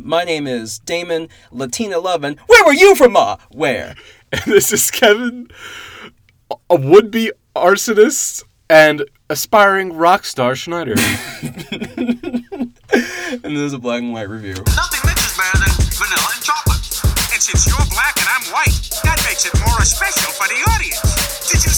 Um, my name is Damon Latina Lovin. Where were you from? Uh, where? And this is Kevin, a would-be arsonist and aspiring rock star Schneider. And this is a black and white review. Nothing mixes better than vanilla and chocolate. And since you're black and I'm white, that makes it more special for the audience. Did you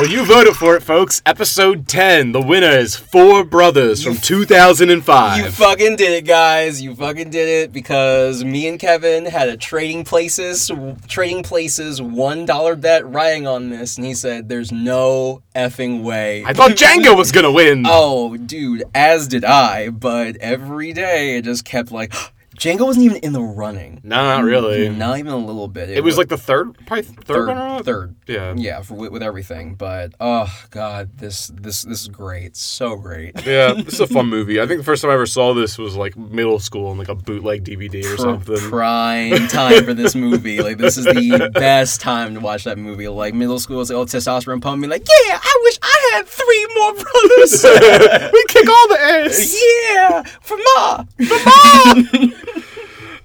well, you voted for it, folks. Episode 10. The winner is Four Brothers from 2005. You fucking did it, guys. You fucking did it because me and Kevin had a trading places, trading places one dollar bet riding on this, and he said, "There's no effing way." I thought Django was gonna win. Oh, dude, as did I. But every day it just kept like, Django wasn't even in the running. not really. Not even a little bit. It was like the third, probably third, third, runner-up? third. Yeah. yeah, for, with, with everything. But oh god, this this this is great, so great. Yeah, this is a fun movie. I think the first time I ever saw this was like middle school on like a bootleg DVD or Pr- something. Prime time for this movie. Like this is the best time to watch that movie. Like middle school, it's like oh testosterone pumping. Like yeah, I wish I had three more brothers. we kick all the ass. yeah, for ma, for ma.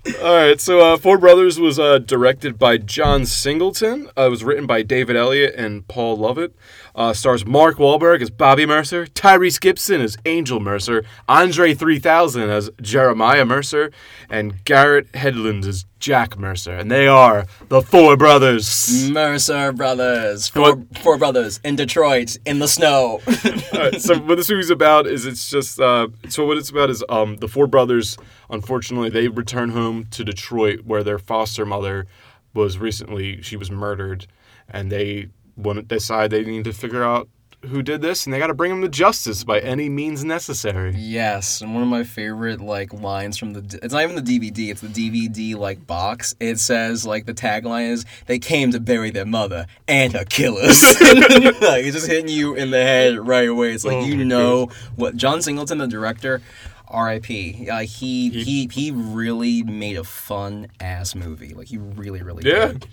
All right, so uh, Four Brothers was uh, directed by John Singleton. Uh, it was written by David Elliot and Paul Lovett. Uh, stars Mark Wahlberg as Bobby Mercer, Tyrese Gibson as Angel Mercer, Andre 3000 as Jeremiah Mercer, and Garrett Hedlund as Jack Mercer. And they are the Four Brothers. Mercer brothers, four four brothers in Detroit in the snow. Right, so what this movie's about is it's just uh, so what it's about is um, the four brothers. Unfortunately, they return home to Detroit where their foster mother was recently she was murdered, and they to decide they need to figure out who did this, and they got to bring him to justice by any means necessary. Yes, and one of my favorite like lines from the it's not even the DVD, it's the DVD like box. It says like the tagline is they came to bury their mother and her killers. like it's just hitting you in the head right away. It's like Oh you know what John Singleton, the director, R.I.P. Uh, he he he really made a fun ass movie. Like he really really Yeah. did.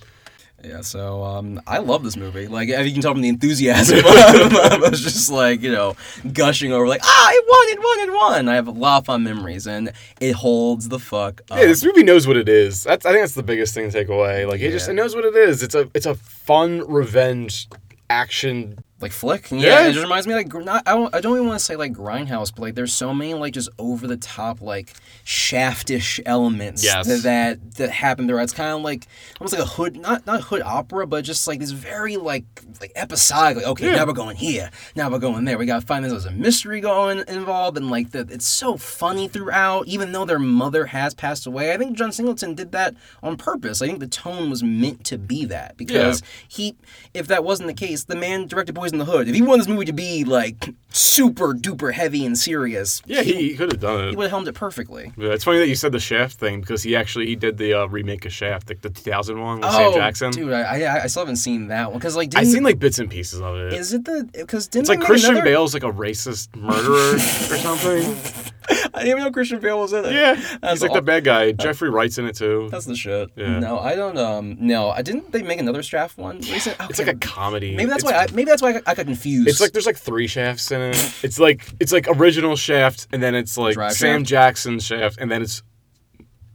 Yeah, so um, I love this movie. Like, you can tell from the enthusiasm, I was just like, you know, gushing over, like, ah, it won, it won, it won. I have a lot of fun memories, and it holds the fuck up. Yeah, this movie knows what it is. That's I think that's the biggest thing to take away. Like it just it knows what it is. It's a it's a fun revenge action. Like flick. Yeah, Yeah. it just reminds me like not. I don't, I don't even want to say like grindhouse, but like there's so many like just over the top like shaftish elements Yes. that, that that happen there. It's kind of like almost like a hood, not not hood opera, but just like this very like like episodic. Like okay, Yeah. now we're going here, now we're going there. We gotta find this. There's a mystery going involved, and like the, it's so funny throughout. Even though their mother has passed away, I think John Singleton did that on purpose. I think the tone was meant to be that because he, if that wasn't the case, the man directed Boys in the Hood. If he wanted this movie to be like super duper heavy and serious, Yeah, he, he could have done it. he would have helmed it perfectly. Yeah, it's funny that you said the Shaft thing because he actually he did the uh, remake of Shaft, like the 2001 with Sam Jackson. Oh, dude, I, I I still haven't seen that one because like I've seen like bits and pieces of it. is it the because didn't it's like Christian another- Bale's like a racist murderer or something. I didn't even know Christian Bale was in it. Yeah, That's he's like all- the bad guy. Jeffrey Wright's in it too. That's the shit. Yeah. No, I don't. Um, no, I didn't. They make another Shaft one. Recent? It's like a comedy. Maybe that's It's- why. I, maybe that's why I got, I got confused. It's like there's like three shafts in it. It's like it's like original Shaft, and then it's like Drive Sam Shaft? Jackson Shaft, and then it's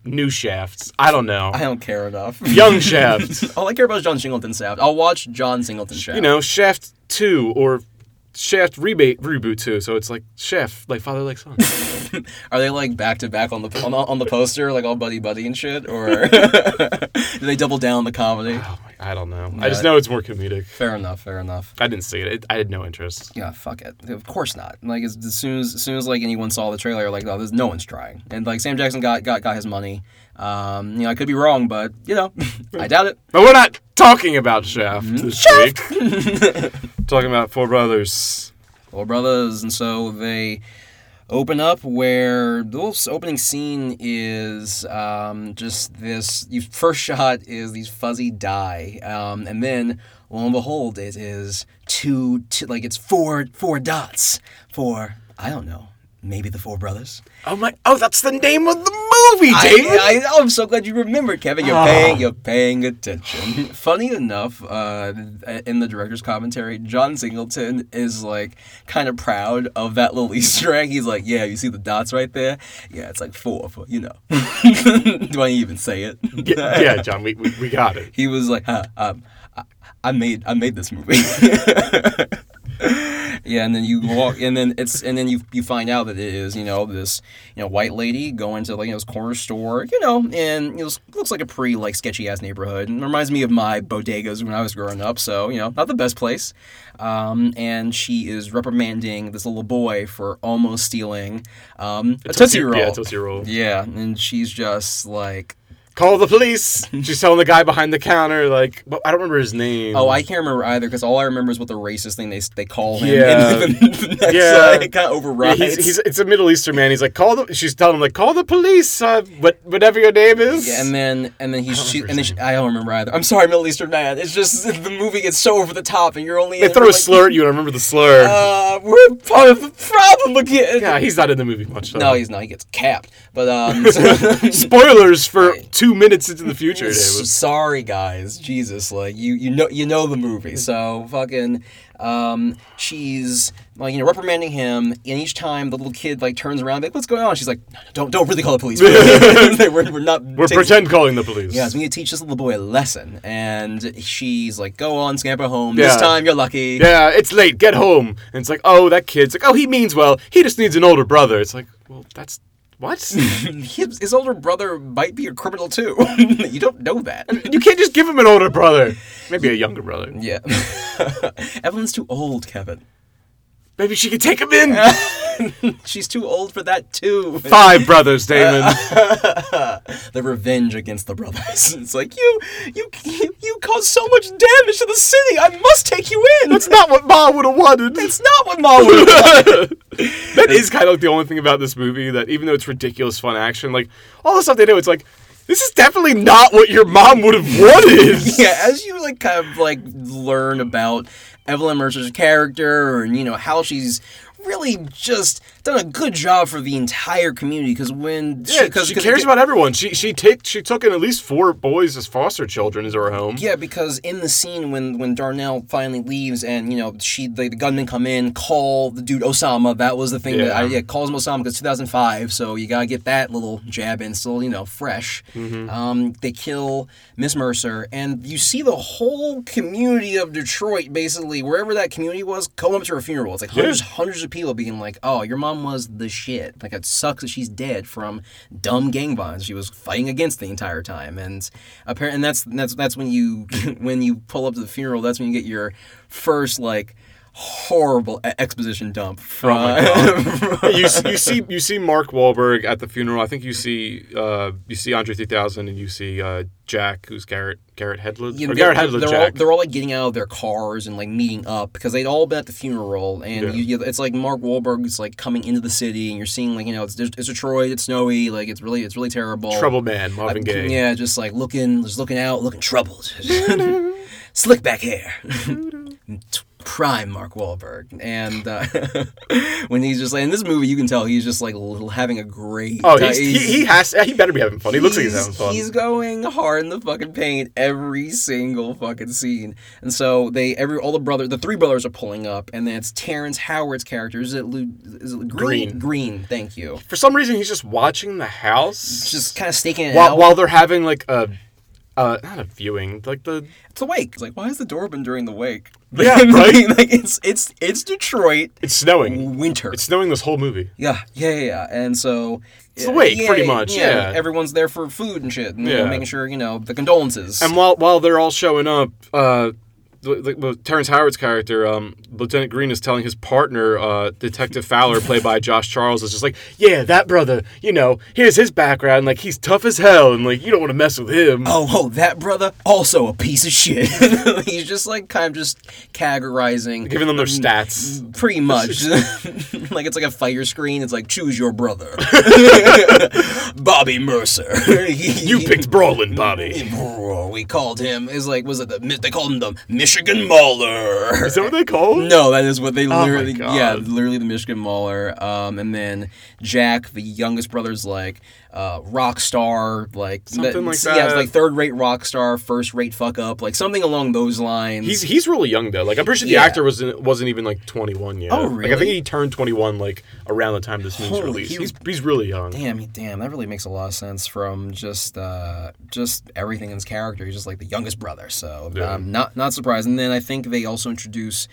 new shafts. I don't know. I don't care enough. Young Shaft. All I care about is John Singleton Shaft. I'll watch John Singleton Shaft. you know, Shaft two or Shaft rebate reboot two. So it's like Shaft, like father, like son. Are they like back to back on the on, the- on the poster, like all buddy buddy and shit, or do they double down the comedy? oh my, I don't know. I just know it's more comedic. Fair enough. Fair enough. I didn't see it. it I had no interest. Yeah, fuck it. Of course not. Like as, as soon as as soon as like anyone saw the trailer, like oh, there's no one's trying. And like Sam Jackson got got got his money. Um, you know, I could be wrong, but you know, I doubt it. But we're not talking about Shaft Mm-hmm. this week. talking about Four Brothers. Four brothers, and so they open up where the whole opening scene is um, just this. You first shot is these fuzzy dye, um, and then lo and behold, it is two, two like it's four four dots for I don't know maybe the Four Brothers. Oh my! Oh, that's the name of the movie, David. I, I, I'm so glad you remembered, Kevin. You're paying, you're paying attention. Funny enough, uh, in the director's commentary, John Singleton is like kind of proud of that little Easter egg. He's like, "Yeah, you see the dots right there? Yeah, it's like four, for you know." Do I even say it? yeah, yeah, John, we, we, we got it. He was like, huh, um, I, I made I made this movie. yeah, and then you walk, and then it's, and then you you find out that it is, you know, this, you know, white lady going to like you know this corner store, you know, and it was, looks like a pretty like sketchy ass neighborhood. And reminds me of my bodegas when I was growing up. So you know, not the best place. Um, and she is reprimanding this little boy for almost stealing um, a, tootsie roll. Yeah, Tootsie Roll. Yeah, and she's just like, Call the police. She's telling the guy behind the counter, like, but I don't remember his name. Oh, I can't remember either because all I remember is what the racist thing they they call him. Yeah. and then the next, Yeah. uh, it kind of Yeah, overrides. he's, he's it's a Middle Eastern man. He's like, call the. She's telling him like, call the police. Uh, what whatever your name is. Yeah, and then and then he's she, and then she. I don't remember either. I'm sorry, Middle Eastern man. It's just the movie gets so over the top, and you're only they throw a like, slur at you, and I remember the slur. Uh, we're part of the problem again. yeah, he's not in the movie much. Though. no, he's not. He gets capped. But um, Spoilers for two minutes into the future, sorry guys, Jesus, like you you know you know the movie, so fucking um she's like you know reprimanding him, and each time the little kid like turns around, like what's going on? She's like, don't don't really call the police. we're, we're not. We're taking- pretend calling the police. Yes, we need to teach this little boy a lesson, and she's like, "Go on, scamper home. This time you're lucky." Yeah, it's late. Get home. And it's like, oh, that kid's like, oh, he means well. He just needs an older brother. It's like, well, that's what? his, his older brother might be a criminal too. you don't know that. you can't just give him an older brother. Maybe a younger brother. Yeah, Evelyn's too old, Kevin. Maybe she could take him in. She's too old for that too. Five brothers, Damon. the revenge against the brothers. It's like you, you, you, you caused so much damage to the city. I must take you in. That's not what Ma would have wanted. It's not what Mom would have wanted. that is kind of like the only thing about this movie that even though it's ridiculous fun action, like all the stuff they do, it's like this is definitely not what your mom would have wanted. yeah, as you like kind of like learn about Evelyn Mercer's character and you know how she's really just done a good job for the entire community because when Yeah, she, cares about everyone. She she take she took in at least four boys as foster children as her home. Yeah, because in the scene when when Darnell finally leaves and you know she the, the gunmen come in, call the dude Osama. That was the thing that I Yeah. yeah calls him Osama because 2005. So you gotta get that little jab in, still you know fresh. Mm-hmm. Um, they kill Miss Mercer, and you see the whole community of Detroit basically wherever that community was come up to her funeral. It's like hundreds hundreds of people being like, "Oh, your mom was the shit." Like it sucks that she's dead from dumb gang violence she was fighting against the entire time, and apparently, and that's that's that's when you when you pull up to the funeral. That's when you get your first like horrible exposition dump from. Oh my you, you see you see Mark Wahlberg at the funeral. I think you see uh, you see Andre 3000 and you see uh, Jack, who's Garrett Garrett Hedlund. Yeah, they're, Garrett Hedlund they're all, they're all like getting out of their cars and like meeting up because they'd all been at the funeral and Yeah. you, you, it's like Mark Wahlberg's like coming into the city and you're seeing like you know it's, it's Detroit it's snowy like it's really it's really terrible Trouble Man, Marvin Gaye. yeah just like looking just looking out looking troubled slick back hair prime Mark Wahlberg and uh, when he's just like in this movie you can tell he's just like having a great Oh, time. he's, he, he has he better be having fun. He looks like he's having fun. He's going hard in the fucking paint every single fucking scene. And so they every all the brother the three brothers are pulling up and then it's Terrence Howard's character. Is it is it Green? Green. Green, thank you. For some reason, he's just watching the house Just kind of staking it while, out. while they're having like a uh, not a viewing, like the it's a wake. It's like why is the door open during the wake? Yeah, right? like it's it's it's Detroit it's snowing. winter. It's snowing this whole movie. Yeah, yeah, yeah, yeah. And so It's a wake, pretty much, yeah. Everyone's there for food and shit. And, you know, making sure you know the condolences. And while while they're all showing up, uh, the, the- Terrence Howard's character, um, Lieutenant Green, is telling his partner, uh, Detective Fowler, played by Josh Charles, is just like, yeah, that brother, you know, here's his background, like he's tough as hell, and like you don't want to mess with him. Oh, oh, that brother also a piece of shit. He's just like kind of just categorizing, Giving them their stats. pretty much. like it's like a fire screen. It's like choose your brother, Bobby Mercer. You picked Brolin, Bobby. We called him. Is like was it the they called him the Michigan Mauler? Is that what they call him? No, that is what they Oh literally. Yeah, literally the Michigan Mauler. Um, and then Jack, the youngest brother's like uh, rock star, like Something like that. Yeah, like third rate rock star, first rate fuck up, like something along those lines. He's he's really young though. Like I'm pretty sure the Yeah. actor wasn't wasn't even like 21 yet. Oh, Like I think he turned 21 like around the time this movie's released. he He's he's really young. Damn, damn, that really makes a lot of sense from just uh, just everything in his character. He's just like the youngest brother, so Yeah. um, not not surprised. And then I think they also introduce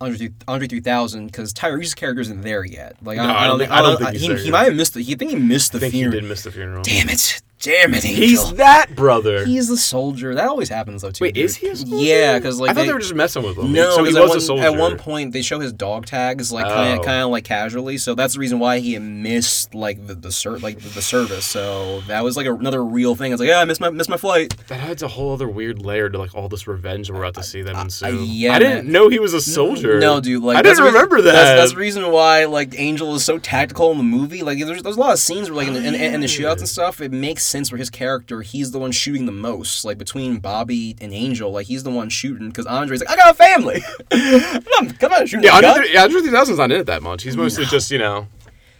Andre, Andre 3000 because Tyrese's character isn't there yet. Like No, I don't think- I don't think he's he, there he yet. might have missed the. He think he missed the I think he did miss the funeral. Damn it! Damn it! Angel. He's that brother. He's the soldier. That always happens though too. Wait, dude. is he a soldier? Yeah, because like I thought they, they were just messing with him. no, so he was at, a soldier. one, at one point they show his dog tags like kind Oh. of kind of like casually, so that's the reason why he missed like the the ser- like the, the service. So that was like another real thing. It's like yeah, I missed my missed my flight. That adds a whole other weird layer to like all this revenge we're about to see them ensue. yeah, I didn't man. know he was a soldier. No, dude, like I didn't the reason- remember that. That's, that's the reason why like Angel is so tactical in the movie. Like there's, there's a lot of scenes where like in, the- in, in the shootouts and stuff, it makes sense for his character. He's the one shooting the most. Like between Bobby and Angel, like he's the one shooting because Andre's like I got a family. come on, come on, shooting. yeah, Andre, yeah, Andre 3000's not in it that much. He's mostly just you know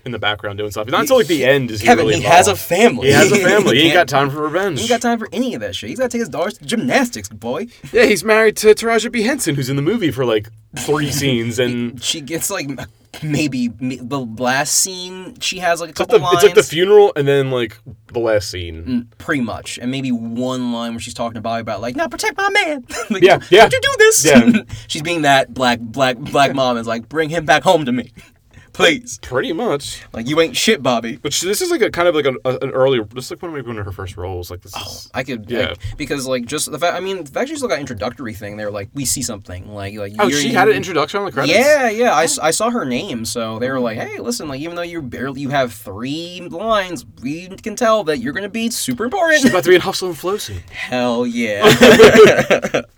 in the background doing stuff. He's not until like the end is he Kevin, really he has a family. He has a family. He ain't got time for revenge. He ain't got time for any of that shit. He's got to take his daughters to gymnastics, boy. Yeah, he's married to Taraji P Henson, who's in the movie for like three scenes, and She gets like maybe the last scene. She has like a it's like, couple the, lines. it's like the funeral and then like the last scene. Mm, pretty much, and maybe one line where she's talking to Bobby about like, "Now protect my man." like, Yeah, yeah. Don't you do this? Yeah. she's being that black, black, black mom is like, "Bring him back home to me, please." Pretty much. Like you ain't shit, Bobby. But she, this is like a kind of like a, a- an early. This is like one of her first roles. Like this oh, is. I could, Yeah. like, because like just the fact. I mean, the fact she still got introductory thing. They're like, we see something. Like, like Oh, she had an introduction on the credits. Yeah, yeah. I, I saw her name, so they were like, "Hey, listen, like even though you barely you have three lines, we can tell that you're gonna be super important." She's about to be in Hustle and Flow scene. Hell yeah.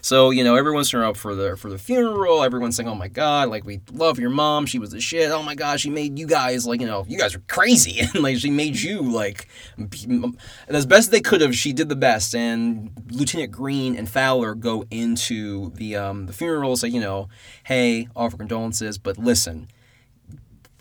so you know everyone's showing up for the for the funeral. Everyone's saying, "Oh my god, like we love your mom. She was the shit. Oh my god, she made you guys like you know you guys are crazy, and like she made you like be- as best they could have. She did the best." And Lieutenant Green and Fowler go into the um the funeral, say, you know, "Hey, offer condolences, but listen."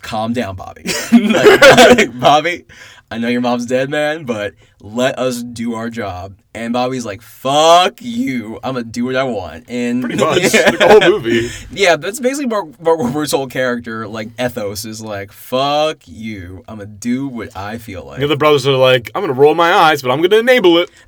calm down, Bobby. Like, Bobby, I know your mom's dead, man, but let us do our job. And Bobby's like, fuck you. I'm to do what I want. And Pretty much. like the whole movie. yeah, that's basically Mark, Mark Wahlberg's whole character, like, ethos is like, fuck you. I'm to do what I feel like. The other brothers are like, I'm gonna roll my eyes, but I'm gonna enable it.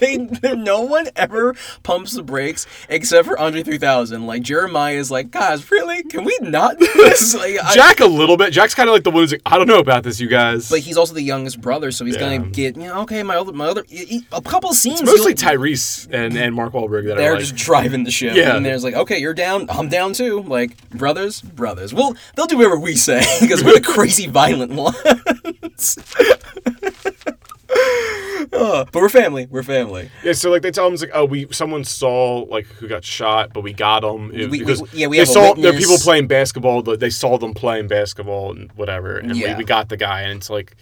they, no one ever pumps the brakes except for Andre 3000. Like, Jeremiah is like, guys, really? Can we not do this? Like, Jack a little bit. Jack's kind of like the one who's like, I don't know about this, you guys. But he's also the youngest brother, so he's Yeah. gonna get you know. Okay, my other, my other, he- he- a couple scenes. it's mostly Tyrese and, and Mark Wahlberg that They're are like, just driving the ship, Yeah. and there's like, okay, you're down, I'm down too. Like brothers, brothers. Well, they'll do whatever we say because we're the crazy violent ones. Uh, but we're family. We're family. yeah. So like they tell him it's like, oh, we someone saw like who got shot, but we got them It- We- we- because yeah, we they a saw there are people playing basketball. They saw them playing basketball and whatever, and Yeah. we, we got the guy, and it's like.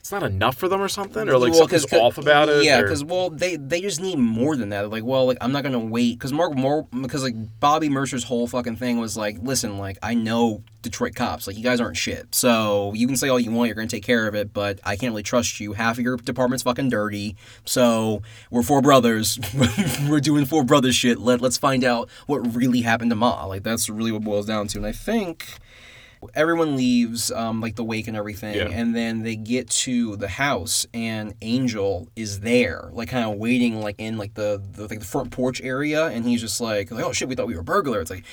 It's not enough for them or something, or like Well, something's off about it. Yeah, because well, they they just need more than that. Like, well, like I'm not gonna wait because Mark more because like Bobby Mercer's whole fucking thing was like, listen, like I know Detroit cops, like you guys aren't shit. So you can say all you want, you're gonna take care of it, but I can't really trust you. Half of your department's fucking dirty. So we're four brothers. we're doing four brothers shit. Let let's find out what really happened to Ma. Like that's really what boils down to. And I think everyone leaves um, like the wake and everything Yeah. and then they get to the house and angel is there like kind of waiting like in like the, the like the front porch area and he's just like, like oh shit we thought we were burglar it's like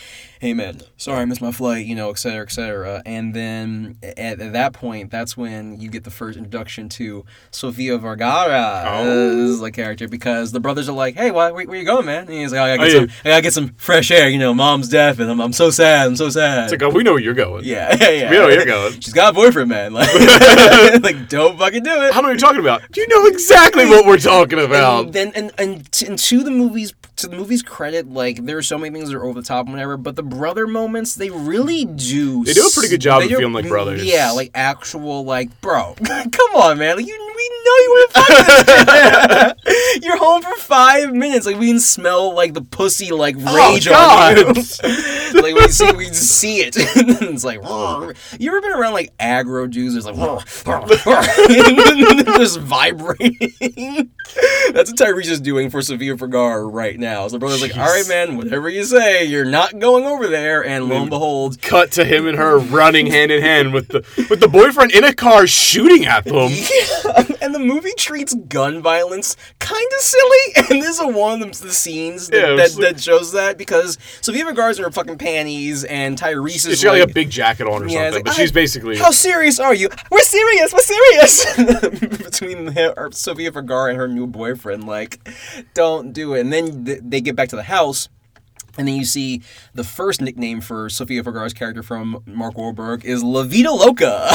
hey man sorry i missed my flight you know et cetera et cetera and then at, at that point that's when you get the first introduction to sofia vergara Oh. as like character because the brothers are like hey why, where, where you going man and he's like I gotta, Oh, yeah. some, I gotta get some fresh air you know mom's deaf and I'm, I'm so sad i'm so sad it's like, oh, we know where you're going. yeah, yeah, yeah. yeah. We know where you're going. She's got a boyfriend, man. Like, like don't fucking do it. How know what you're talking about? Do you know exactly what we're talking about? And then, and, and, t- and to the movie's to the movie's credit, like there are so many things that are over the top and whatever, but the brother moments they really do. They do a pretty good job of feeling like brothers. Yeah, like actual like bro. Come on, man. Like you, we know you want to fuck this. You're home for five minutes. Like we can smell like the pussy like oh, rage on God. you. like we see, we see it. it's like you ever been around like aggro dudes? It's like just vibrating. That's what Tyrese is doing for Sofia Vergara right now. So brother's like, all right, man, whatever you say, you're not going over there. And lo and behold, Cut to him and her running hand in hand with the with the boyfriend in a car shooting at them. Yeah, and the movie treats gun violence kind of silly, and this is one of the scenes that, Yeah, that, like- that shows that because Sofia Vergara's in her fucking panties, and Tyrese is She's got like, like, a big jacket on or Yeah, something, like, but she's basically How serious are you? We're serious. We're serious. Between her, Sofia Vergara and her new boyfriend, like, don't do it. And then th- they get back to the house. And then you see the first nickname for Sofia Vergara's character from Mark Wahlberg is La Vida Loca.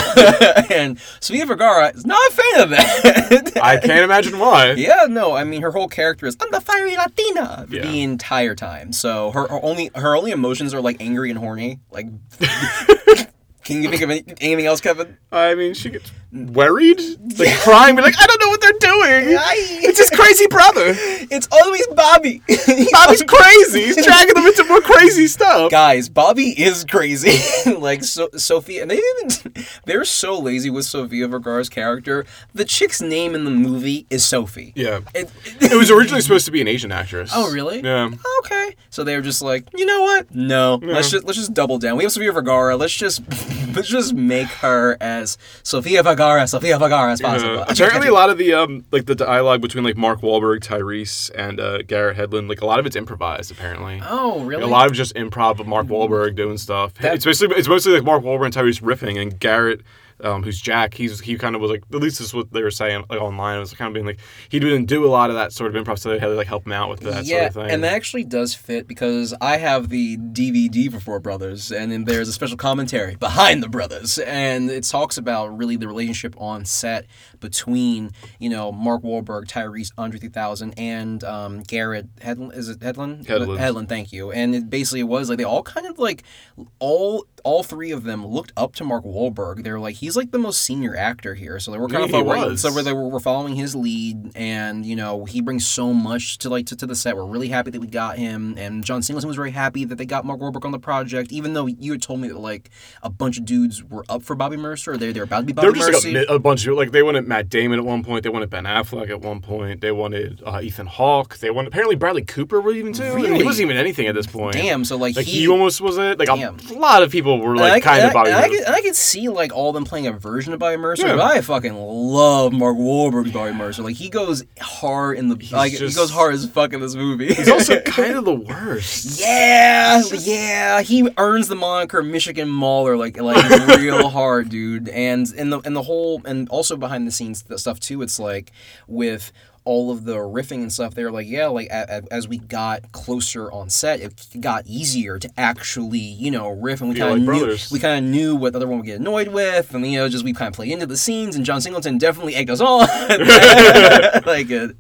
and Sofia Vergara is not a fan of that. I can't imagine why. Yeah, no, I mean her whole character is I'm the fiery Latina Yeah. the entire time. So her, her only her only emotions are like angry and horny. Like, can you think of any, anything else, Kevin? I mean, she gets worried, like crying, be like, I don't know what they're doing. It's his crazy brother. It's always Bobby. Bobby's crazy. He's dragging them into more crazy stuff. Guys, Bobby is crazy. like so, Sophia, and they even they're so lazy with Sofia Vergara's character. The chick's name in the movie is Sophie. Yeah. It, It was originally supposed to be an Asian actress. Oh really? Yeah. Oh, okay. So they were just like, you know what? No. Let's just let's just double down. We have Sofia Vergara. Let's just let's just make her as Sofia Vergara, Sofia Vergara as possible. Uh, apparently, a lot of the um, like the dialogue between like Mark Wahlberg, Tyrese, and uh, Garrett Hedlund, like a lot of it's improvised. Apparently, Oh really? a lot of just improv of Mark Wahlberg doing stuff. That- it's mostly it's mostly like Mark Wahlberg and Tyrese riffing, and Garrett, um, who's Jack, he's he kind of was like at least this is what they were saying like online. It was kind of being like he didn't do a lot of that sort of improv, so they had to like help him out with that yeah, sort of thing. and that actually does fit because I have the DVD for Four Brothers, and then there's a special commentary behind the brothers, and it talks about really the relationship on set between you know Mark Wahlberg, Tyrese, Andre 3000, and um, Garrett Hedlund. Is it Hedlund? Hedlund. Hedlund. Thank you. And it basically it was like they all kind of like all all three of them looked up to Mark Wahlberg. They're like he's like the most senior actor here, so they were kind Yeah, of following, so we're, they were, we're following his lead, and you know he brings so much to like to, to the set. We're really happy that we got him, and John Singleton was very happy that they got Mark Wahlberg on the project, even though you had told me that like a bunch of dudes were up for Bobby Mercer, or they they're about to be Bobby Mercer. like a, a bunch of like they wanted Matt Damon at one point, they wanted Ben Affleck at one point, they wanted uh, Ethan Hawke, they wanted apparently Bradley Cooper was even too. I mean, Really? he wasn't even anything at this point. Damn, so like, Like he, he, almost was it. Like a, Damn. a lot of people were like I, kind and of Bobby. I, I, could, I could see like all of them playing a version of Bobby Mercer. Yeah. But I fucking love Mark Wahlberg's Bobby Mercer. Like he goes hard in the like he goes hard as fuck in this movie. He's also kind of the worst. Yeah, yeah, he earns the moniker Michigan Mauler like like real hard, dude. And in the and the whole and also behind the scenes stuff too. It's like with all of the riffing and stuff. They're like, yeah, like a, a- as we got closer on set, it got easier to actually you know riff, and we kind of like knew we kind of knew what the other one would get annoyed with, and you know just we kind of play into the scenes. And John Singleton definitely egged us on, like it.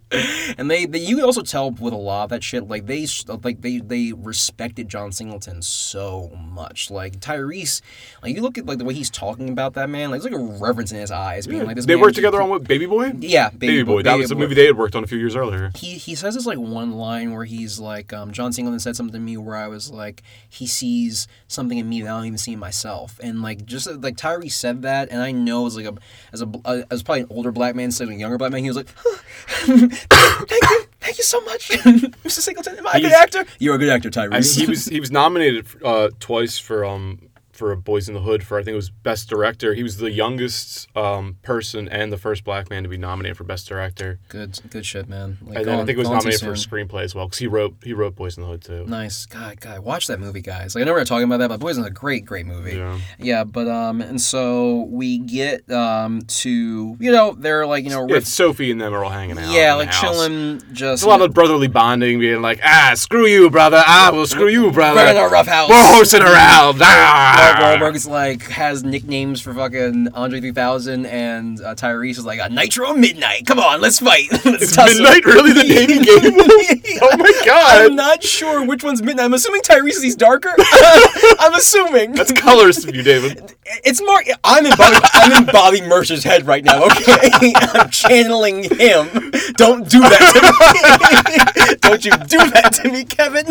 And they, they you could also tell with a lot of that shit, like they like they they respected John Singleton so much. Like Tyrese, like you look at like the way he's talking about that man, like there's like a reverence in his eyes, being like this. they worked together on what Baby Boy? Yeah, Baby, Boy. That was the movie they had worked on a few years earlier. He he says this like one line where he's like, um, John Singleton said something to me where I was like, he sees something in me that I don't even see in myself, and like just like Tyree said that, and I know as like a as a uh, as probably an older black man instead of a younger black man, he was like, thank you, thank you so much, Mr. Singleton. Am I a good actor? You're a good actor, Tyrese. I mean, he was he was nominated uh, twice for um for Boys in the Hood for I think it was Best Director. He was the youngest um, person and the first black man to be nominated for Best Director. good good shit, man. Like, And then I think it was nominated for screenplay as well because he wrote he wrote Boys in the Hood too. Nice, God, God, watch that movie, guys. Like I know we were talking about that, but Boys is a great, great movie. Yeah. Yeah, but um, and so we get um to you know they're like you know riff- it's Sophie and them are all hanging out. yeah in the like chilling just It's a lot of brotherly bonding, being like, ah, screw you, brother. Ah, well, screw you, brother. We're in a rough house. We're horsing around. Ah. Mark Wahlberg's like has nicknames for fucking Andre 3000, and uh, Tyrese is like, a Nitro Midnight. Come on, let's fight. let's Is tussle." Midnight really the name he gave him? Oh my god. I'm not sure which one's midnight. I'm assuming Tyrese is darker. I'm assuming. That's colors to you, David. It's Mark. I'm in Bobby. I'm in Bobby Mercer's head right now. Okay, I'm channeling him. Don't do that to me. Don't you do that to me, Kevin.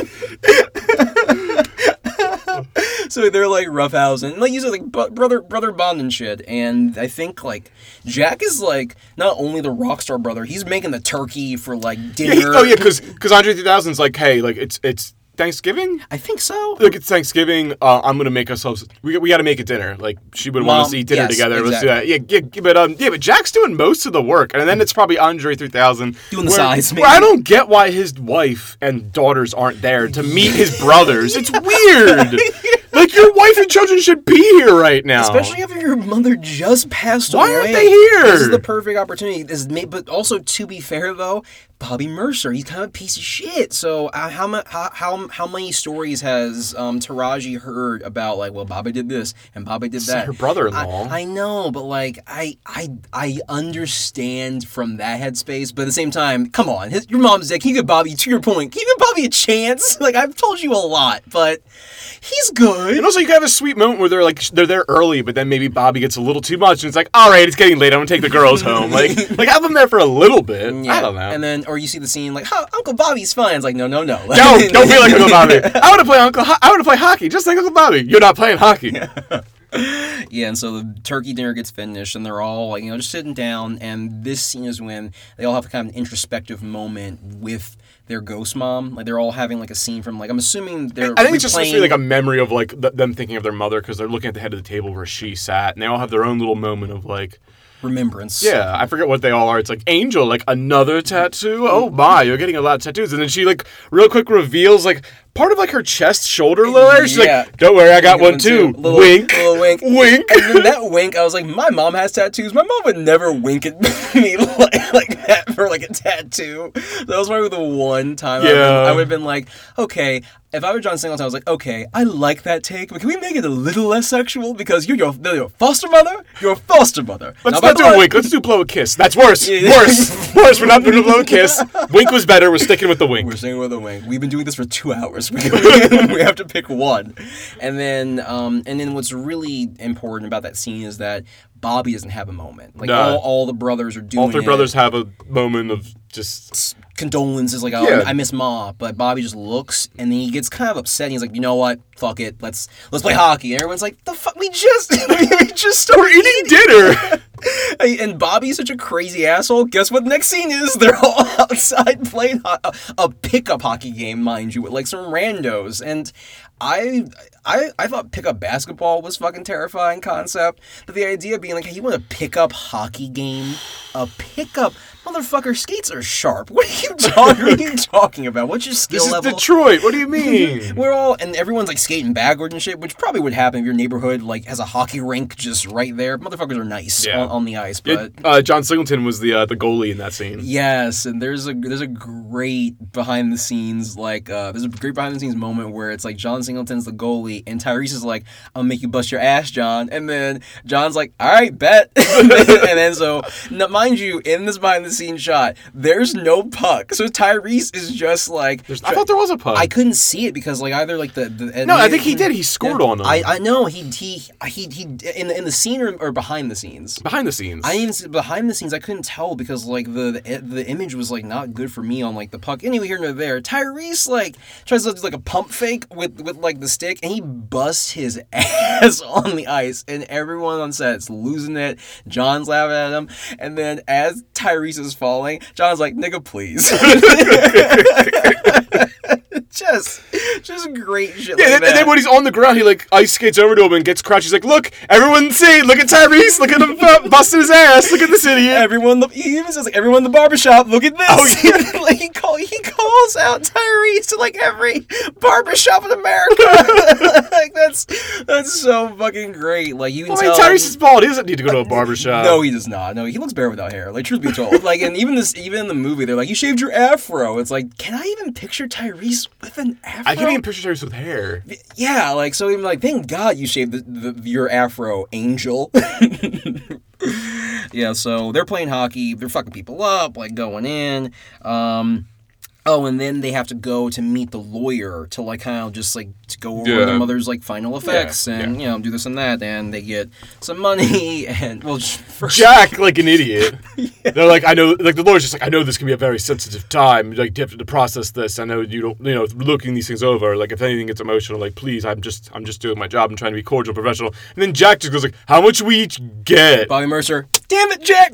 So they're like roughhousing, like you said, like brother brother bond and shit. And I think like Jack is like not only the rock star brother, he's making the turkey for like oh, Yeah, he- dinner. oh yeah, because because Andre 3000's like, hey, like it's it's Thanksgiving. I think so. Look, it's Thanksgiving. Uh, I'm gonna make ourselves. We, we got to make a dinner. Like she would want to eat dinner yes, together. Let's do that. Yeah, yeah, but um, yeah, but Jack's doing most of the work, and then it's probably Andre 3000 Doing the where- sides, Where I don't get why his wife and daughters aren't there to meet his brothers. It's weird. like your wife and children should be here right now. Especially after your mother just passed Why away. Why aren't they here? This is the perfect opportunity. This is but also to be fair though, Bobby Mercer, he's kind of a piece of shit. So uh, how, how how how many stories has um, Taraji heard about like, well, Bobby did this and Bobby did that? her brother-in-law. I, I know, but like I I I understand from that headspace, but at the same time, come on, his, your mom's dead. Can you give Bobby to your point? Give Bobby a chance? Like I've told you a lot, but he's good. And also, you can have a sweet moment where they're like they're there early, but then maybe Bobby gets a little too much, and it's like, all right, it's getting late. I'm gonna take the girls home. Like, like have them there for a little bit. I don't know. And then, or you see the scene like, "Huh, Uncle Bobby's fine. It's like, no, no, no. no, don't be like Uncle Bobby. I want to play Uncle. Ho- I want to play hockey, just like Uncle Bobby. You're not playing hockey. yeah, and so the turkey dinner gets finished, and they're all like, you know, just sitting down. And this scene is when they all have kind of an introspective moment with their ghost mom. Like they're all having like a scene from like I'm assuming they're. I think it's just supposed to be like a memory of like th- them thinking of their mother because they're looking at the head of the table where she sat, and they all have their own little moment of like, remembrance. yeah, I forget what they all are. It's like Angel, like another tattoo. Oh mm-hmm. my, you're getting a lot of tattoos, and then she like real quick reveals like part of like her chest shoulder layer. She's Yeah. like, don't worry, I got You one get too. Little, wink, little wink, wink. And then that wink, I was like, my mom has tattoos. My mom would never wink at me like, like that for like a tattoo. That was probably the one time I would've been- Yeah. I would have been like, okay. If I were John Singleton, I was like, okay, I like that take, but can we make it a little less sexual? Because you're your, your foster mother, you're a foster mother. Let's Now, not do a wink. Let's do blow a kiss. That's worse. Yeah. Worse. worse. We're not doing a blow a kiss. Wink was better. We're sticking with the wink. We're staying with the wing. We've been doing this for two hours. We, we have to pick one. And then, um, and then what's really important about that scene is that Bobby doesn't have a moment. Like No. all, all the brothers are doing. All three it. brothers have a moment of just. condolences, like, oh, Yeah. I miss Ma. But Bobby just looks, and then he gets kind of upset. And he's like, you know what? Fuck it. Let's let's play hockey. And everyone's like, the fuck? We just we just started Eating dinner. And Bobby's such a crazy asshole. Guess what? Next scene is they're all outside playing a, a pickup hockey game, mind you, with like some randos. And I, I, I thought pickup basketball was fucking terrifying concept, but the idea being like, hey, you want a pickup hockey game? A pickup motherfucker skates are sharp. What are you talking? what are you talking about? What's your skill This is level? Detroit. What do you mean? We're all and everyone's like skating backward and shit, which probably would happen if your neighborhood like has a hockey rink just right there. Motherfuckers are nice Yeah. on, on the ice, but It- uh, John Singleton was the uh, the goalie in that scene. Yes, and there's a there's a great behind the scenes like uh, there's a great behind the scenes moment where it's like John Singleton's the goalie and Tyrese is like I'll make you bust your ass, John, and then John's like all right, bet, and then so now, mind you, in this behind the scenes shot, there's no puck, so Tyrese is just like There's- I thought there was a puck. I couldn't see it because like either like the, the no, I think he did. He scored on them. I I know he he he he in the in the scene or, or behind the scenes. behind the scenes. I even behind the scenes. I couldn't tell because like the, the eh, the image was like not good for me on like the puck. Anyway, here nor there. Tyrese like tries to do like a pump fake with with like the stick, and he busts his ass on the ice, and everyone on set's losing it. John's laughing at him, and then as Tyrese is falling, John's like, "Nigga, please." just just great shit. yeah, like and, that. and then when he's on the ground, he like ice skates over to him and gets crouched. He's like, "Look, everyone, see! Look at Tyrese! Look at him bu- busting his ass! Look at this idiot!" Everyone, he even says like everyone in the barbershop, look at this. Oh, yeah. like he call he calls out Tyrese to like every barbershop in America. like that's that's so fucking great. Like you can mean, tell Tyrese is bald. He doesn't need to go to a barbershop. no, he does not. No, he looks bare without hair. Like, truth be told, like, and even this, even in the movie, they're like, "You shaved your afro." It's like, can I even picture Tyrese with an afro? I can't even picture Tyrese with hair. Yeah, like, so even like, thank God you shaved the, the, your afro, angel. yeah, so they're playing hockey. They're fucking people up, like going in. Um, oh, and then they have to go to meet the lawyer to like kind of just like to go over Yeah. their mother's like final effects and yeah. you know do this and that, and they get some money and well, first, Jack, like an idiot. They're like, I know, like the lawyer's just like, I know this can be a very sensitive time. Like, you have to process this. I know you don't, you know, looking these things over. Like, if anything gets emotional, like, please, I'm just, I'm just doing my job. I'm trying to be cordial, professional. And then Jack just goes like, How much we each get? Bobby Mercer. Damn it, Jack!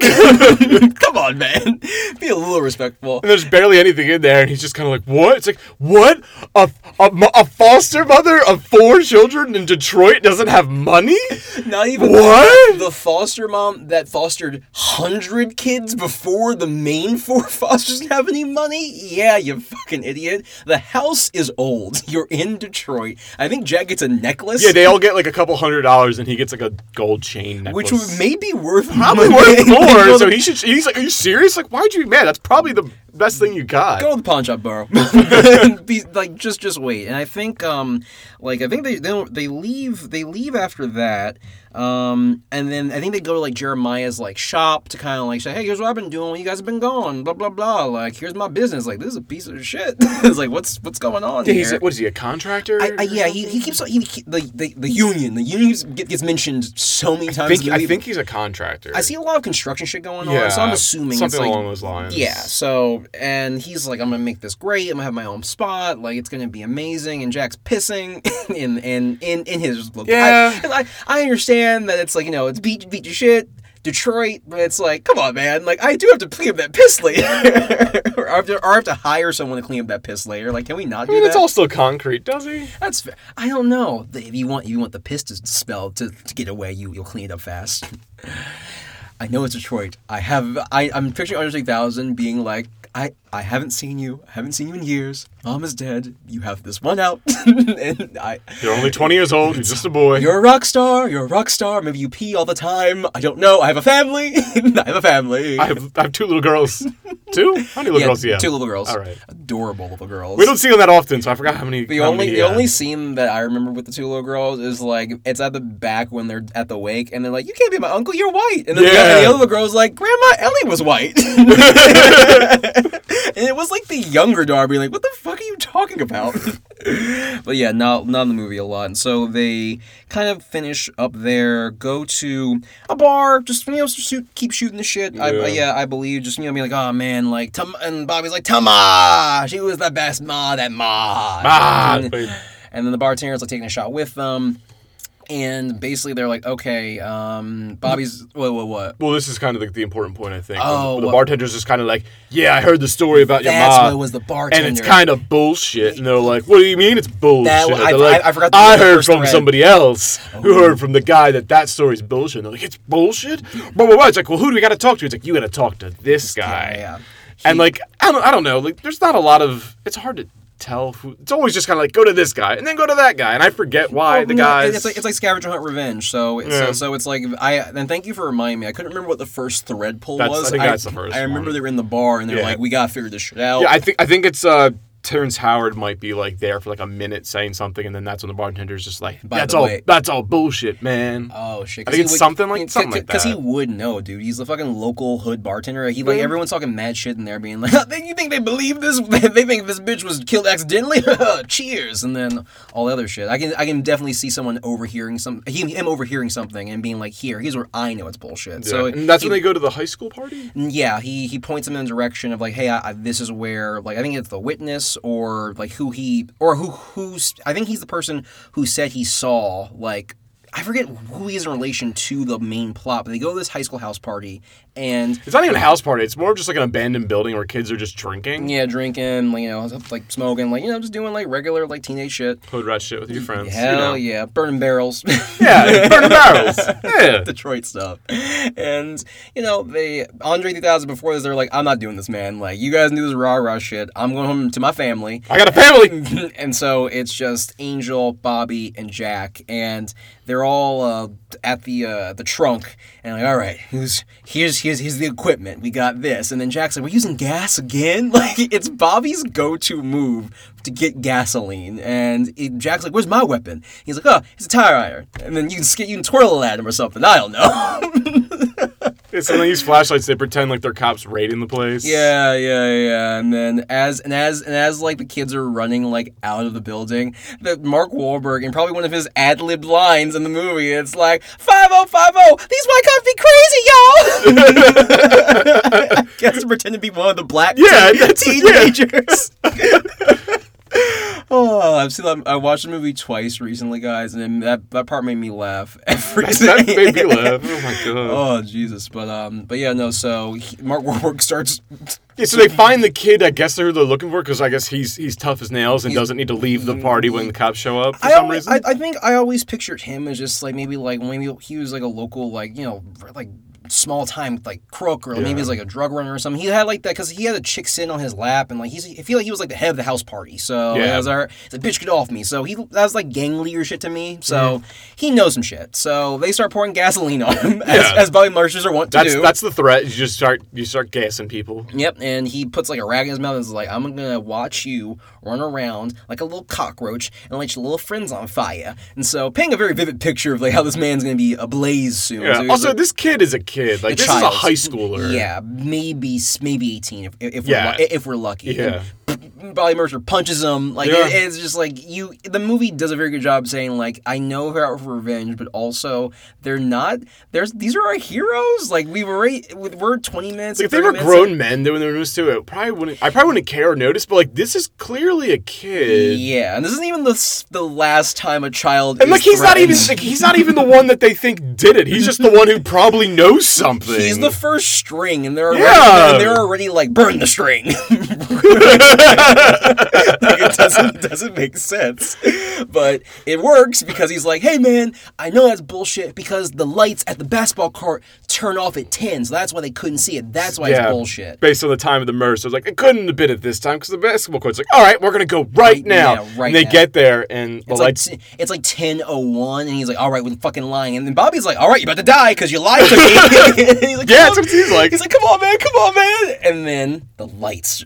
Come on, man. Be a little respectful. And there's barely anything in there, and he's just kind of like, "What?" It's like, "What? A, a, a foster mother of four children in Detroit doesn't have money? Not even What? the foster mom that fostered hundred kids before the main four fosters didn't have any money. Yeah, you fucking idiot. The house is old. You're in Detroit. I think Jack gets a necklace. Yeah, they all get like a couple hundred dollars, and he gets like a gold chain necklace. which may be worth probably worth more. So he should. He's like, "Are you serious? Like, why'd you be mad? That's probably the best thing you got." Go pawn shop, bro. Like just just wait. And I think um like I think they they, they leave they leave after that. Um and then I think they go to like Jeremiah's like shop to kind of like say, "Hey, here's what I've been doing when you guys have been gone, blah blah blah. Like, here's my business. Like, this is a piece of shit." it's like, "What's what's going on Yeah, here?" he's what is he a contractor? I, I, yeah, he, he keeps he, he- the, the the union. The union gets, gets mentioned so many I times. think, I think he's a contractor. I see a lot of construction shit going Yeah, on, so I'm assuming something it's like, along those lines. Yeah, so and he's like, I'm gonna make this great. I'm gonna have my own spot. Like it's gonna be amazing. And Jack's pissing in in in, in his. Yeah. I, I I understand that it's like you know it's beat beat your shit. Detroit, but it's like, come on, man! Like, I do have to clean up that piss later, or, I have to, or I have to hire someone to clean up that piss later. Like, can we not I do mean, that? it's all still concrete, does he? That's fair. I don't know. If you want you want the piss to smell to, to get away, you you'll clean it up fast. I know it's Detroit. I have I I'm picturing Andre 3000 being like I I haven't seen you. I haven't seen you in years. Mom is dead. You have this one out, and I. You're only 20 years old. You're just a boy. You're a rock star. You're a rock star. Maybe you pee all the time. I don't know. I have a family. I have a family. I have, I have two little girls. Two? How many little yeah, girls do you have? two little girls. All right. Adorable little girls. We don't see them that often, so I forgot how many. The how only many, the only scene that I remember with the two little girls is like it's at the back when they're at the wake and they're like, "You can't be my uncle, you're white." And then the, Yeah. and the other little girl's like, "Grandma Ellie was white," and it was like the younger Darby, like, "What the fuck are you talking about?" but yeah, not not in the movie a lot, and so they kind of finish up there, go to a bar, just you know, shoot, keep shooting the shit. I, Yeah. yeah, I believe, just you know, being like, "Oh man," like, Tam- and Bobby's like, "Tama, she was the best ma that ma." Ah, And- and then the bartender's like taking a shot with them. And basically they're like, okay, um, Bobby's what what what? well, this is kind of like the important point, I think. Oh, the what- bartender's just kind of like, yeah, I heard the story about your That's mom. what was the bartender. and it's kind of bullshit. And they're like, "What do you mean it's bullshit?" That- I- like, I- I forgot I heard from thread." somebody else who heard from the guy that that story's bullshit. And they're like, "It's bullshit." Blah blah blah. It's like, well, who do we got to talk to? It's like, you got to talk to this guy. yeah. And like, I don't, I don't know. Like, there's not a lot of. It's hard to tell who. It's always just kind of like go to this guy and then go to that guy, and I forget why the no, guys. It's like it's like scavenger hunt revenge. So it's, Yeah. so, so it's like I and thank you for reminding me. I couldn't remember what the first thread pull That's- was. I think that's the first I remember one. they were in the bar and they're Yeah. like, we gotta figure this shit out. yeah, I think I think it's uh Terrence Howard might be like there for like a minute saying something, and then that's when the bartender's just like, By "That's all. way- That's all bullshit, man." Oh shit! I think it's something like- something like that. Because he would know, dude. He's the fucking local hood bartender. He like Yeah. everyone's talking mad shit in there, being like, "You think they believe this? they think this bitch was killed accidentally? Cheers!" And then all the other shit. I can I can definitely see someone overhearing some he, him overhearing something and being like, "Here, here's where I know it's bullshit." So and that's he- when they go to the high school party. yeah, he he points him in the direction of like, hey, I, I, this is where like I think it's the witness or like who he or who who's I think he's the person who said he saw like I forget who he is in relation to the main plot, but they go to this high school house party and It's not even a house party. It's more of just like an abandoned building where kids are just drinking. yeah, drinking, like you know, like smoking, like you know, just doing like regular like teenage shit. Hood rat shit with your friends. you Hell know. yeah, burning barrels. Yeah, burning barrels. Yeah. Detroit stuff. And, you know, they, Andre 3000 before this, they're like, I'm not doing this, man. Like, you guys do this rah rah shit. I'm going home to my family. I got a family. and so it's just Angel, Bobby, and Jack, and they're all uh, at the uh, the trunk, and like, all right, here's here's here's here's the equipment. We got this, and then Jack's like, we're using gas again. Like it's Bobby's go-to move to get gasoline, and it, Jack's like, where's my weapon? He's like, oh, it's a tire iron, and then you can you can twirl it at him or something. I don't know. It's when they use flashlights, they pretend like they're cops raiding the place. Yeah, yeah, yeah. And then as and as and as like the kids are running like out of the building, that Mark Wahlberg and probably one of his ad libbed lines in the movie, it's like five oh five oh. These white cops be crazy, y'all. I guess to pretend to be one of the black Yeah, teen- that's- teenagers. Oh, I've seen that. I watched the movie twice recently, guys, and that that part made me laugh every That made me laugh. Oh my god. Oh Jesus! But um, but yeah, no. So he, Mark Wahlberg starts Yeah, so they find the kid. I guess they're, they're looking for because I guess he's he's tough as nails and doesn't need to leave the party when the cops show up for I, some always, reason. I, I think I always pictured him as just like maybe like maybe he was like a local like you know like small time like crook or maybe Yeah. he's like a drug runner or something. He had like that because he had a chick sitting on his lap and like he's I feel like he was like the head of the house party. So Yeah. yeah, was our, like bitch get off me. So he that was like gang leader shit to me. So Mm-hmm. he knows some shit. So they start pouring gasoline on him as, Yeah. as Bobby are wont to that's do. that's the threat. You just start you start gassing people. Yep, and he puts like a rag in his mouth and is like, I'm gonna watch you run around like a little cockroach and light your little friends on fire. And so, painting a very vivid picture of like how this man's gonna be ablaze soon. Yeah. he's Also, like, this kid is a kid. Like a this child. is a high schooler. Yeah, maybe maybe 18 if, if Yeah. we're if we're lucky. Yeah. And Bobby Mercer punches him. Like Yeah. it- it's just like you. The movie does a very good job saying like I know they're out for revenge, but also they're not. There's these are our heroes. Like we were we're 20 minutes. Like if they were grown men doing this too, it probably wouldn't. I probably wouldn't care or notice. But like this is clearly a kid. Yeah, and this isn't even the the last time a child. And is like he's not even like, he's not even the one that they think did it. He's just the one who probably knows something. He's the first string, and they're already, Yeah. and they're already like burn the string. like it doesn't doesn't make sense, but it works because he's like, "Hey man, I know that's bullshit because the lights at the basketball court turn off at ten, so that's why they couldn't see it. That's why it's bullshit." Based on the time of the murder, so it's like it couldn't have been at this time because the basketball court's like, all right, we're gonna go right, Right now. now, right and they now. get there, and the It's like lights. t- it's like ten oh one, and he's like, "All right, we're fucking lying." And then Bobby's like, "All right, you're about to die because you lied to me." He's like, Yeah, that's what he's like. He's like, "Come on, man, come on, man!" And then the lights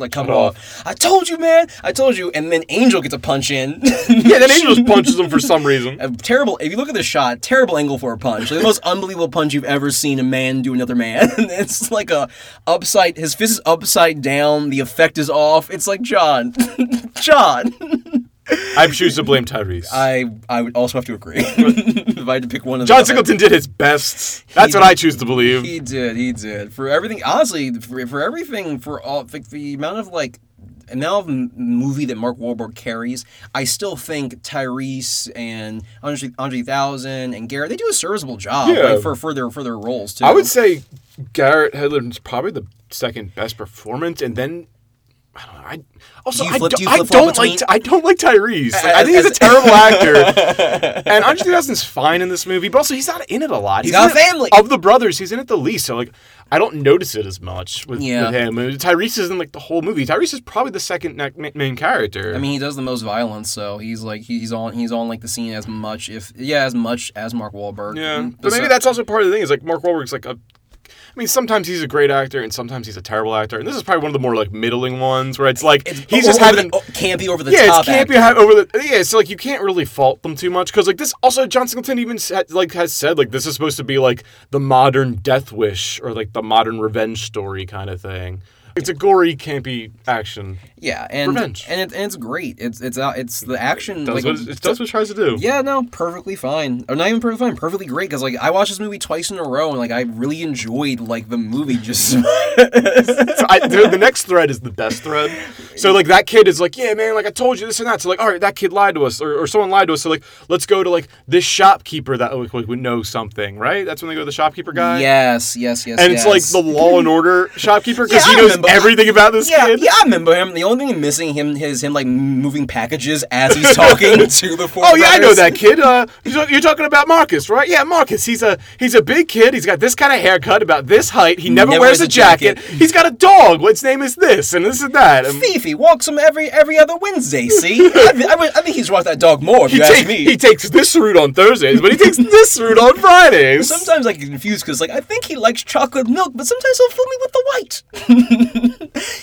like come Cut off. I told you, man. I told you. And then Angel gets a punch in. yeah, then Angel just punches him for some reason. A terrible. If you look at the shot, terrible angle for a punch. Like the most unbelievable punch you've ever seen a man do another man. it's like a upside. His fist is upside down. The effect is off. It's like John, John. I choose to blame Tyrese. I I would also have to agree. if I had to pick one of John. Singleton did his best. That's what I choose to believe. He did. He did. For everything, honestly, for, for everything, for all like, the amount of like amount of movie that Mark Wahlberg carries, I still think Tyrese and Andre, Andre Thousand and Garrett they do a serviceable job Yeah. like, for for their for their roles too. I would say Garrett Hedlund's probably the second best performance, and then I don't know. I also Do you I, do, do I don't like I don't like Tyrese. Like, I think he's a terrible actor, and Andre 3000's fine in this movie, but also he's not in it a lot. He's, got in a family. of the brothers. He's in it the least, so like I don't notice it as much with, Yeah. with him. Tyrese is in like the whole movie. Tyrese is probably the second ne- main character. I mean, he does the most violence, so he's like he's on he's on like the scene as much if yeah as much as Mark Wahlberg. Yeah, Mm, but maybe so- that's also part of the thing. Is like Mark Wahlberg's like a. I mean, sometimes he's a great actor, and sometimes he's a terrible actor. And this is probably one of the more like middling ones, where it's like It's he's just having. oh, campy over the yeah, top. it's can't ha- over the. Yeah, so like you can't really fault them too much because like this. Also, John Singleton even like has said like this is supposed to be like the modern Death Wish or like the modern revenge story kind of thing. It's a gory, campy action. Yeah, and Revenge. and, it, and it's great. It's it's uh, it's the action. Does like, what, it does what it tries to do. Yeah, no, perfectly fine. Or not even perfectly fine, perfectly great. Because like I watched this movie twice in a row, and like I really enjoyed like the movie. Just So I, the, the next thread is the best thread. So like that kid is like, yeah, man, like I told you this and that. So like, all right, that kid lied to us, or, or someone lied to us. So like, let's go to like this shopkeeper that like, would know something, right? That's when they go to the shopkeeper guy. yes, yes, yes. And it's like the Law and Order shopkeeper because Yeah, he knows remember. everything about this Yeah, kid. yeah, I remember him. The only thing missing him is him like moving packages as he's talking to the four. Oh yeah, I know that kid. Uh, you're talking about Marcus, right? Yeah, Marcus. He's a he's a big kid. He's got this kind of haircut, about this height. He never, Never wears, wears a jacket. jacket. He's got a dog. What's name is this and this and that. And Fifi walks him every every other Wednesday. See, I, thi- I, I think he's walked that dog more. If he, you ask me. he takes this route on Thursdays, but he takes this route on Fridays. Sometimes I get confused because like I think he likes chocolate milk, but sometimes he'll fool me with the white.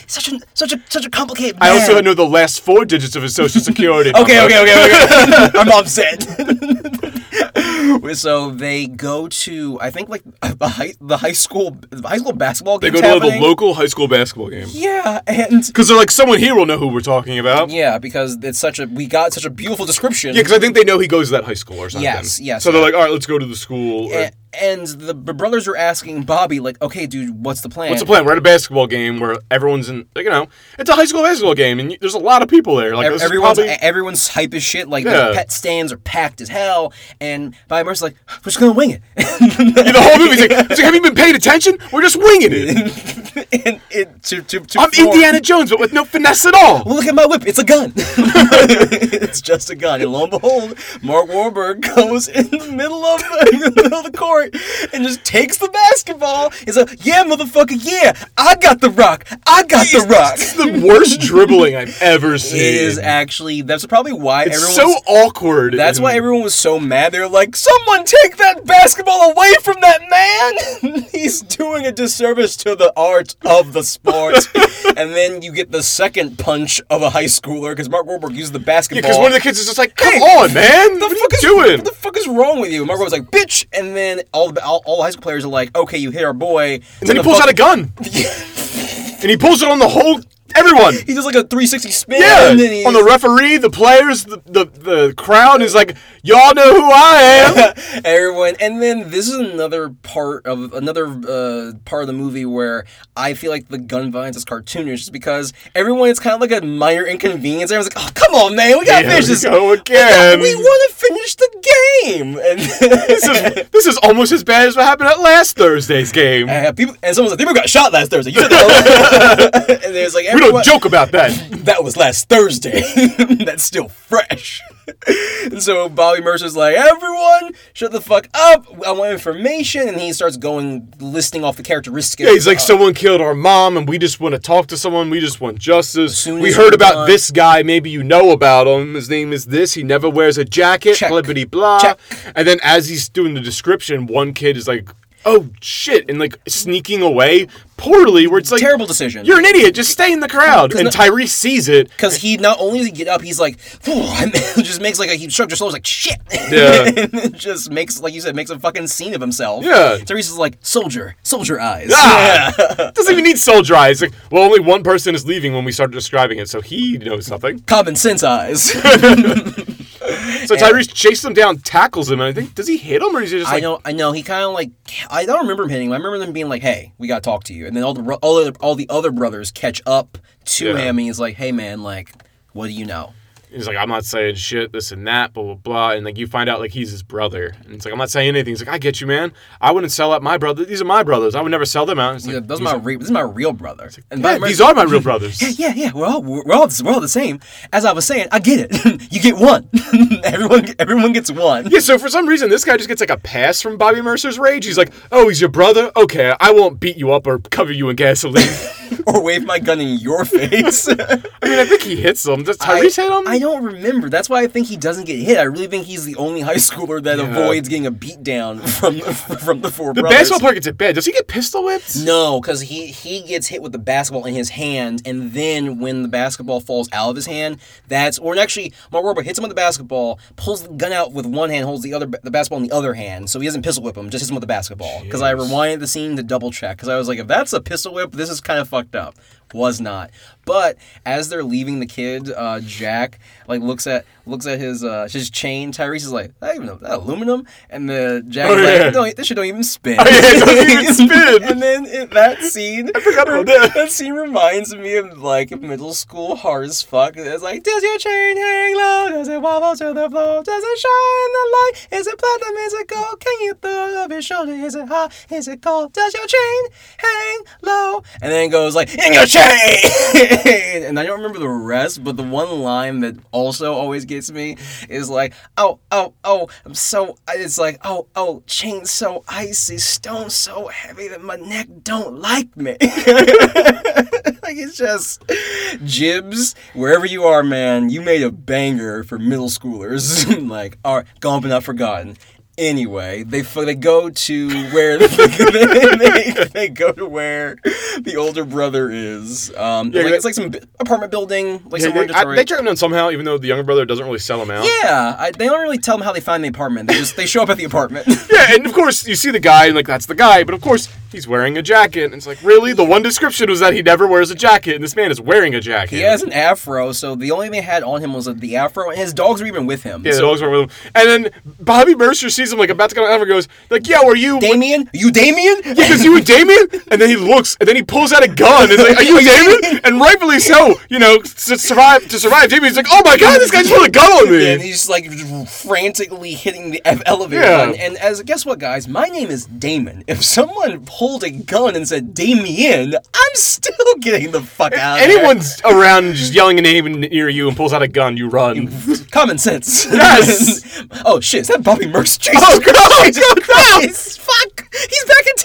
such a such a such a complicated. I also know the last four digits of his social security. Okay, okay, okay, okay. I'm upset. so they go to I think like the high the high school the high school basketball game They go to the local high school basketball game Yeah, and because they're like, someone here will know who we're talking about. yeah, because it's such a we got such a beautiful description. Yeah, because I think they know he goes to that high school or something. Yes, yes, So they're like, all right, let's go to the school. or- and the brothers are asking Bobby like, okay, dude, what's the plan? What's the plan? We're at a basketball game where everyone's in, like, you know, it's a high school basketball game, and there's a lot of people there. Like, Ev- everyone's probably- everyone's hype as shit. Like Yeah. the pet stands are packed as hell, and Bobby Mercer's like, we're just gonna wing it. The whole movie's like, like, have you been paying attention? We're just winging it. and it to to, to I'm form- Indiana Jones, but with no finesse at all. Well, look at my whip. It's a gun. it's just a gun. And lo and behold, Mark Wahlberg goes in the middle of the, in the middle of the court and just takes the basketball. He's like, "Yeah, motherfucker, yeah, I got the rock. I got the rock." It's the worst dribbling I've ever seen. It is actually. That's probably why It's everyone. so awkward. That's and- why everyone was so mad. They're like, "Someone take that basketball away from that man! He's doing a disservice to the art of the sport." and then you get the second punch of a high schooler because Mark Wahlberg used the basketball. because one of the kids is just like, come on, man. the What are fuck you is doing? What the fuck is wrong with you? Mark Wahlberg's like, "Bitch!" And then all the all, all the high school players are like, "Okay, you hit our boy." And then he pulls out a gun. and he pulls it on the whole everyone. He does like a 360 spin. Yeah, and then he on the referee, the players, the, the the crowd is like, y'all know who I am. everyone and then this is another part of another uh, part of the movie where i feel like the gun violence is cartoonish just because everyone is kind of like a minor inconvenience everyone's like oh come on man we gotta Here finish this go again. we want to finish the game and this is this is almost as bad as what happened at last Thursday's game. Uh, people, and someone's like, people got shot last Thursday. You said that. and there's like, we don't everyone- joke about that. that was last Thursday. That's still fresh. and so Bobby Mercer's like, everyone, shut the fuck up. I want information. And he starts going, listing off the characteristics. Yeah, he's like, uh, someone killed our mom, and we just want to talk to someone. We just want justice. We heard about done- this guy. Maybe you know about him. His name is this. He never wears a jacket. Check. Blibbity blah. Check. And then as he's doing the description, one kid is like, "Oh shit!" and like sneaking away poorly. Where it's like, terrible decision. You're an idiot. Just stay in the crowd. And Tyrese sees it. because he not only does he get up, he's like, just makes like a he shrugs his shoulders like shit. Yeah. just makes like you said, makes a fucking scene of himself. Yeah. Tyrese is like soldier, soldier eyes. Ah! Doesn't even need soldier eyes. Like, well, only one person is leaving when we start describing it, so he knows something. Common sense eyes. So Tyrese chases him down, tackles him, and I think does he hit him or is he just like I know, I know. He kind of like I don't remember him hitting him. I remember them being like, "Hey, we gotta talk to you," and then all the all the all the other brothers catch up to Yeah. him, and he's like, "Hey, man, like, what do you know?" He's like I'm not saying shit, this and that, blah blah blah, and like you find out like he's his brother, and it's like I'm not saying anything. He's like I get you, man. I wouldn't sell out my brother. These are my brothers. I would never sell them out. It's like, like, "Those are my like, re- this is my real brother." And yeah, by- these are my real brothers. Yeah, yeah, yeah. We're all we're all we're all the same. As I was saying, I get it. you get one. everyone everyone gets one. Yeah, so for some reason, this guy just gets like a pass from Bobby Mercer's rage. He's like, "Oh, he's your brother? Okay, I won't beat you up or cover you in gasoline." or wave my gun in your face. I mean, I think he hits him. Does Tyrese I, hit him? I don't remember. That's why I think he doesn't get hit. I really think he's the only high schooler that Yeah. avoids getting a beat down from the, from the four the brothers. basketball player gets it bad. Does he get pistol whipped? No, because he he gets hit with the basketball in his hand, and then when the basketball falls out of his hand, that's or actually Mark Wahlberg hits him with the basketball, pulls the gun out with one hand, holds the other the basketball in the other hand, so he doesn't pistol whip him, just hits him with the basketball. Because I rewinded the scene to double check, because I was like, if that's a pistol whip, this is kind of fucked up. Was not. But as they're leaving the kid, uh, Jack like looks at looks at his uh, his chain. Tyrese is like, I don't even know that aluminum, and the Jack Oh, yeah. like, don't, this shit don't even spin. Oh, yeah, it doesn't even spin. and then in that scene, I forgot about that. scene reminds me of like middle school hard as fuck. It's like, does your chain hang low? Does it wobble to the floor? Does it shine the light? Is it platinum? Is it gold? Can you throw it over your shoulder? Is it hot? Is it cold? Does your chain hang low? And then it goes like, in your chain. and I don't remember the rest, but the one line that also always gets me is like, oh, oh, oh, I'm so. It's like, oh, oh, chain so icy, stone so heavy that my neck don't like me. like it's just Jibbs. Wherever you are, man, you made a banger for middle schoolers. like, are gone but not forgotten. Anyway, they they go to where they, they go to where the older brother is. Um, Yeah, like, they- it's like some apartment building, like Yeah, somewhere they, I, they track him down somehow, even though the younger brother doesn't really sell him out. yeah, I, they don't really tell them how they find the apartment. They just they show up at the apartment. Yeah, and of course you see the guy, and like that's the guy, but of course he's wearing a jacket, and it's like really the one description was that he never wears a jacket, and this man is wearing a jacket. he has an afro, so the only thing they had on him was the afro, and his dogs were even with him. Yeah, the dogs were with him, and then Bobby Mercer sees him like about to come out and goes like, "Yeah, were you?" Damien, you Damien? Because you and Damien, and then he looks, and then he pulls out a gun. And is like, "Are you Damien?" And rightfully so, you know, to survive, to survive, Damien's like, "Oh my god, this guy just put a gun on me." and he's like frantically hitting the elevator Yeah. button. And as guess what, guys? My name is Damon. If someone pulled a gun and said Damien, I'm still getting the fuck out. of there. Anyone's around just yelling a name near you and pulls out a gun, you run. common sense. Yes. oh shit! Is that Bobby Mercer? Jesus Oh, God, Jesus God, Christ! Fuck! He's back in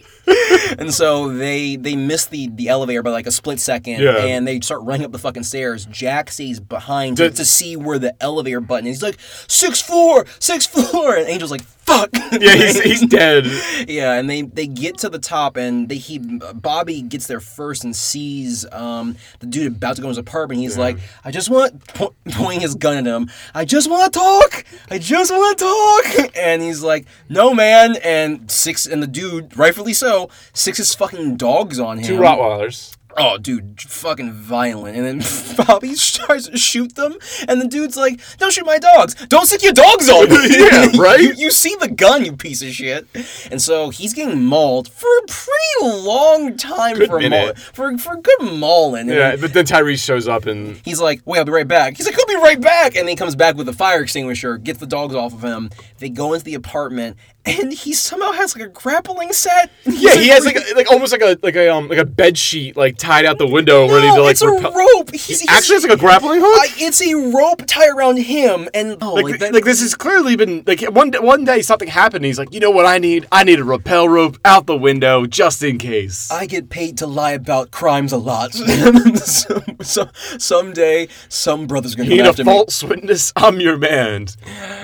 town. and so they they miss the the elevator by like a split second, Yeah. and they start running up the fucking stairs. Jack stays behind The- to, to see where the elevator button. is. He's like sixth floor, sixth floor, and Angel's like fuck. Yeah, he's, he's dead. Yeah, and they they get to the top, and they he Bobby gets there first and sees um the dude about to go in his apartment. He's like, I just want po- pointing his gun at him. I just want to talk. I just want to talk. And he's like, No, man. And six and the dude, rightfully so, sics his fucking dogs on him. Two Rottweilers. Oh, dude, fucking violent. And then Bobby tries to shoot them, and the dude's like, "Don't shoot my dogs! Don't stick your dogs on me!" Yeah, right? You, you see the gun, you piece of shit. And so he's getting mauled for a pretty long time Good for a maul- for for good mauling. And Yeah, but then Tyrese shows up and He's like, wait, I'll be right back. He's like, I'll be right back. And then he comes back with a fire extinguisher, gets the dogs off of him. They go into the apartment, and he somehow has like a grappling set. yeah, he has like a, like almost like a like a um like a bed sheet like tied out the window ready to No, like it's a rope. He's, he's Actually, it's like a grappling hook. I, it's a rope tied around him, and oh, like, like, that, like this has clearly been like one day, one day something happened. And he's like, you know what I need? I need a rappel rope out the window just in case. I get paid to lie about crimes a lot. so, so, someday, some brother's gonna you come need a after me. false witness. I'm your man,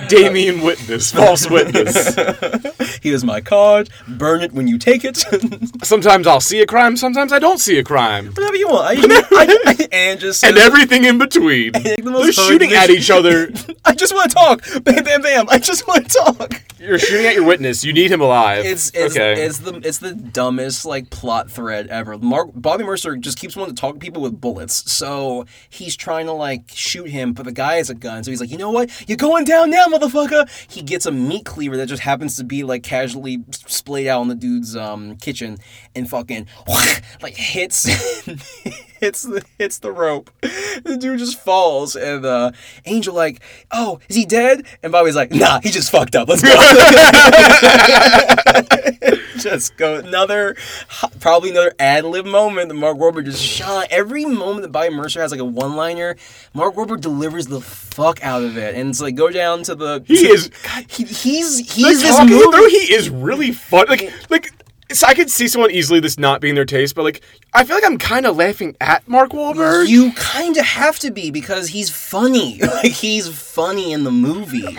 Damien Witness, false witness. Here's my card. Burn it when you take it. Sometimes I'll see a crime. Sometimes I don't see a crime. Whatever you want. I, I, I, and just And everything in between. the They're shooting at each other. I just want to talk. Bam, bam, bam. I just want to talk. You're shooting at your witness. You need him alive. It's it's, okay. it's the it's the dumbest like plot thread ever. Mark Bobby Mercer just keeps wanting to talk to people with bullets, so he's trying to like shoot him, but the guy has a gun, so he's like, you know what? You're going down now, motherfucker. He gets a meat cleaver that just happens to be like casually splayed out in the dude's um kitchen, and fucking like hits. Hits the hits the rope. The dude just falls, and uh, Angel like, oh, is he dead? And Bobby's like, nah, he just fucked up. Let's go. just go another probably another ad lib moment that Mark Wahlberg just shine every moment that Bobby Mercer has like a one liner Mark Wahlberg delivers the fuck out of it. And it's like go down to the He is- he, he's he's this movie through, he is really fun. Like, like so I could see someone easily this not being their taste, but like, I feel like I'm kind of laughing at Mark Wahlberg. you kind of have to be because he's funny. Like he's funny in the movie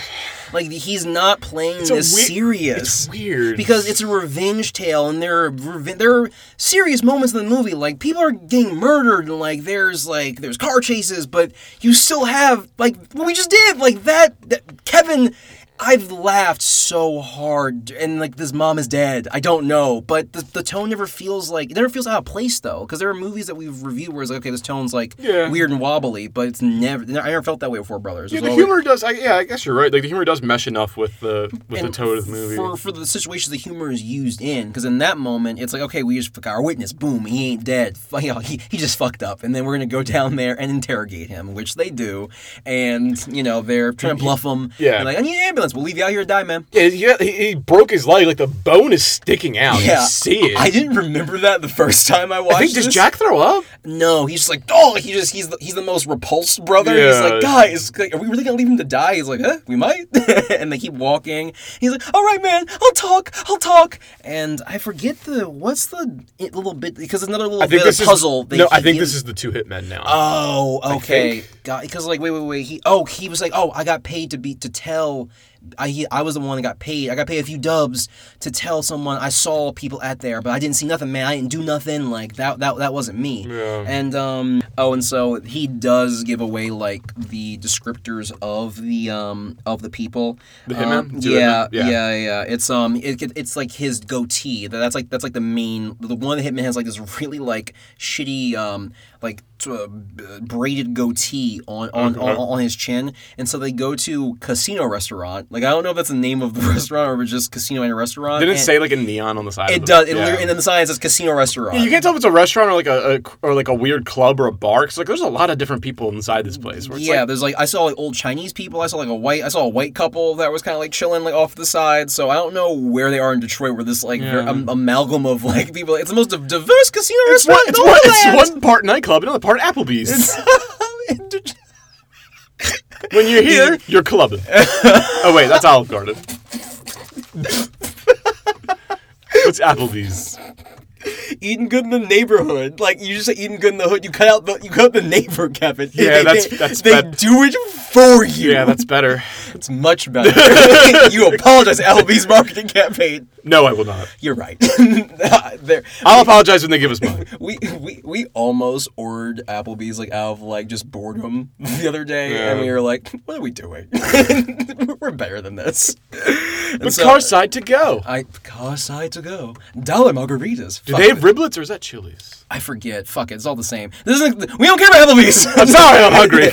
like he's not playing a this wei- serious. it's weird. because it's a revenge tale and there are there are serious moments in the movie. Like people are getting murdered and like there's like there's car chases but you still have like what we just did. Like that, that Kevin I've laughed so hard, and like this mom is dead. I don't know, but the, the tone never feels like it never feels out of place though. Because there are movies that we've reviewed where it's like, okay, this tone's like Yeah. weird and wobbly, but it's never. I never felt that way with Four Brothers. Yeah, the always- humor does. I, yeah, I guess you're right. Like the humor does mesh enough with the with the and tone of the movie. For for the situations the humor is used in, because in that moment it's like, okay, we just got our witness, boom, he ain't dead, you know, he, he just fucked up, and then we're gonna go down there and interrogate him, which they do, and you know they're trying to bluff him. Yeah. They're like I need an ambulance. We'll leave you out here to die, man. Yeah, he, he, he broke his leg. Like the bone is sticking out. You see it. I didn't remember that the first time I watched. I think does this. Jack throw up? No, he's just like, oh, he just he's the, he's the most repulsed brother. He's like, guys, like, are we really gonna leave him to die? He's like, huh, we might. and they keep walking. He's like, all right, man, I'll talk, I'll talk. And I forget the what's the little bit because another little I think bit this of puzzle. is no. I think gives- this is the two hitmen now. Oh, okay. think. Because like, wait, wait, wait. He oh, he was like, oh, I got paid to be to tell. I he, I was the one that got paid. I got paid a few dubs to tell someone I saw people at there, but I didn't see nothing, man. I didn't do nothing. Like that that that wasn't me. Yeah. And um oh, and so he does give away like the descriptors of the um of the people. The hitman? Um, Two yeah. Yeah. yeah, yeah. It's um, it, it- it's like his goatee. That- That's like that's like the main. The one the hitmen has like this really like shitty um like t- uh, braided goatee on on, on on his chin, and so they go to casino restaurant. Like I don't know if that's the name of the restaurant or just casino and restaurant. Didn't it and say like a neon on the side? It the- does. It yeah. and then the sign says casino restaurant. Yeah, you can't tell if it's a restaurant or like a, a or like a weird club or a bar. Cause like there's a lot of different people inside this place. Yeah, like, there's like I saw like old Chinese people. I saw like a white. I saw a white couple that was kind of like chilling like off the side. So I don't know where they are in Detroit. Where this like Yeah. am- amalgam of like people. It's the most diverse casino it's restaurant one, it's, one, it's one part nightclub, another part Applebee's. When you're here, you're clubbing. oh wait, that's Olive Garden. What's Applebee's? Eating good in the neighborhood. Like you just say eating good in the hood. You cut out the you cut out the neighbor, Kevin. Yeah, They- that's- they, that's they do it for you. Yeah, that's better. it's much better. you apologize, LB's marketing campaign. No, I will not. You're right. there, I'll apologize when they give us money. we, we we almost ordered Applebee's like out of like just boredom the other day, and we were like, "What are we doing? we're better than this." And But so- car side to go. I car side to go. Dollar margaritas. Do they have riblets or is that Chili's? I forget. Fuck it. It's all the same. This is we don't care about Applebee's. I'm sorry, I'm hungry.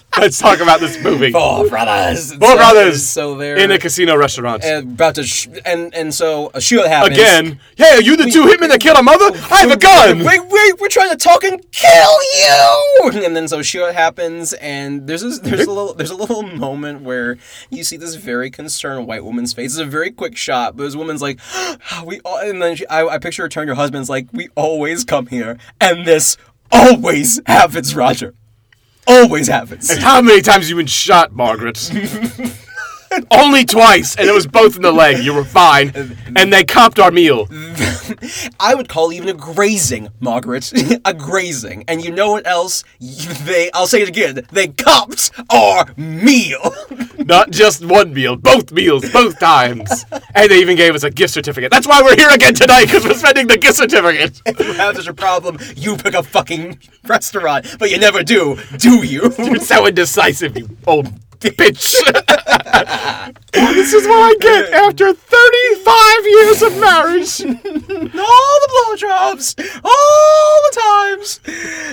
Let's talk about this movie. Four brothers. Four So- brothers So they're in a casino restaurant. and about to sh- and and so a shootout happens Again. Hey, are you the two hitmen that killed our mother? I have a gun. Wait, wait, we're trying to talk and kill you. And then so shootout happens, and there's this, there's a little there's a little moment where you see this very concerned white woman's face. It's a very quick shot, but this woman's like, ah, we all, and then she, I, I picture her turn to her husband's like, we always come here, and this always happens, Roger. Always happens. And how many times have you been shot, Margaret? Only twice, and it was both in the leg. You were fine, and they copped our meal. I would call even a grazing, Margaret. a grazing. And you know what else? They I'll say it again. They copped our meal. Not just one meal, both meals, both times. And they even gave us a gift certificate. That's why we're here again tonight, because we're spending the gift certificate. if you have such a problem, you pick a fucking restaurant. But you never do, do you? You're so indecisive, you old bitch. this is what I get after 35 years of marriage. all the blowjobs, all the times.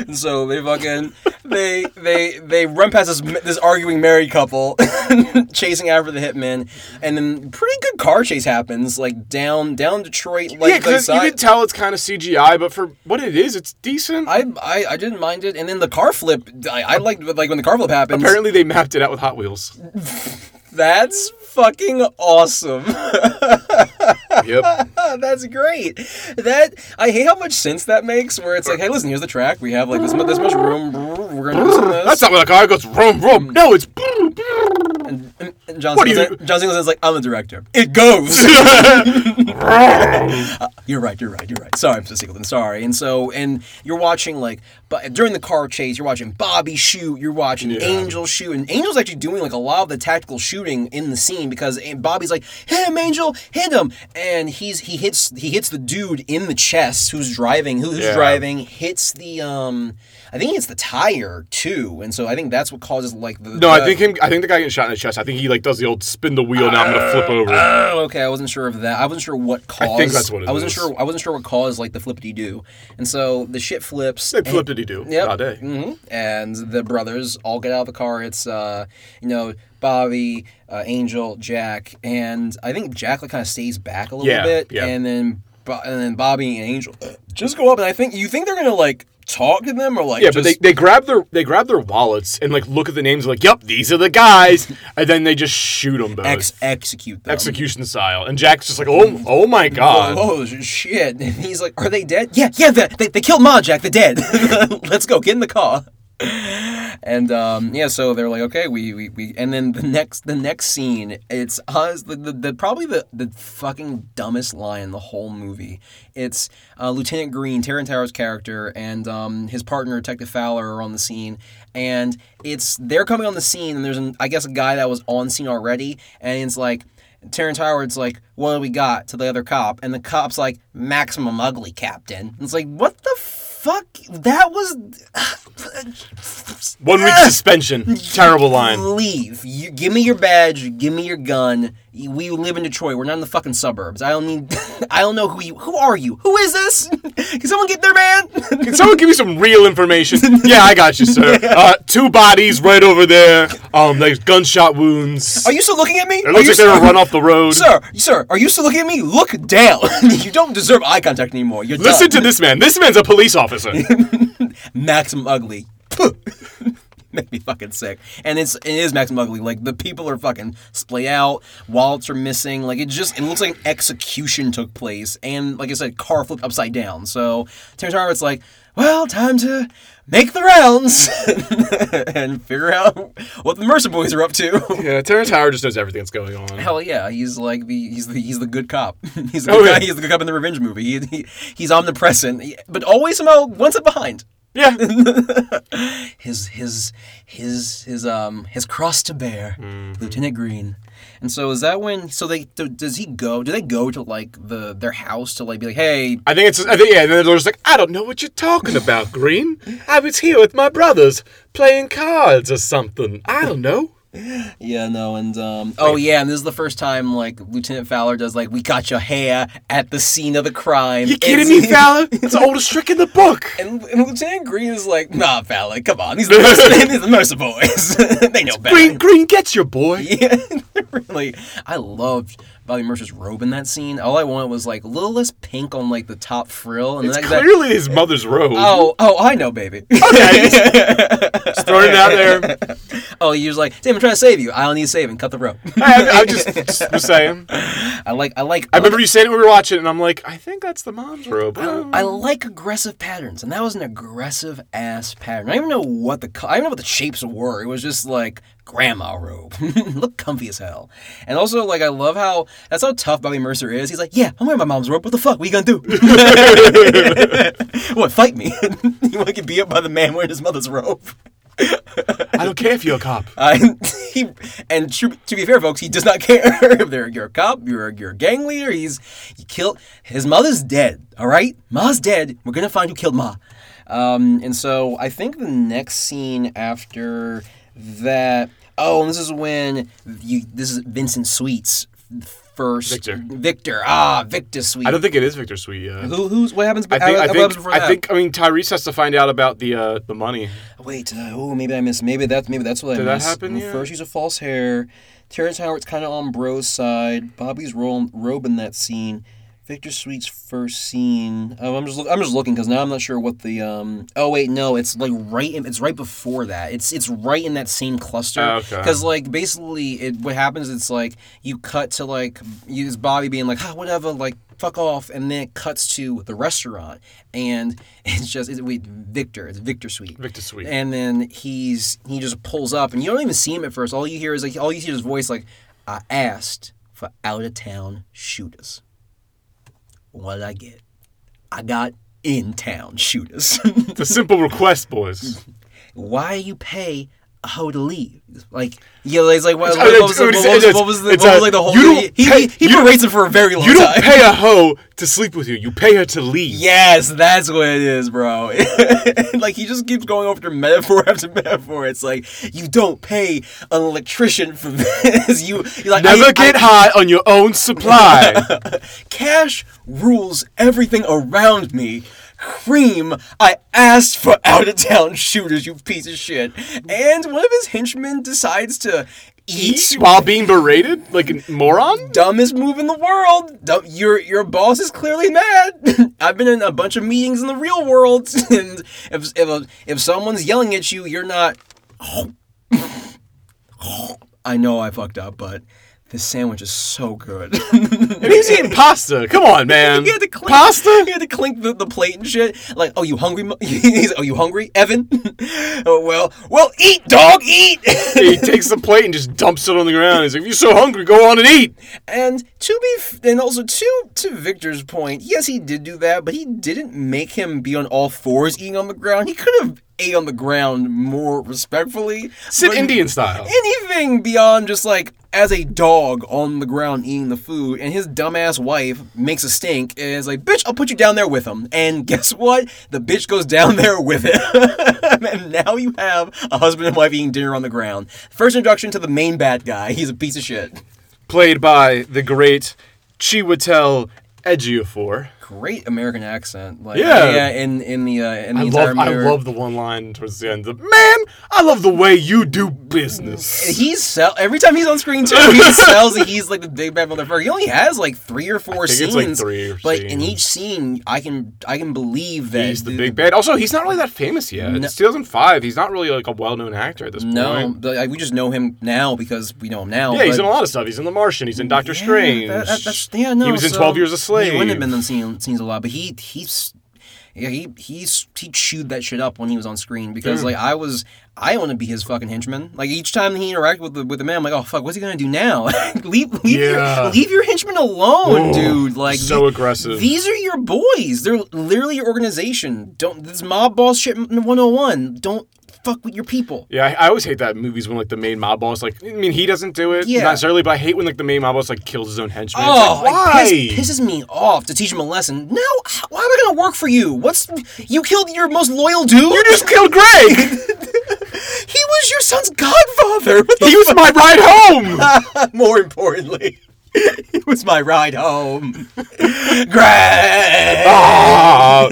And so they fucking they they they run past this this arguing married couple, chasing after the hitman, and then pretty good car chase happens like down down Detroit like yeah, because you can tell it's kind of CGI, but for what it is, it's decent. I, I I didn't mind it, and then the car flip. I, I liked like when the car flip happened. Apparently, they mapped it out with Hot Wheels. that's fucking awesome. Yep. that's great. That I hate how much sense that makes. Where it's like, hey, listen, here's the track. We have like this mu- this much room. We're gonna do this and this. That's not when a car goes vroom vroom. No, it's. and, and, and John What do you- Singleton, John Singleton's like, I'm the director. It goes. Uh, you're right. You're right. You're right. Sorry, Mr. Singleton. Sorry. And so, and you're watching like, but during the car chase, you're watching Bobby shoot. You're watching. Angel shoot, and Angel's actually doing like a lot of the tactical shooting in the scene because and Bobby's like, hit him, Angel, hit him, and he's he hits he hits the dude in the chest who's driving who's Yeah. driving hits the um I think he hits the tire too, and so I think that's what causes like the No, I think him. I think the guy getting shot in the chest. I think he like does the old spin the wheel. Now I'm gonna flip over. Oh, okay. I wasn't sure of that. I wasn't sure what caused. I think that's what it I wasn't is. sure. I wasn't sure what caused like the flippity do, and so the shit flips. they flippity do Yep. all day. hmm And the brothers all get out of the car. It's uh, you know, Bobby, uh, Angel, Jack, and I think Jack like kind of stays back a little Yeah, bit, yeah. and then and then Bobby and Angel just go up, and I think you think they're gonna like talk to them or like Yeah, but they, they grab their they grab their wallets and like look at the names like, yep, these are the guys, and then they just shoot them both. ex- execute them. execution style. And Jack's just like, oh, oh my god. Oh shit! And he's like, "Are they dead?" Yeah, yeah. They, they, they killed Ma Jack. They're dead. Let's go. Get in the car. And um, yeah, so they're like, okay, we, we, we and then the next the next scene, it's us the, the, the probably the, the fucking dumbest line in the whole movie. It's uh, Lieutenant Green, Howard's character, and um, his partner Detective Fowler are on the scene, and it's they're coming on the scene, and there's an, I guess a guy that was on scene already, and it's like. Terrence Howard's like, what do we got to the other cop? And the cop's like, maximum ugly, Captain. And it's like, what the fuck? That was. One week suspension. Terrible line. Leave. You, give me your badge. Give me your gun. We live in Detroit. We're not in the fucking suburbs. I don't need. I don't know who you. Who are you? Who is this? Can someone get their man? Can someone give me some real information? yeah, I got you, sir. Uh, two bodies right over there. Um, there's gunshot wounds. are you still looking at me? It looks like they were still- run off the road. Sir, sir, are you still looking at me? Look down. you don't deserve eye contact anymore. You're Listen to this man. This man's a police officer. Maximum Ugly. Make me fucking sick. And it's it is Maximum Ugly. Like the people are fucking splayed out, wallets are missing. Like it just it looks like an execution took place. And like I said, car flipped upside down. So Terrence Howard's like, well, time to make the rounds and figure out what the Mercer boys are up to. yeah, Terrence Howard just knows everything that's going on. Hell yeah, he's like the he's the he's the good cop. he's the Oh, good yeah. guy. He's the good cop in the revenge movie. He, he he's omnipresent, but always somehow one step behind. Yeah. his his his his um his cross to bear, Mm-hmm. Lieutenant Green. And so is that when? So they do- does he go? Do they go to like the their house to like be like, hey, I think it's. I think yeah. And then they're just like, I don't know what you're talking about, Green. I was here with my brothers playing cards or something. I don't know. yeah, no, and um, oh yeah, and this is the first time like Lieutenant Fowler does like, we got your hair at the scene of the crime. You kidding me, Fowler? It's the oldest trick in the book. And, and Lieutenant Green is like, nah, Fowler, come on, these are the Mercer, these the Mercer boys. they know better. Green, Green gets your boy. Yeah, really. I loved Bobby Mercer's robe in that scene. All I wanted was like a little less pink on like the top frill, and It's that, clearly his mother's robe. Oh, oh, I know, baby. Okay, just throwing it out there. oh, he was like, "Damn, I'm trying to save you. I don't need saving. Cut the rope." I, I just, just was saying. I like, I like. I remember you saying it when we were watching, it, and I'm like, I think that's the mom's robe. I, I like aggressive patterns, and that was an aggressive ass pattern. I don't even know what the I don't know what the shapes were. It was just like grandma robe, look comfy as hell. And also, like, I love how that's how tough Bobby Mercer is. He's like, "Yeah, I'm wearing my mom's robe. What the fuck? What you gonna do? what? Fight me? you want to get beat up by the man wearing his mother's robe?" I don't care if you're a cop. Uh, he, and to, to be fair, folks, he does not care if they're, you're a cop, you're a, you're a gang leader. He's he killed his mother's dead. All right, Ma's dead. We're gonna find who killed Ma. Um, and so I think the next scene after that. Oh, and this is when you. This is Vincent Sweet's first. Victor. Victor. Ah, Victor Sweet. I don't think it is Victor Sweet yet. Who, who's what happens? I how- think, I think, before I that? think, I mean, Tyrese has to find out about the uh, the money. Wait, uh, oh, maybe I missed. Maybe that's maybe that's what I Did that missed. happen yet? First, use a false hair. Terrence Howard's kind of on Bro's side. Bobby's role, robe in that scene. Victor Sweet's first scene. Oh, I'm just look- I'm just looking because now I'm not sure what the um. Oh wait, no, it's like right. In, it's right before that. It's it's right in that same cluster. Oh, okay. Because like basically, it what happens? It's like you cut to like use Bobby being like, ah, whatever, like fuck off, and then it cuts to the restaurant, and it's just it's, wait, Victor. It's Victor Sweet. Victor Sweet. And then he's he just pulls up, and you don't even see him at first. All you hear is like all you hear is his voice like, "I asked for out of town shooters. What did I get? I got in town shooters. It's a simple request, boys. Why you pay a hoe to leave. Like, yeah, it's like what, It's- what, was, the, what, was, what was the, what was like the whole? you don't he he, pay- he, you berates him for a very long time. You don't pay a hoe to sleep with you. You pay her to leave. Yes, that's what it is, bro. like he just keeps going over metaphor after metaphor. It's like you don't pay an electrician for this. You you're like Never I- get I- high on your own supply. Cash rules everything around me. Cream, I asked for out of town shooters, you piece of shit. And one of his henchmen decides to eat. While being berated like a moron? Dumbest move in the world. Dumb, your your boss is clearly mad. I've been in a bunch of meetings in the real world, and if if, if someone's yelling at you, you're not. I know I fucked up, but this sandwich is so good. He's eating pasta. Come on, man. He had to clink, Pasta? He had to clink the, the plate and shit. Like, oh, you hungry? mo-" He's, oh, you hungry, Evan? oh, well, well, eat, dog, eat. he takes the plate and just dumps it on the ground. He's like, if you're so hungry, go on and eat. and to be, f- and also to to Victor's point, yes, he did do that, but he didn't make him be on all fours eating on the ground. He could have ate on the ground more respectfully. Sit Indian style. Anything beyond just like as a dog on the ground eating the food, and his dumbass wife makes a stink and is like, "Bitch, I'll put you down there with him." And guess what? The bitch goes down there with him, and now you have a husband and wife eating dinner on the ground. First introduction to the main bad guy. He's a piece of shit. Played by the great Chiwetel Ejiofor. Great American accent. Like, Yeah. yeah. In in the uh, in the I entire love, I love the one line towards the end. The, Man, I love the way you do business. He sell every time he's on screen too. He sells that he's like the big bad motherfucker. He only has like three or four scenes, like, three but in each scene, I can I can believe that He's the big bad. Also, he's not really that famous yet. It's 2005. He's not really like a well-known actor at this No, point. but like, we just know him now because we know him now. Yeah, he's in a lot of stuff. He's in The Martian. He's in Doctor Yeah, Strange. that- that- yeah, no. he was in so 12 Years a Slave. He wouldn't have been in scene, scenes a lot, but he he's yeah he he's he chewed that shit up when he was on screen because Mm. like I was I want to be his fucking henchman. Like each time he interacted with the with the man, I'm like, oh fuck, what's he gonna do now? leave leave Yeah. your leave your henchman alone, Oh, dude. Like so the- aggressive. These are your boys. They're literally your organization. Don't this mob boss shit 101. Don't fuck with your people. Yeah, I, I always hate that in movies when like the main mob boss like I mean he doesn't do it Yeah. necessarily, but I hate when like the main mob boss like kills his own henchmen. Oh, like, why? it piss, pisses me off to teach him a lesson. No, why am I gonna work for you? What's you killed your most loyal dude? you just killed Greg. he was your son's godfather. He was my ride home. More importantly, it was my ride home. Greg. Ah.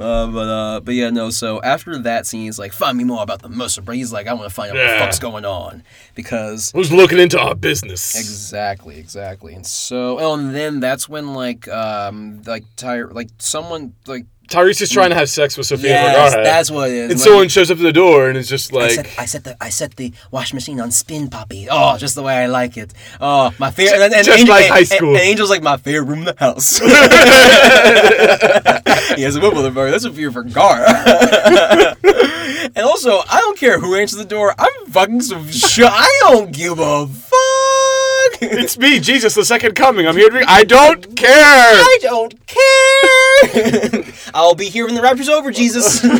Uh, but uh, but yeah, no. So after that scene, he's like, "Find me more about the Mercer." But he's like, "I want to find out what the fuck's going on," because Who's looking into our business? Exactly, exactly. And so, oh, and then that's when like, um, like Tyre, like someone, like, Tyrese is trying to have sex with Sofia yes, Vergara. that's what it is. and Like, someone shows up at the door and it's just I like set, I set the I set the wash machine on spin, Poppy. Oh, just the way I like it. Oh, my favorite. And, and, Just Angel, like and- high school. And, Angel's like my favorite room in the house. he has a whip motherfucker. That's a fear for Gar. and also, I don't care who answers the door. I'm fucking some shit. I don't give a fuck. It's me, Jesus, the second coming. I'm here to be I don't care. I don't care. I'll be here when the rapture's over, Jesus.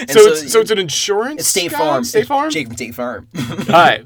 And So, it's so it's an insurance. it's State guy? Farm. State Farm. Jake from State Farm. Hi.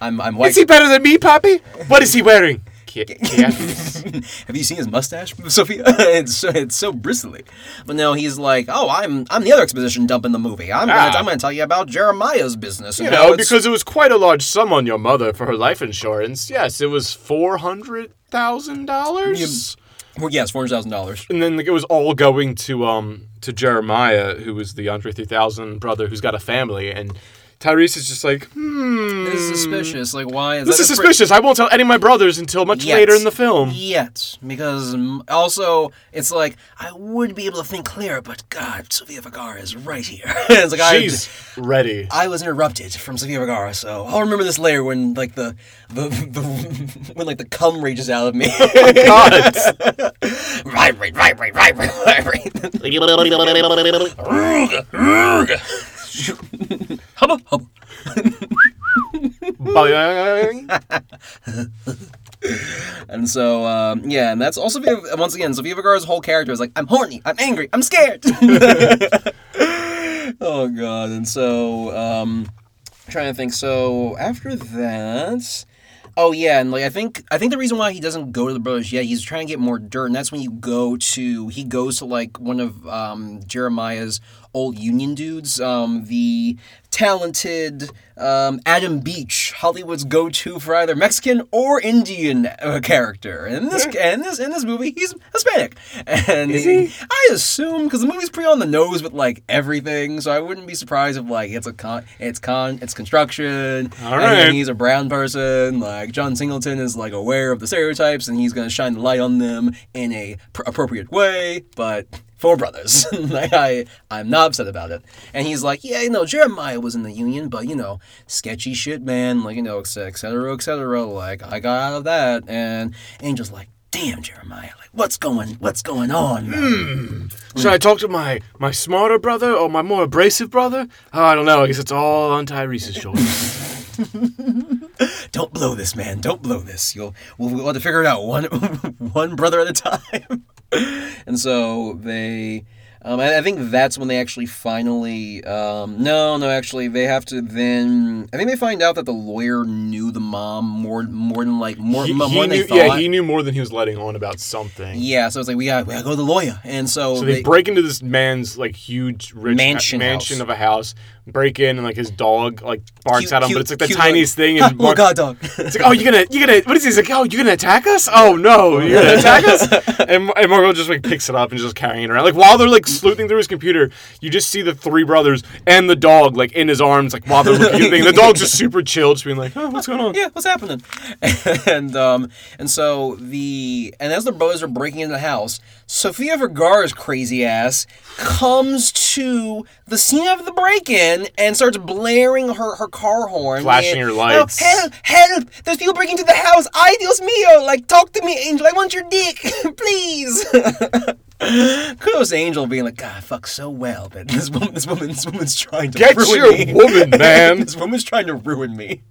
I'm I'm white. Is he better than me, Poppy? What is he wearing? Have you seen his mustache, Sofia? it's so, it's so bristly. But no, he's like, oh, I'm I'm the other exposition dump in the movie. I'm gonna Ah. I'm gonna tell you about Jeremiah's business. You know, because it was quite a large sum on your mother for her life insurance. Yes, it was four hundred thousand dollars. well, yes, four hundred thousand dollars. And then like, it was all going to um to Jeremiah, who was the Andre 3000 brother who's got a family, and Tyrese is just like, hmm. This is suspicious. Like, why is This that is a fr- suspicious. I won't tell any of my brothers until much Yet. later in the film. Yet, because also it's like I would be able to think clearer, but God, Sofia Vergara is right here. it's like I, She's ready. I was interrupted from Sofia Vergara, so I'll remember this later when like the the, the when like the cum rages out of me. God. right, right, right, right, right, right, right. hubba, hubba. And so, um, yeah, and that's also once again, Sofia Vergara's whole character is like, I'm horny, I'm angry, I'm scared. Oh god. And so um trying to think so after that Oh yeah, and like I think I think the reason why he doesn't go to the brothers yet, he's trying to get more dirt, and that's when you go to he goes to like one of um, Jeremiah's old Union dudes, um, the talented um, Adam Beach, Hollywood's go-to for either Mexican or Indian uh, character. And in this in this in this movie, he's Hispanic. And Is he? I assume because the movie's pretty on the nose with like everything, so I wouldn't be surprised if like it's a con, it's con, it's construction. All and he's a brown person. Like John Singleton is like aware of the stereotypes, and he's gonna shine the light on them in a pr- appropriate way. But four brothers, like I, I'm not upset about it. And he's like, yeah, you know, Jeremiah was in the union, but you know, sketchy shit, man. Like you know, et cetera, et cetera. Like I got out of that, and Angel's like. Damn, Jeremiah! Like, what's going, what's going on? man?" Hmm. Should I talk to my my smarter brother or my more abrasive brother? Oh, I don't know. I guess it's all on Tyrese's shoulders. Don't blow this, man. Don't blow this. You'll we'll, we'll have to figure it out one one brother at a time. and so they, um, I, I think that's when they actually finally. Um, no, no, actually, they have to then. I think they find out that the lawyer knew the mom more more than like more, he, more he than knew, they thought. yeah, he knew more than he was letting on about something. Yeah, so it's like we got we gotta go to the lawyer, and so, So they, break into this man's like huge rich Mansion mansion house. of a house. Break in and like his dog like barks Cute- at him, cute- but it's like the tiniest dog. thing. Ha, And oh god, dog. It's like, oh, you're gonna, you're gonna, what is he? He's like, oh, you're gonna attack us? Oh no, you're gonna attack us? And, and Margot just like picks it up and just carrying it around. Like while they're like sleuthing through his computer, you just see the three brothers and the dog like in his arms, like while they're looking at the thing. The dog's just super chill, just being like, oh, what's going on? yeah, what's happening? And um, and so the and as the brothers are breaking into the house, Sofia Vergara's crazy ass comes to the scene of the break-in and starts blaring her, her car horn, Flashing and, her lights. "Oh, help! Help! There's people breaking into the house! Ay, Dios mío! Like, talk to me, Angel. I want your dick, please." Kudos to Angel being like, God, fuck so well, but this woman, this woman, this woman's trying to Get ruin your me. woman, man. this woman's trying to ruin me.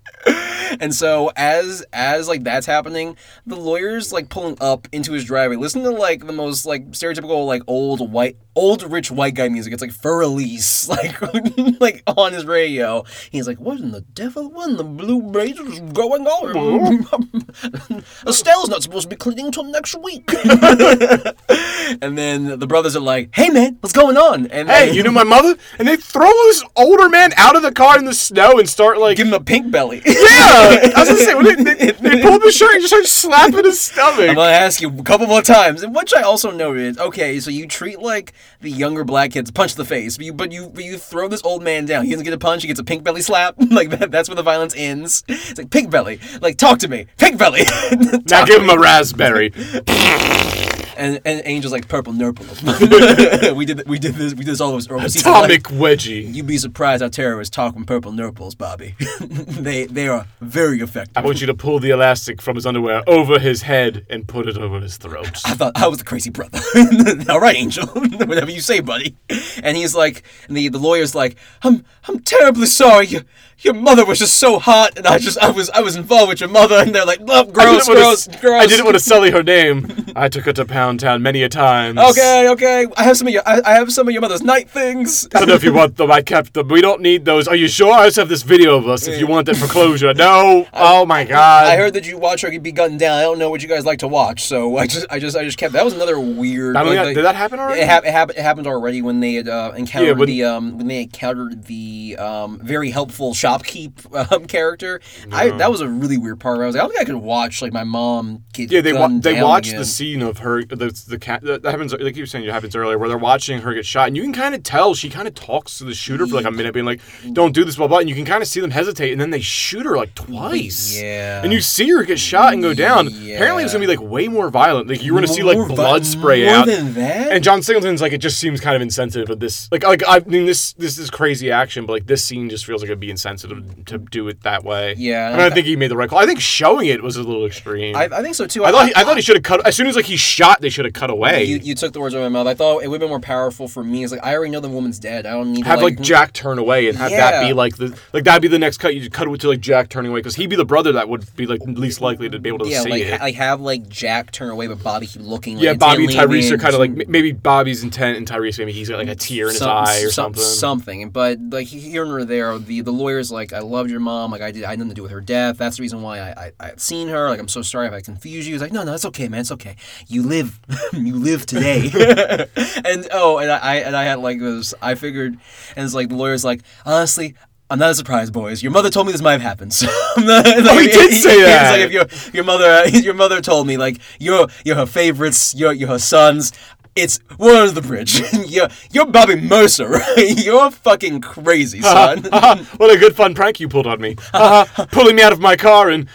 And so as as like that's happening, the lawyer's like pulling up into his driveway. Listen to like the most like stereotypical like old white old rich white guy music. It's like Für Elise, like like on his radio. He's like, What in the devil? What in the blue razor is going on? Estelle's not supposed to be cleaning until next week. and then the brothers are like, Hey man, what's going on? And Hey, you know my mother? And they throw this older man out of the car in the snow and start like, give him a pink belly. yeah. I was gonna say, they, they, they pull up his shirt and just start slapping his stomach. I'm gonna ask you a couple more times, and which I also noted. Okay, so you treat like the younger black kids punch the face, but you but you but you throw this old man down. He doesn't get a punch; he gets a pink belly slap. like that, that's where the violence ends. It's like pink belly. Like talk to me, pink belly. Now give him a raspberry. And and Angel's like purple nurple. we did we did this we did this all over season Atomic eleven. wedgie. You'd be surprised how terrorists talk from purple nurples, Bobby. they they are very effective. I want you to pull the elastic from his underwear over his head and put it over his throat. I thought I was the crazy brother. All right, Angel, whatever you say, buddy. And he's like, and the the lawyer's like, I'm I'm terribly sorry. Your your mother was just so hot, and I just I was I was involved with your mother, and they're like, oh, gross, gross, gross. I didn't want to sully her name. I took her to Pound Town many a times. Okay, okay. I have some of your I, I have some of your mother's night things. I don't know if you want them. I kept them. We don't need those. Are you sure? I just have this video of us if you want it for closure. No. Oh my god. I heard that you watch her be gunned down. I don't know what you guys like to watch, so I just, I just, I just kept. That was another weird. Not only like- did that happen already? It, hap- it, happened. It happened already when they had uh, encountered Yeah, when- the um when they encountered the um very helpful shopkeep um character. I that was a really weird part. Where I was like, I don't think I could watch like my mom get Yeah, they wa- they watched again. the scene of her the the cat that happens like you were saying it happens earlier where they're watching her get shot and you can kind of tell she kind of talks to the shooter for like a minute being like don't do this blah blah and you can kind of see them hesitate and then they shoot her like twice. Yeah. and you see her get shot and go down. Apparently it's gonna be like way more violent like you're gonna see like More vi- blood spray more out. than that? and John Singleton's like it just seems kind of insensitive of this like like I mean this this is crazy action but like this scene just feels like it'd be insensitive to do it that way. Yeah, and I think he made the right call. I think showing it was a little extreme. I, I think so too. I thought he, I thought he should have cut as soon as like he shot the should have cut away. You, you took the words out of my mouth. I thought it would have been more powerful for me. It's like I already know the woman's dead. I don't need have to like, Jack turn away and have that be like the like that'd be the next cut. You cut it to like Jack turning away because he'd be the brother that would be like least likely to be able to Yeah, see like it. like have like Jack turn away, but Bobby keep looking. Like, yeah, Bobby and Tyrese are kind of like maybe Bobby's intent and Tyrese maybe he's got like a tear in his eye or some- something. Something, but like here and there, the the lawyer's like, I loved your mom. Like I did, I had nothing to do with her death. That's the reason why I I I've seen her. Like I'm so sorry if I confused you. He's like, no, no, it's okay, man. It's okay. You live, you live today. and oh, and I and I had like this. I figured, and it's like the lawyer's like, honestly. I'm not surprised, boys. Your mother told me this might have happened. So I'm not, Oh, he did say He's that. like, if your your mother your mother told me like you're you're her favorites, you're you're her sons. It's water under the bridge. you're you're Bobby Mercer, right? You're fucking crazy, son. what a good fun prank you pulled on me. Pulling me out of my car and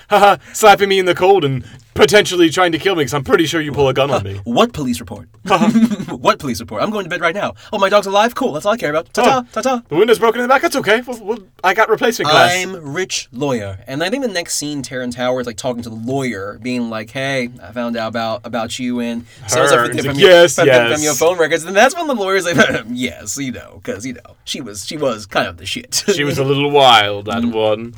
slapping me in the cold and potentially trying to kill me because I'm pretty sure you pull a gun on me. what police report? what police report? I'm going to bed right now. Oh, my dog's alive. Cool. That's all I care about. Ta ta Oh. ta ta. The window's broken in the back. That's okay. Well, well, I got replacement glass. I'm rich lawyer, and I think the next scene, Terrence Howard's like talking to the lawyer, being like, "Hey, I found out about about you and sounds Her. like He's from, like, your, "Yes, from, yes." from your phone records." And that's when the lawyer's like, "Yes, you know, because you know she was she was kind of the shit." she was a little wild, that Mm. one.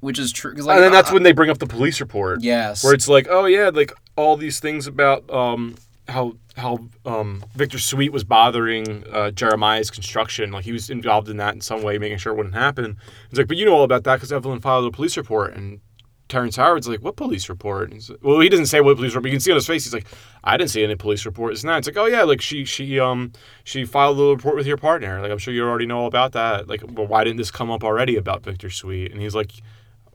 Which is true. like, And then that's uh, when they bring up the police report. Yes. Where it's like, oh yeah, like all these things about um how how um Victor Sweet was bothering uh, Jeremiah's construction, like he was involved in that in some way, making sure it wouldn't happen. It's like, but you know all about that because Evelyn filed a police report, and Terrence Howard's like, what police report? And he's like- well, he doesn't say what police report, but you can see on his face, he's like, I didn't see any police report. It's not. It's like, oh yeah, like she she um she filed a report with your partner. Like I'm sure you already know all about that. Like, well, why didn't this come up already about Victor Sweet? And he's like,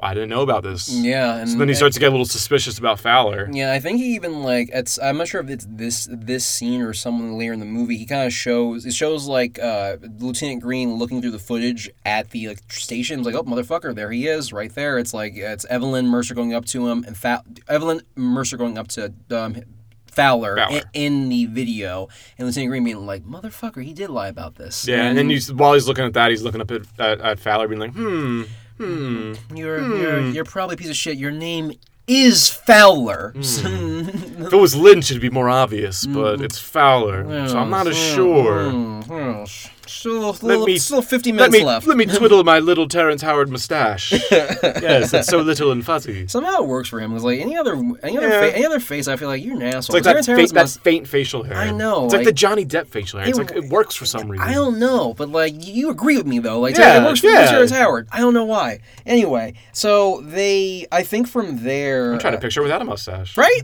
I didn't know about this. yeah, and So then he starts to get a little suspicious about Fowler. Yeah, I think he even like it's. I'm not sure if it's this this scene or someone later in the movie. He kind of shows it shows like uh, Lieutenant Green looking through the footage at the like, station. It's like, oh motherfucker, there he is, right there. It's like it's Evelyn Mercer going up to him and Fa- Evelyn Mercer going up to um, Fowler, Fowler. In, in the video, and Lieutenant Green being like, motherfucker, he did lie about this. Yeah, and then he's, while he's looking at that, he's looking up at, at, at Fowler, being like, hmm, hmm. you're hmm. you're you're probably a piece of shit. Your name is Fowler. Hmm. If it was Lynch, it'd be more obvious, but hmm. it's Fowler, so I'm not as sure. Mm, Still, Let little, me- still 50 Let minutes me left. let me twiddle my little Terrence Howard mustache. yes, it's so little and fuzzy. Somehow it works for him. Because like any other any other Yeah. fa- any other face, I feel like you're an asshole. It's like that, fa- Howard's that faint facial hair. I know, It's like, like- the Johnny Depp facial hair. It's It- like it works for some reason. I don't know, but like you agree with me though. Like Yeah, it works for yeah. Terrence Howard. I don't know why. Anyway, so they, I think from there, I'm trying to picture without a mustache. right?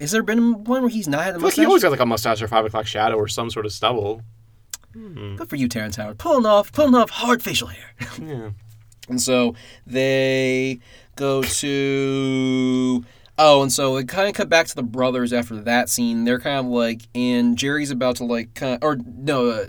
Has there been one where he's not had a feel like he always got like a mustache or five o'clock shadow or some sort of stubble. Good for you, Terrence Howard. Pulling off, pulling off hard facial hair. Yeah. And so they go to. Oh, and so it kind of cut back to the brothers after that scene. They're kind of like, and Jerry's about to like, kind of, or no, uh,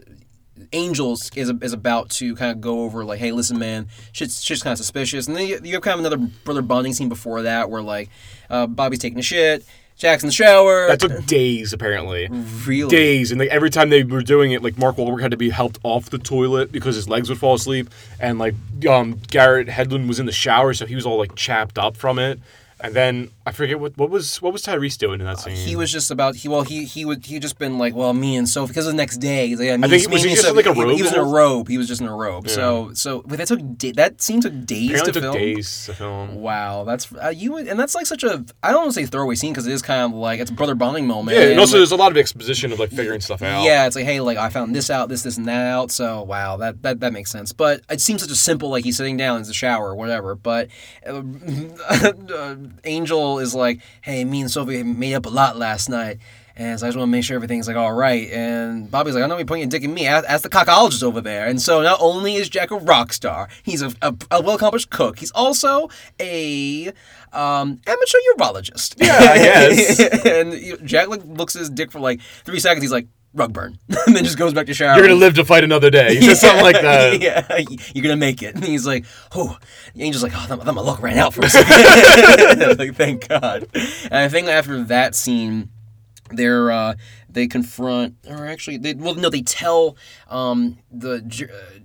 Angels is is about to kind of go over like, hey, listen, man, shit's shit's kind of suspicious. And then you, you have kind of another brother bonding scene before that where like, uh, Bobby's taking a shit, Jack's in the shower. That took days, apparently. really Days, and like every time they were doing it, like Mark Wahlberg had to be helped off the toilet because his legs would fall asleep, and like um, Garrett Hedlund was in the shower, so he was all like chapped up from it. And then I forget what what was what was Tyrese doing in that scene. He was just about he well he he would he just been like well me and Sophie because of the next day he's like, yeah, me, think- and- was me he just in, like, a robe he was in a robe he was just in a robe so so but that took da- that seemed took days apparently to took film days to film. wow that's uh, you would- and that's like such a I don't want to say throwaway scene because it is kind of like it's a brother bonding moment Yeah, and also like, there's a lot of exposition of like figuring stuff out. yeah, it's like, hey, like I found this out, this, this, and that out. So wow, that that, that makes sense. But it seems such a simple, like he's sitting down in the shower or whatever. But uh, uh, Angel is like, hey, me and Sophie made up a lot last night. And so I just want to make sure everything's like all right. And Bobby's like, I know you're pointing your dick at me. Ask, ask the cockologist over there. And so not only is Jack a rock star, he's a, a, a well accomplished cook. He's also a um, amateur urologist. Yeah, I guess. and Jack like, looks at his dick for like three seconds. He's like, rug burn. and then just goes back to shower. You're gonna live to fight another day. He says something like that. yeah, you're gonna make it. And he's like, oh, the angel's like, oh, thought my luck ran out for a second. like, thank God. And I think after that scene, they're uh, they confront, or actually, they well, no, they tell um, the. Uh,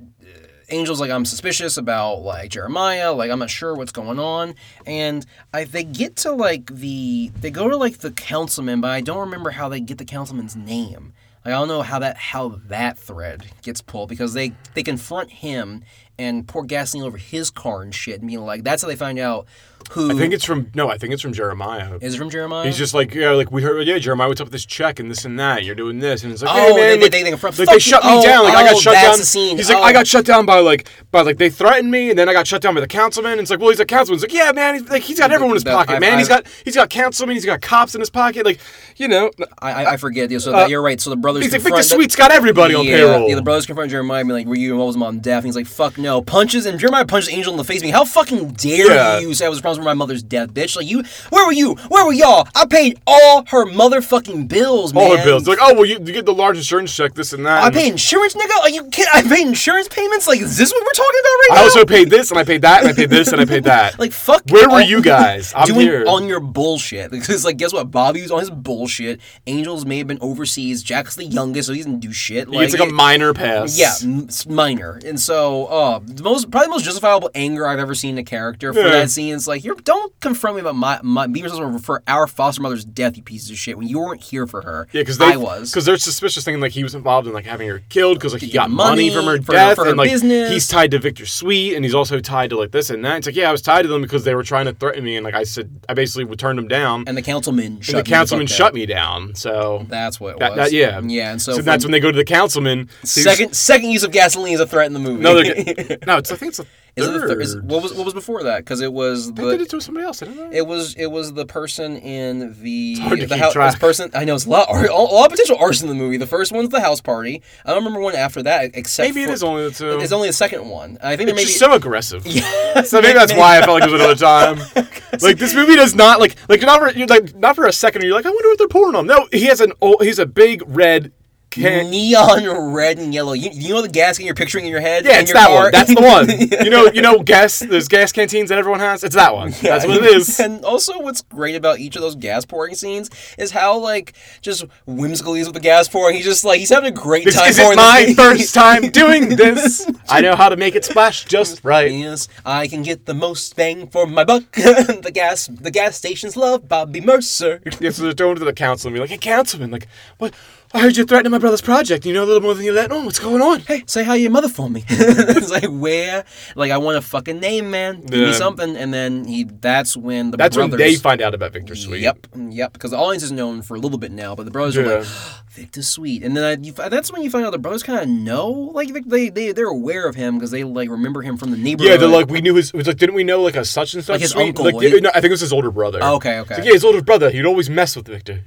Angel's like, I'm suspicious about like Jeremiah. Like, I'm not sure what's going on. And I they get to like the they go to like the councilman, but I don't remember how they get the councilman's name. I don't know how that how that thread gets pulled because they they confront him and pour gasoline over his car and shit, and being like, that's how they find out who I think it's from no, I think it's from Jeremiah. is it from Jeremiah. He's just like, yeah, like we heard, yeah, Jeremiah, what's up with this check and this and that? You're doing this, and it's like, Oh, hey man, they- they- they like, they shut me Oh, down. Like I got oh, shut down. the scene. He's like, Oh. I got shut down by like, by like they threatened me, and then I got shut down by the councilman. And it's like, well, he's a councilman. It's like, yeah, man, he's like he's got everyone in his pocket, I've- man. he's I've- got he's got councilmen, he's got cops in his pocket, like, you know. I, I- I forget. Yeah, so Uh, you're right. So the brothers He's like, Victor the- Sweet's got everybody on payroll. Yeah, the brothers confront Jeremiah, being like, "Were you involved with mom death?" And he's like, "Fuck no." Punches and Jeremiah punches Angel in the face, being, "How fucking dare Yeah. you say I was for my mother's death, bitch? Like you, where were you? Where were y'all? I paid all her motherfucking bills, man. all her bills. Like, oh well, you, you get the large insurance check, this and that. I and paid insurance, nigga. Are you kidding? I paid insurance payments. Like, is this what we're talking about right I now? I also paid this, and I paid that, and I paid this, and I paid that. Like fuck. Where were you guys? I'm doing here. on your bullshit. Because like, guess what? Bobby was on his bullshit. Angels may have been overseas. Jack's the youngest, so he doesn't do shit. He gets like a minor pass. Yeah, m- s- minor. And so, uh, the most probably the most justifiable anger I've ever seen in a character for Yeah. that scene is like, you don't confront me about my my be responsible for our foster mother's death, you pieces of shit. When you weren't here for her, Yeah, because I was. because they're suspicious thinking like he was involved in like having her killed because like he got money, money from her for- death for her and like business. he's tied to Victor Sweet and he's also tied to like this and that. It's like yeah, I was tied to them because they were trying to threaten me and like I said I basically would turn them down and, and the councilman shut the councilman fuck shut me down. So That's what it that, was. that yeah yeah. And so, so from- that's when they go to the councilman. second second use of gasoline is a threat in the movie. No, no, it's I think it's a Is it the is, what was what was before that? Because it was They did it to somebody else, didn't they? it was it was the person in the hard to the keep house track. person. I know it's a lot, a lot of potential arson in the movie. The first one's the house party. I don't remember one after that, except Maybe it for, is only the two. It's only the second one. I think It's may be just so aggressive. Yeah. So maybe that's why I felt like it was another time. like this movie does not like like not for like not for a second you're like I wonder what they're pouring on. No, he has an old, he's a big red can. neon red and yellow. You, you know the gas can you're picturing in your head. Yeah, in it's your that car? one. That's the one. You know, you know, gas. There's gas canteens that everyone has. It's that one. That's what it is. And also, what's great about each of those gas pouring scenes is how like just whimsical he is with the gas pouring. He's just like he's having a great time. This isn't my this- first time doing this. I know how to make it splash just right. Yes, I can get the most bang for my buck. the gas, the gas stations love Bobby Mercer. Yeah, so they're going to the council and be like, "Hey, councilman, like, what? I heard you threatening my brother's project. You know a little more than you let on. What's going on?" Hey, say hi to your mother for me. it's like where, like I want a fucking name, man. Give me Yeah. something, and then he. That's when the That's brothers. when they find out about Victor Sweet. Yep, yep. Because the audience is known for a little bit now, but the brothers are like Victor Sweet, and then I, you, fi- that's when you find out the brothers kind of know, like they they they're aware of him because they like remember him from the neighborhood. Yeah, they're like, we knew his. It was like, didn't we know like a such and such? Like his Sweet? uncle, Like, he- no, I think it was his older brother. Okay, okay. Like, yeah, his older brother. He'd always mess with Victor.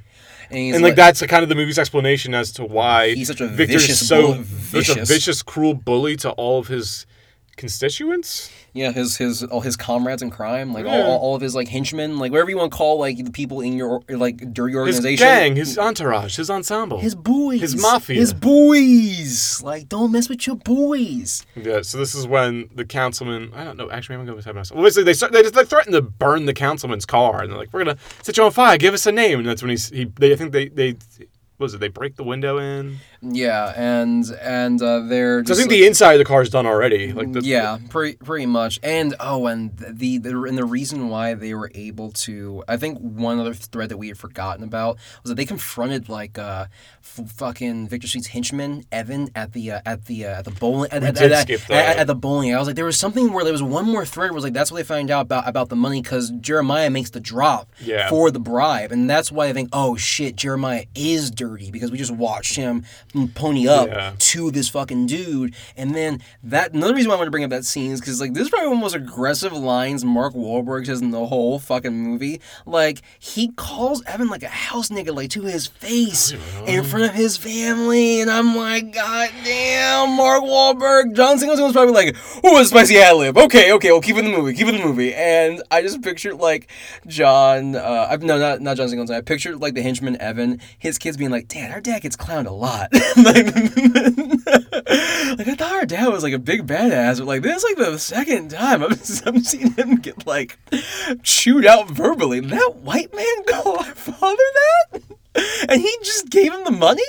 And, and like, that's the kind of the movie's explanation as to why He's such a Victor vicious is so bull- such a vicious. vicious, cruel bully to all of his constituents. Yeah, his his all his comrades in crime, like Yeah. all, all of his like henchmen, like whatever you want to call like the people in your like dirty His organization. gang, his entourage, his ensemble. his boys, His mafia. his boys. Like, don't mess with your boys. Yeah, so this is when the councilman. I don't know. Actually, I'm gonna go with myself. Well, basically, they start, they just they threaten to burn the councilman's car, and they're like, "We're gonna set you on fire. Give us a name." And that's when he's he. They, I think they they. What was it? They break the window in. Yeah, and and uh, they're. So I Just, think the inside of the car is done already. Like the, yeah, pretty pretty much. And oh, and the, the and the reason why they were able to, I think one other thread that we had forgotten about was that they confronted like uh, f- fucking Victor Sweet's henchman Evan at the uh, at the uh, at the bowling at, at, at- at- at the bowling. I was like, there was something where there was one more thread. Where was like that's what they find out about about the money because Jeremiah makes the drop Yeah. for the bribe, and that's why I think, oh shit, Jeremiah is dirty because we just watched him pony up Yeah. to this fucking dude. And then that another reason why I want to bring up that scene is because like this is probably one of the most aggressive lines Mark Wahlberg says in the whole fucking movie. Like he calls Evan like a house nigga like to his face in front of his family, and I'm like, God damn, Mark Wahlberg. John Singleton was probably like, oh, a spicy ad lib. Okay, okay, we'll keep it in the movie, keep it in the movie. And I just pictured like John, uh, I, no, not not John Singleton. I pictured like the henchman Evan, his kids being like, Dad, our dad gets clowned a lot. like, like I thought our dad was like a big badass, but like this is like the second time I've, I've seen him get like chewed out verbally. That white man call our father that? And he just gave him the money?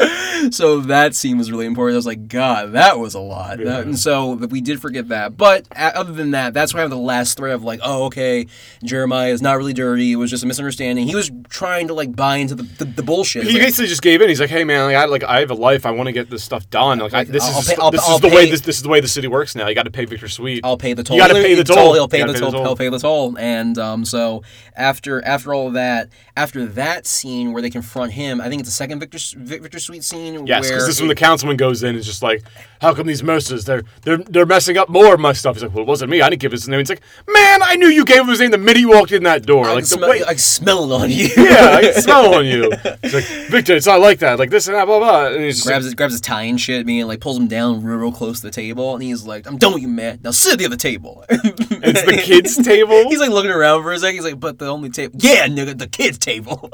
so that scene was really important. I was like, God, that was a lot. Yeah. and so we did forget that. But other than that, that's why I have the last thread of like, oh, okay, Jeremiah is not really dirty. It was just a misunderstanding. He was trying to like buy into the, the, the bullshit. He like, basically just gave in. He's like, "Hey man, like I like I have a life. I want to get this stuff done. Like, I, this I'll is pay- I'll- this I'll is the way this this is the way the city works now. You got to pay Victor Sweet. I'll pay the toll. You got to pay the toll. He'll pay the toll. He'll pay the toll. And um, so after after all of that, after that scene where they confront him, I think it's the second Victor Victor Sweet scene. Yes, because this is when the councilman goes in and is just like, "How come these Mercers they're they're they're messing up more of my stuff?" He's like, "Well, it wasn't me. I didn't give his name." He's like, "Man, I knew you gave him his name the minute you walked in that door. I like the smell, way, I can smell it on you. yeah, I smell on you." He's like, "Victor, it's not like that. Like this and that, blah blah." And he's just grabs like, his, grabs his tie and shit, me, and like pulls him down real, real close to the table, and he's like, "I'm done with you, man. Now sit at the other table." "It's the kids' table." He's like looking around for a second. He's like, "But the only table, yeah, nigga, the kids' table."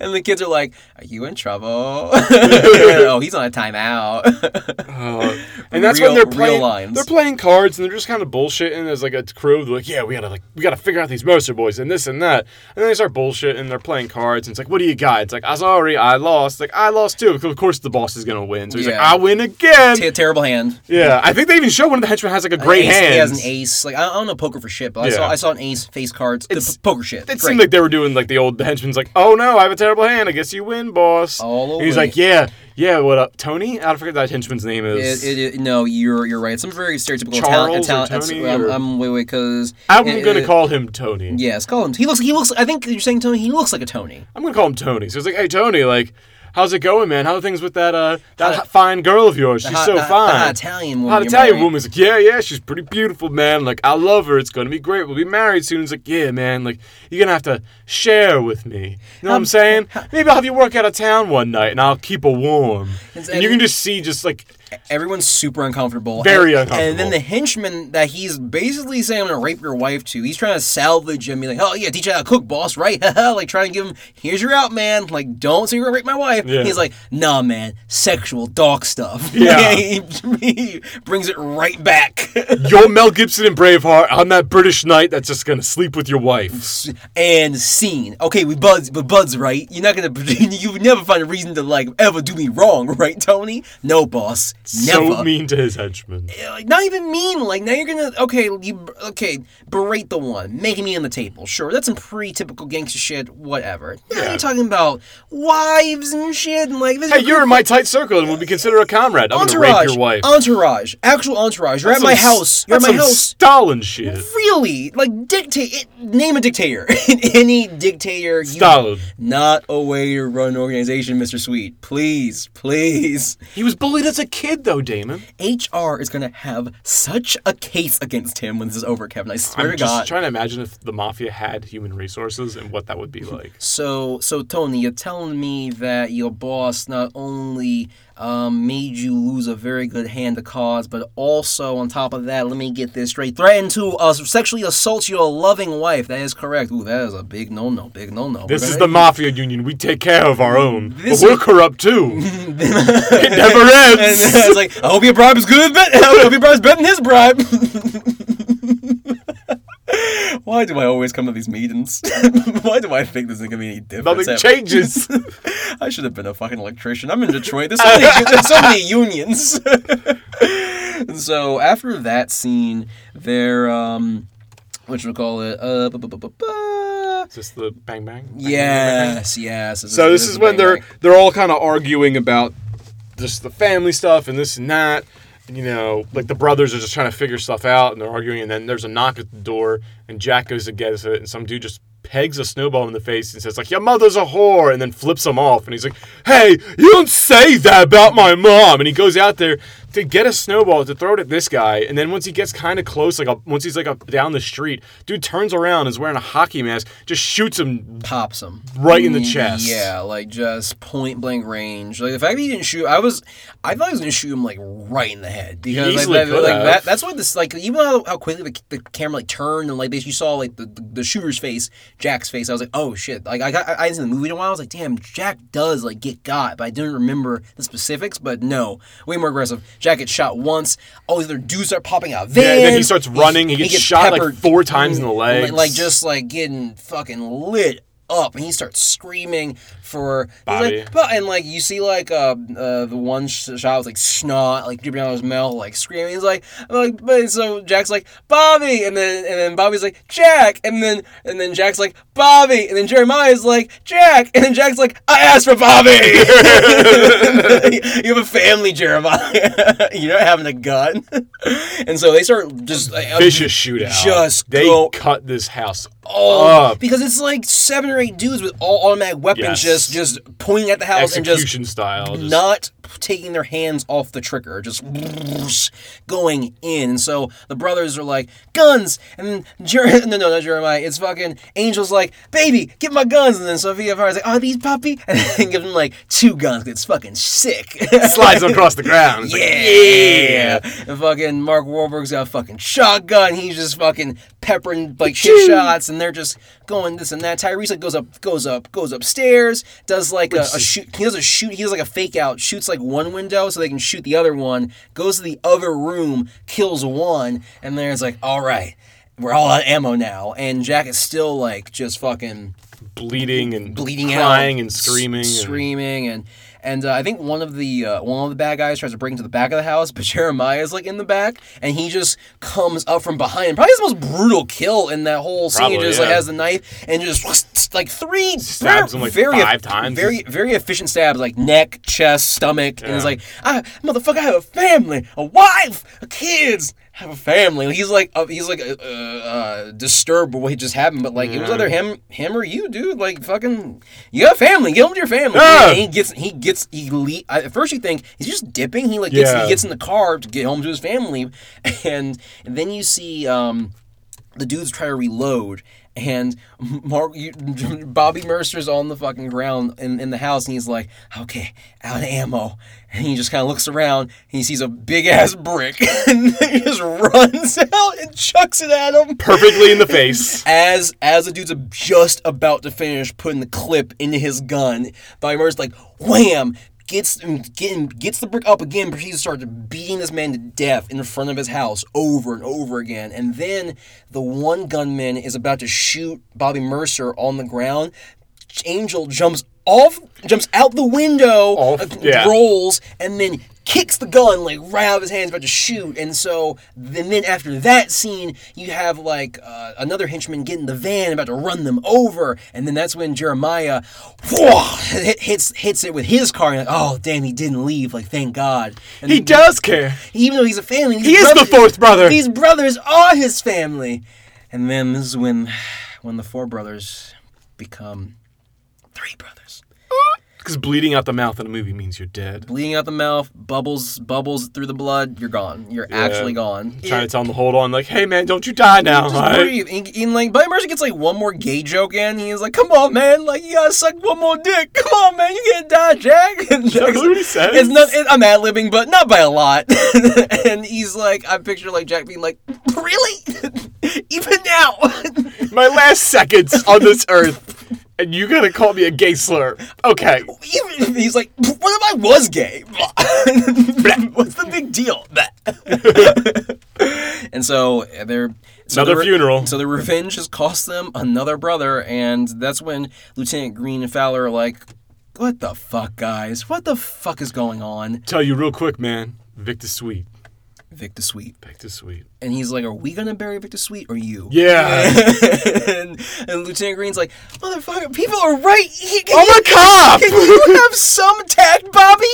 And the kids are like, "Are you in trouble?" oh, he's on a timeout. Uh, and that's Real- when they're real playing. lines. They're playing cards and they're just kind of bullshitting as like a crew. They're like, yeah, we gotta like we gotta figure out these Mercer boys and this and that. And then they start bullshitting. and They're playing cards and it's like, what do you got? It's like, I'm sorry, I lost. Like I lost too. Of course, the boss is gonna win. So he's Yeah. like, I win again. T- terrible hand. yeah, I think they even show one of the henchmen has like a great ace, hand. He has an ace. Like I don't know poker for shit, but I saw I saw an ace face cards. The It's- p- poker shit. It Great. seemed like they were doing like the old the henchman's like, oh no, I have a terrible hand. I guess you win, boss. All And he's like, yeah, yeah. What up, Tony? I forget that henchman's name is. It, it, it, no, you're you're right. Some very stereotypical Charles or Italian. Tony I'm, or- I'm wait wait because I'm gonna call him Tony. Yes, call him. He looks. He looks. I think you're saying Tony. He looks like a Tony. I'm gonna call him Tony. So it's like, hey Tony, like, how's it going, man? How are things with that uh that Hot- fine girl of yours? She's hot- so the- the fine. hot Italian woman Hot Italian marrying. woman's like, yeah, yeah, she's pretty beautiful, man. Like, I love her. It's gonna be great. We'll be married soon. He's like, yeah, man. Like, you're gonna have to share with me. You know what I'm saying? Maybe I'll have you work out of town one night, and I'll keep her warm. It's- And you can just see just like Everyone's super uncomfortable. Very and, uncomfortable. And then the henchman that he's basically saying I'm gonna rape your wife to. He's trying to salvage him. He's like, oh yeah, teach you how to cook, boss, right? like trying to give him, here's your out, man. Like, don't say you're gonna rape my wife. Yeah. He's like, nah, man, sexual dog stuff. Yeah. he, he brings it right back. you're Mel Gibson in Braveheart. I'm that British knight that's just gonna sleep with your wife. and scene. Okay, we buds, but buds, right? You're not gonna, you would never find a reason to like ever do me wrong, right, Tony? No, boss, never. So mean to his henchmen. Eh, not even mean. Like now you're gonna okay, you okay berate the one, making me on the table. Sure, that's some pretty typical gangster shit. Whatever. Now Yeah. you're talking about wives and shit, and like this Hey, you're in my tight circle and would be considered a comrade. I'm gonna entourage. rape your wife. Entourage, actual entourage. You're That's at my some- house. You're at my house. Stalin shit. Really, like dictate. Name a dictator. Any dictator. You, Stalin. not a way to run an organization, Mr. Sweet. Please, please. He was bullied as a kid, though, Damon. HR is gonna have such a case against him when this is over, Kevin. I swear I'm to just trying to imagine if the mafia had human resources and what that would be like. So, so Tony, you're telling me that your boss not only um, made you lose a very good hand of cards, but also, on top of that, let me get this straight, threatened to uh, sexually assault your loving wife. That is correct. Ooh, that is a big no-no, big no-no. This is the mafia union. We take care of our own. This but we're is- corrupt too. it never ends. it's like, I hope your bribe is good, but I hope your bribe is better than his bribe. Why do I always come to these meetings? Why do I think there's gonna be any difference? Nothing changes. I should have been a fucking electrician. I'm in Detroit. There's so many, there's so many unions. and so after that scene, they're um, what should we call it? Uh, bu- bu- bu- Is this the bang bang? Bang, bang, bang, bang? yes, yes. So this is when they're they're all kind of arguing about just the family stuff and this and that. You know, like the brothers are just trying to figure stuff out and they're arguing. And then there's a knock at the door and Jack goes to get it. And some dude just pegs a snowball in the face and says like, "Your mother's a whore," and then flips him off. And he's like, "Hey, you don't say that about my mom." And he goes out there to get a snowball to throw it at this guy. And then once he gets kind of close, like up, once he's like up down the street, dude turns around, is wearing a hockey mask, just shoots him pops him right in the chest. Yeah, like just point blank range. Like the fact that he didn't shoot, I was, I thought he was gonna shoot him like right in the head because like, that, like that, that's what this like even how, how quickly the, the camera like turned and like you saw like the, the, the shooter's face, Jack's face. I was like, oh shit! Like I got I, I hadn't seen the movie in a while. I was like, damn, Jack does like get got, but I didn't remember the specifics. But no, way more aggressive. Jack gets shot once. All these other dudes start popping out. Vans. Yeah, and then he starts running. He gets shot, like, four times in the Like- legs. Like just like getting fucking lit up and he starts screaming for Bobby. like, and like you see like uh, uh the one shot was like snot like dripping out of his mouth like screaming. He's like, I'm like, but so Jack's like Bobby, and then and then Bobby's like Jack, and then and then Jack's like Bobby, and then Jeremiah's like Jack, and then Jack's like I asked for Bobby. you have a family, Jeremiah. You're not having a gun, and so they start just like, Vicious shootout. Just they go- cut this house Oh, up. because it's like seven or eight dudes with all automatic weapons Yes. just just pointing at the house and just Execution style. Just, not taking their hands off the trigger, just going in. And so the brothers are like, guns! And then, Jer- no, no, not Jeremiah, it's fucking Angel's like, baby, get my guns! And then Sofia Vergara's like, are these puppy? And then give them like two guns. it's fucking sick. slides across the ground. It's like, Yeah. And fucking Mark Wahlberg's got a fucking shotgun. He's just fucking peppering like shit shots, and they're just going this and that. Tyrese like goes up, goes up, goes upstairs, does like a, a shoot. He does a shoot. He does like a fake out. Shoots like one window so they can shoot the other one. Goes to the other room, kills one, and then it's like, all right. We're all out of ammo now, and Jack is still like just fucking bleeding and bleeding out, crying and screaming. and- screaming, and and uh, I think one of the uh, one of the bad guys tries to break into the back of the house, but Jeremiah is like in the back, and he just comes up from behind. Probably the most brutal kill in that whole scene. He Probably, just like has the knife and just like three Stabs him, like, five times. Very very efficient stabs, like neck, chest, stomach, and it's like, I motherfucker, I have a family, a wife, a kids. Have a family. He's like, uh, he's like, uh, uh, disturbed by what just happened. But like, it was either him, him or you, dude. Like, fucking, you got family. Get home to your family. Yeah. He gets, he gets, he le- At first, you think he's just dipping. He like gets, Yeah. he gets in the car to get home to his family, and, and then you see, um, the dudes try to reload and Mark, you, Bobby Mercer's on the fucking ground in, in the house and he's like, okay, out of ammo. And he just kind of looks around and he sees a big ass brick and he just runs out and chucks it at him. Perfectly in the face. As as the dude's just about to finish putting the clip into his gun, Bobby Mercer's like, wham! Gets getting gets the brick up again, proceeds to start beating this man to death in front of his house over and over again. And then the one gunman is about to shoot Bobby Mercer on the ground. Angel jumps off, jumps out the window, Off, uh, yeah. rolls, and then kicks the gun like right out of his hands, about to shoot. And so, then, then after that scene, you have like uh, another henchman getting the van, about to run them over, and then that's when Jeremiah whoa, hits hits it with his car. And like, oh damn, he didn't leave. Like thank God. And He does care. even though he's a family, He is the fourth brother. These brothers are his family. And then this is when, when the four brothers become three brothers. Because bleeding out the mouth in a movie means you're dead. Bleeding out the mouth, bubbles, bubbles through the blood. You're gone. You're actually gone. Trying to tell him to hold on, like, hey man, don't you die now. Just alright? breathe. And, and, like Bobby Mercer gets like one more gay joke in. He's like, "Come on, man! Like you gotta suck one more dick. Come on, man! You can't die, Jack." And Jack's- what he says? It's not. It, I'm ad libbing, but not by a lot. and he's like, I picture like Jack being like, "Really? Even now?" My last seconds on this earth, and you gotta call me a gay slur. Okay. Even he's like, "What if I was gay? What's the big deal?" and so they're so Another the re- funeral. So the revenge has cost them another brother, and that's when Lieutenant Green and Fowler are like, "What the fuck, guys? What the fuck is going on?" Tell you real quick, man. Victor Sweet. Victor Sweet, Victor Sweet. and he's like, "Are we gonna bury Victor Sweet or you?" Yeah. and, and Lieutenant Green's like, "Motherfucker, people are right. He, I'm you- a cop! Can you have some tact, Bobby?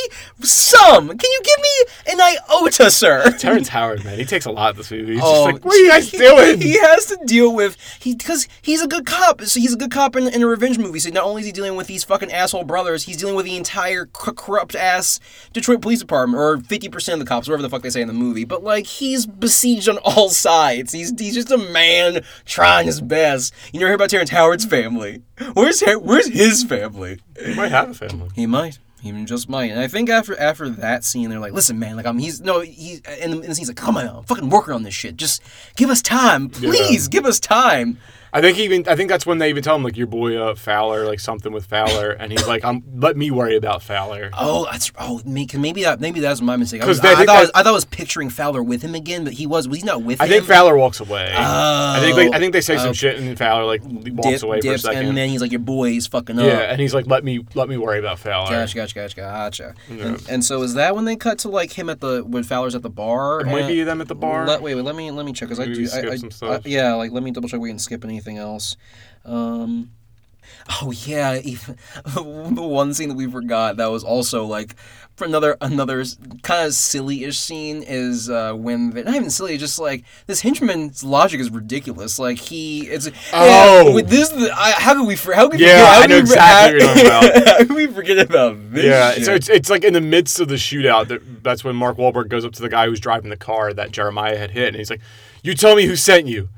Some. Can you give me an iota, sir?" Terrence Howard, man, he takes a lot in this movie. He's Oh, just like, what are you guys he- doing? He has to deal with he because he's a good cop. So he's a good cop in, in a revenge movie. So not only is he dealing with these fucking asshole brothers, he's dealing with the entire c- corrupt ass Detroit Police Department, or fifty percent of the cops, whatever the fuck they say in the movie. But like he's besieged on all sides. He's he's just a man trying his best. You never hear about Terrence Howard's family? Where's where's his family? He might have a family. He might. He just might. And I think after after that scene, they're like, "Listen, man, like I'm he's no he's and, and he's like, come on, I'm fucking working on this shit. Just give us time, please, give us time." I think even I think that's when they even tell him like your boy uh, Fowler like something with Fowler and he's like I'm let me worry about Fowler. Oh, that's oh me- 'cause maybe that maybe that's my mistake. I, was, I, I thought I, was, I thought I was picturing Fowler with him again, but he was. Was he not with I him? think Fowler walks away. I think like, Oh. I think they say some Oh. shit and then Fowler like walks Dip- away for a second. and then he's like, "Your boy's fucking up." yeah, and he's like let me let me worry about Fowler. Gotcha, gotcha, gotcha, gotcha. And, and so is that when they cut to like him at the when Fowler's at the bar? It might be them at the bar. Let, wait, wait, let me let me check because I do. I, I, some I- stuff. yeah, like let me double check we didn't skip anything else. Um, oh yeah, even, the one scene that we forgot that was also like for another another kind of silly-ish scene is uh, when they, not even silly, just like this henchman's logic is ridiculous. Like he, it's Oh. yeah, with this. I, how could we? for- How could we Yeah, forget, how I know we- exactly how- what you're talking about. How could we forget about this? Yeah, shit? so it's it's like in the midst of the shootout that that's when Mark Wahlberg goes up to the guy who's driving the car that Jeremiah had hit, and he's like, "You tell me who sent you,"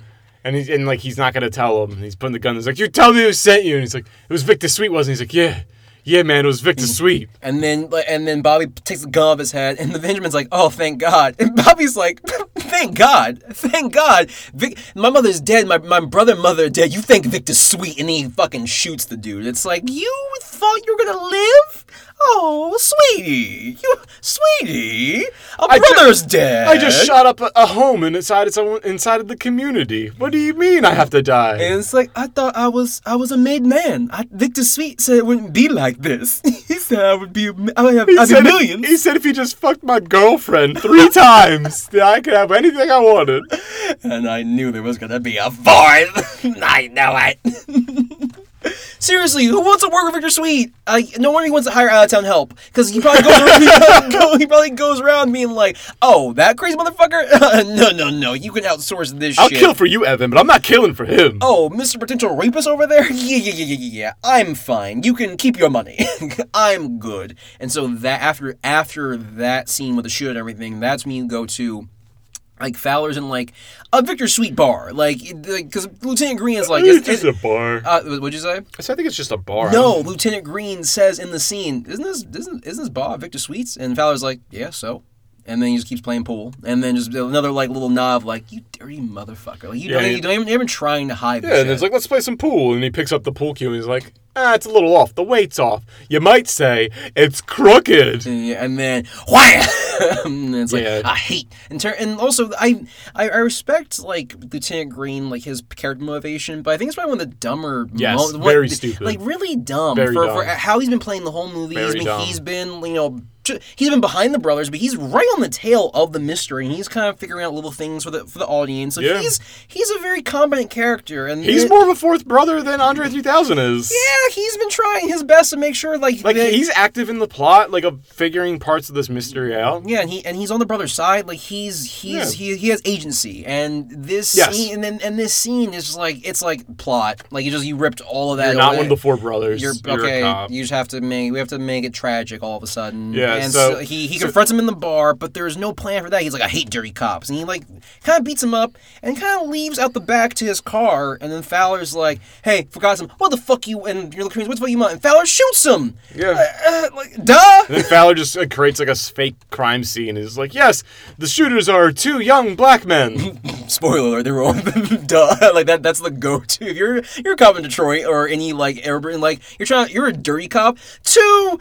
and he's and like he's not gonna tell him, and he's putting the gun. He's like, "You tell me who sent you," and he's like, "It was Victor Sweet, wasn't?" he? He's like, "Yeah, yeah, man, it was Victor Sweet." And then, and then Bobby takes the gun off his head, and the Benjamin's like, "Oh, thank God!" And Bobby's like, "Thank God, thank God! Vic- my mother's dead. My my brother and mother are dead. You think Victor sweet?" And he fucking shoots the dude. It's like you thought you were gonna live? Oh, sweetie, you sweetie, a I ju- brother's dead. I just shot up a, a home inside someone inside of the community. What do you mean I have to die? And it's like I thought I was I was a made man. I, Victor Sweet said it wouldn't be like this. he said I would be I would have He I'd be said, if, millions. he said if he just fucked my girlfriend three times, then I could have anything I wanted. And I knew there was gonna be a fourth. I know it. Seriously, who wants to work with Victor Sweet? Uh, no wonder he wants to hire out of town help because he probably goes around, he, probably he probably goes around being like, "Oh, that crazy motherfucker! no, no, no, you can outsource this I'll shit." kill for you, Evan, but I'm not killing for him. Oh, Mr. Potential Rapist over there? Yeah, yeah, yeah, yeah, yeah, yeah. I'm fine. You can keep your money. I'm good. And so that after after that scene with the shoot and everything, that's when you go to like Fowler's in like a Victor Sweet bar, like because Lieutenant Green is like, it's is- just a bar. uh, what'd you say? I said, I think it's just a bar. No, Lieutenant Green says in the scene, "Isn't this isn't isn't this bar Victor Sweets?" And Fowler's like, "Yeah, so." And then he just keeps playing pool, and then just another like little nod, like "You dirty motherfucker!" Like, you Yeah, don't, he- you don't even, you're even trying to hide. this Yeah, and shit. it's like, let's play some pool. And he picks up the pool cue and he's like, ah, it's a little off. The weight's off. You might say it's crooked. Yeah, and then why? it's like Yeah. I hate and ter- and also I, I I respect like Lieutenant Green like his character motivation, but I think it's probably one of the dumber. Yes, mo- very one- stupid. Like really dumb Very for, dumb. for how he's been playing the whole movie. Very he's been dumb. he's been you know. He's been behind the brothers, but he's right on the tail of the mystery, and he's kind of figuring out little things for the for the audience. So Yeah. he's he's a very competent character, and He's it- more of a fourth brother than Andre 3000 is. yeah, he's been trying his best to make sure like Like, that- he's active in the plot, like, of figuring parts of this mystery out. Yeah, and he and he's on the brother's side. Like he's he's he, he has agency, and this Yes. scene and then and this scene is just like it's like plot. Like you just you ripped all of that. You're not away. one of the four brothers. You're, You're, okay. a cop. You just have to make we have to make it tragic all of a sudden. Yeah, and so- he he so- confronts him in the bar, but there's no plan for that. He's like, I hate dirty cops, and he like kind of beats him up and kind of leaves out the back to his car. And then Fowler's like, Hey, forgot some. What the fuck you? And you're looking, what the fuck you want? And Fowler shoots him. Yeah. Uh, uh, like, duh. And then Fowler just uh, creates like a fake crime scene. and is like, yes, the shooters are two young black men. spoiler alert, they were all duh. like that that's the go-to. If you're you're a cop in Detroit or any like urban like you're trying you're a dirty cop. Two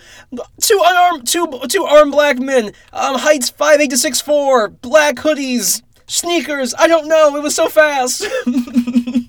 two unarmed two two armed black men, um heights five eight to six four, black hoodies, sneakers, I don't know, it was so fast.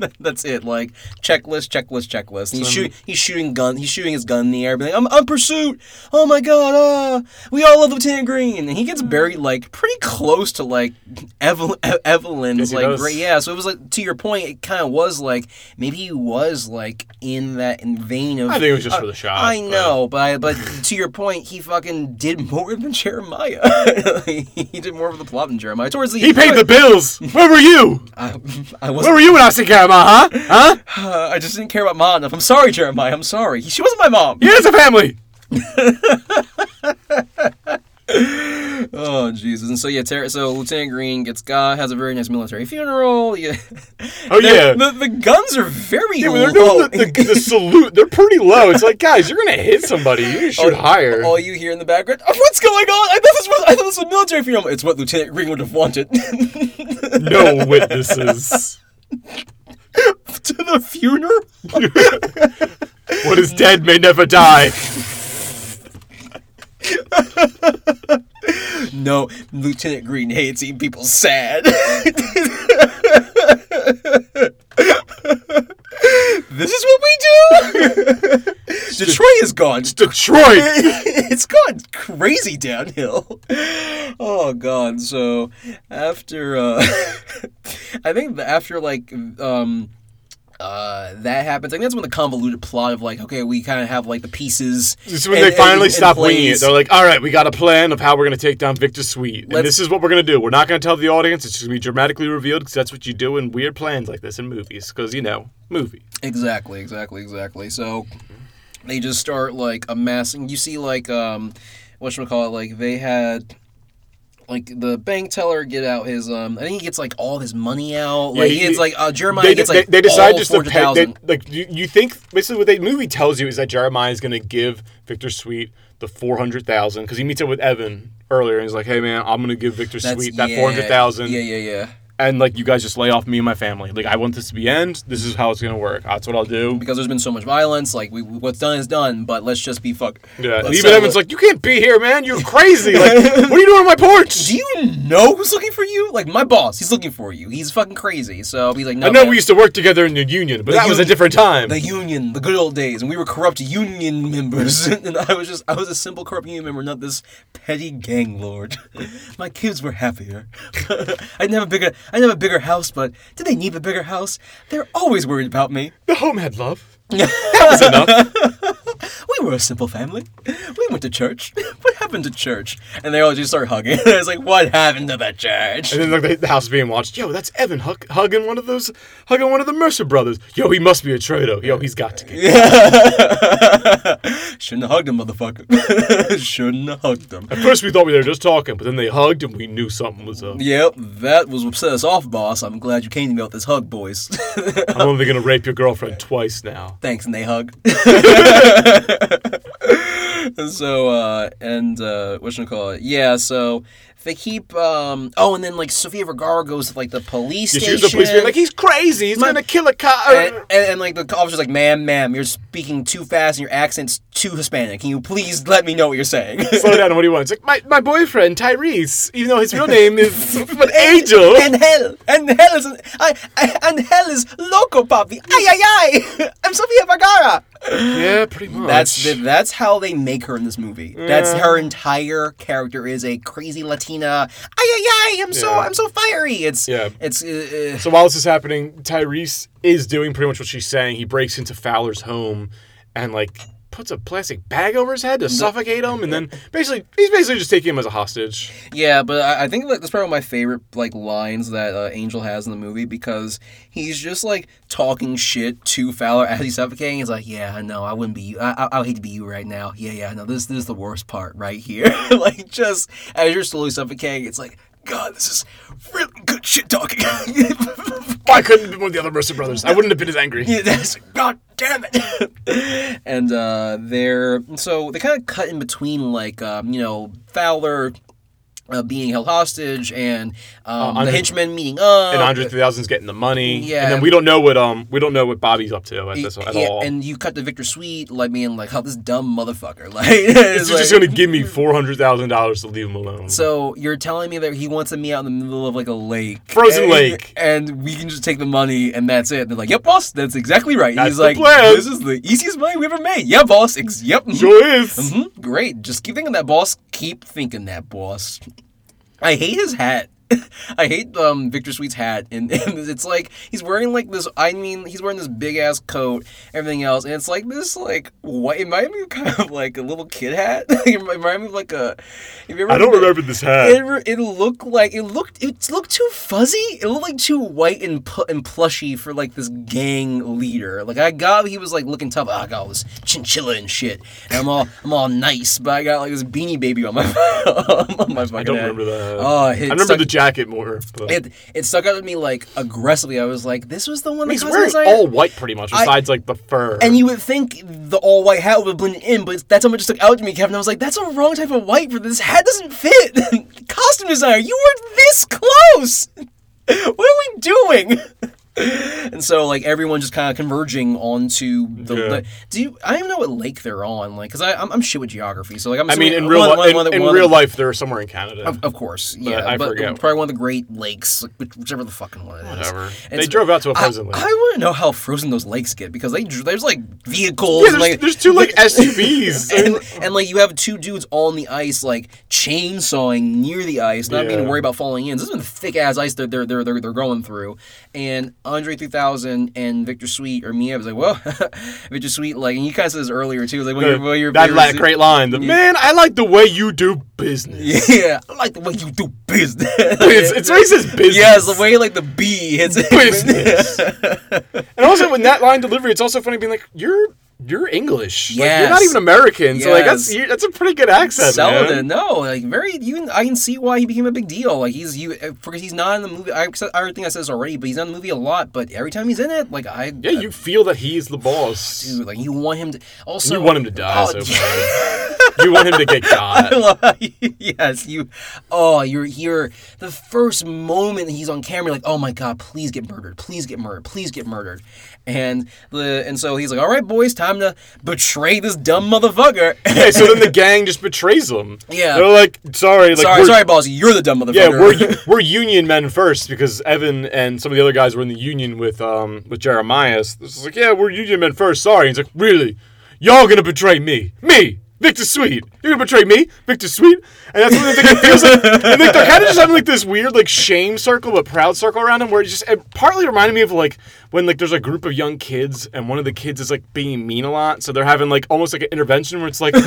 That's it. Like checklist, checklist, checklist. And he's shooting. He's shooting gun. He's shooting his gun in the air. Being like, I'm on pursuit. Oh my god! Uh, we all love Lieutenant Green. And he gets buried like pretty close to like Evelyn. Evelyn's like great. Yeah. So it was like to your point. It kind of was like maybe he was like in that in vein of. I think it was just for the shot, I know, but I, but to your point, he fucking did more than Jeremiah. he did more of the plot than Jeremiah. Towards the he paid the bills. Where were you? I, I was Where were you when I was taking care huh? Huh? uh, I just didn't care about mom enough. I'm sorry, Jeremiah. I'm sorry. She wasn't my mom. Yeah, it's a family. Oh Jesus! And so yeah, Ter- so Lieutenant Green gets God has a very nice military funeral. Yeah. Oh, yeah. The, the guns are very Yeah, low. they're doing the, the, the salute, they're pretty low. It's like, guys, you're gonna hit somebody. You should all, higher. All you hear in the background, "Oh, what's going on? I thought this was I thought this was a military funeral. It's what Lieutenant Green would have wanted. no witnesses. to the funeral. What is dead may never die. No, Lieutenant Green hates seeing people sad. This is what we do. Detroit is gone. Detroit. it's gone crazy downhill. Oh god. So after uh I think after like um uh, that happens. I think that's when the convoluted plot of like, okay, we kind of have like the pieces. This is when in- they finally in- in stop winging it. They're like, all right, we got a plan of how we're going to take down Victor Sweet. And Let's- this is what we're going to do. We're not going to tell the audience. It's just going to be dramatically revealed because that's what you do in weird plans like this in movies. Because, you know, movie. Exactly, exactly, exactly. So they just start like amassing. You see, like um, what should we call it? Like they had. Like the bank teller get out his um, I think he gets like all his money out. Yeah, Like he- he gets like uh, Jeremiah They, gets like they decide all just to pay. They, like, you, you think, basically, what the movie tells you is that Jeremiah is going to give Victor Sweet the 400000 because he meets up with Evan earlier and he's like, hey, man, I'm going to give Victor That's- Sweet that yeah, 400000 Yeah, yeah, yeah. And like you guys just lay off me and my family. Like I want this to be end. This is how it's gonna work. That's what I'll do. Because there's been so much violence. Like we, what's done is done. But let's just be fuck. Yeah. Let's even Evan's like, you can't be here, man. You're crazy. Like, what are you doing on my porch? Do you know who's looking for you? Like my boss, he's looking for you. He's fucking crazy. So he's like, no. I know man. we used to work together in the union, but The that was a different time. the union, the good old days, and we were corrupt union members, and I was just I was a simple corrupt union member, not this petty gang lord. My kids were happier. I didn't have a bigger I have a bigger house, but do they need a bigger house? They're always worried about me. the home had love. That was enough. We were a simple family. We went to church. What happened to church? And they all just start hugging. it's like, what happened to the church? And then like the, house being watched. Yo, that's Evan hug, hugging one of those, hugging one of the Mercer brothers. Yo, he must be a traitor. Yo, he's got to get. Shouldn't have hugged him, motherfucker. Shouldn't have hugged him. At first we thought we were just talking, but then they hugged and we knew something was up. Yep, that was what set us off, boss. I'm glad you came to me with this hug, boys. I'm only gonna rape your girlfriend twice now. Thanks, and they hug. so, uh, and, uh, what should I call it? Yeah, so they keep, um, oh, and then, like, Sofia Vergara goes to, like, the police station. the police like, he's crazy. He's gonna kill a cop. and, and, and, like the officer's like, "Ma'am, ma'am, you're speaking too fast and your accent's too Hispanic. Can you please let me know what you're saying?" Slow down. What do you want? It's like my, my boyfriend Tyrese, even though his real name is an angel. and hell, and hell is, I, I, and hell is loco, papi. Ay, ay, ay. I'm Sofia Vergara. Yeah, pretty much. That's the, that's how they make her in this movie. That's her entire character is a crazy Latina. Ay, ay, ay. I'm so, Yeah. I'm so fiery. It's, Yeah. it's. Uh, uh, So while this is happening, Tyrese is doing pretty much what she's saying. He breaks into Fowler's home and like puts a plastic bag over his head to suffocate him, and then basically he's basically just taking him as a hostage. Yeah, but I, I think like that's probably one of my favorite like lines that uh, Angel has in the movie because he's just like talking shit to Fowler as he's suffocating. He's like, "Yeah, no, I wouldn't be you. I, I, I would hate to be you right now. Yeah, yeah, no, this this is the worst part right here. like just as you're slowly suffocating, it's like." God, this is really good shit talking. Why couldn't have been one of the other Mercer brothers? I wouldn't have been as angry. Yeah, that's God damn it. and uh, they're so they kind of cut in between like um, you know Fowler uh, being held hostage and um, the Andre- henchmen meeting up. And Andre 3000's getting the money. Yeah. And then we don't know what um we don't know what Bobby's up to at this at Yeah, all. and you cut to Victor Sweet like being like, "Oh, this dumb motherfucker!" Like, It's it's just gonna give me four hundred thousand dollars to leave him alone. So you're telling me that he wants to meet out in the middle of like a lake, Frozen and, lake. and we can just take the money and that's it. And They're like, "Yep, boss, that's exactly right." That's He's the like, plan. "This is the easiest money we ever made." Yeah, boss. Ex- yep. mhm. sure is. Mhm, Great. Just keep thinking that, boss. Keep thinking that, boss. I hate his hat. I hate um Victor Sweet's hat, and, and it's like he's wearing like this. I mean, he's wearing this big ass coat, everything else, and it's like this like white. It might be kind of like a little kid hat. it reminded me of like a. Have you ever I don't remember this hat. It, it looked like it looked it looked too fuzzy. It looked like too white and pu- and plushy for like this gang leader. Like I got he was like looking tough. "Ah, I got all this chinchilla and shit. And I'm all I'm all nice, but I got like this beanie baby on my on my I don't head. remember that. Oh, it I remember the jacket more. But. it it stuck out to me like aggressively. I was like, this was the one. that he's wearing all white pretty much, I- besides like the fur. And you would think the all white hat would blend in, but that's how much it stuck out to me, Kevin. I was like, that's a wrong type of white for this hat. Doesn't fit. Costume designer, you were this close. what are we doing? and so like everyone just kind of converging onto the. Yeah. do you? I don't even know what lake they're on, like, because I'm, I'm shit with geography. So like I'm. I mean, in real one- li- one- in, in real life, they're somewhere in Canada. Of, of course, yeah, I but forget. probably one of the Great Lakes, like, whichever the fucking one it is. Whatever. And They drove out to a frozen lake. I, want to know how frozen those lakes get because they there's like vehicles. yeah, there's, like, there's two like SUVs. and, and like you have two dudes all on the ice, like chainsawing near the ice, not being worried about falling in. This is thick ass ice that they're they're they're, they're going through. And Andre 3000 and Victor Sweet or Mia was like, well, Victor Sweet, like, and you kind of said this earlier too, like, when you're, when you're, that, you're- that great line. The, Man, I like the way you do business. Yeah, I like the way you do business. It's, it's he says business. Yes, the way like the B hits. Business. and also, in that line delivery, it's also funny being like, you're you're English. Like, you're not even American. So like that's you, that's a pretty good accent. Selling no, like very. You, I can see why he became a big deal. Like he's you eh, because he's not in the movie. I, I think I said this already, but he's not in the movie a lot. But every time he's in it, like I, Yeah, you feel that he's the boss. dude, like you want him to. Also, you want him to die Oh, so bad. you want him to get I got. love yes, you. Oh, you're here. The first moment he's on camera, you're like, oh my god, please get murdered, please get murdered, please get murdered, and the and so he's like, all right, boys, time to betray this dumb motherfucker. Okay, so then the gang just betrays him. Yeah. They're like, sorry, like sorry, sorry, bossy, you're the dumb motherfucker. Yeah, we're we're union men first because Evan and some of the other guys were in the union with um with Jeremiah. So it's like, yeah, we're union men first. Sorry. He's like, really? Y'all gonna betray me? Me? Victor Sweet? You're gonna betray me, Victor Sweet? And that's what it feels like. And like, they're kind of just having like this weird like shame circle but proud circle around him, where it just it partly reminded me of like when like there's a group of young kids and one of the kids is like being mean a lot, so they're having like almost like an intervention where it's like.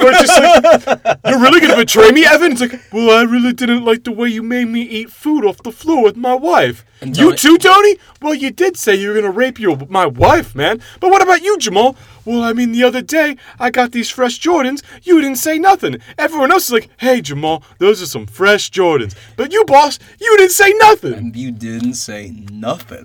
Where it's just like, you're really gonna betray me, Evan? It's like, well, I really didn't like the way you made me eat food off the floor with my wife. And you too, Tony? Well, you did say you were gonna rape your my wife, man. But what about you, Jamal? Well, I mean, the other day I got these fresh Jordans. You didn't say nothing. Everyone else is like, hey, Jamal, those are some fresh Jordans. But you, boss, you didn't say nothing. And you didn't say nothing,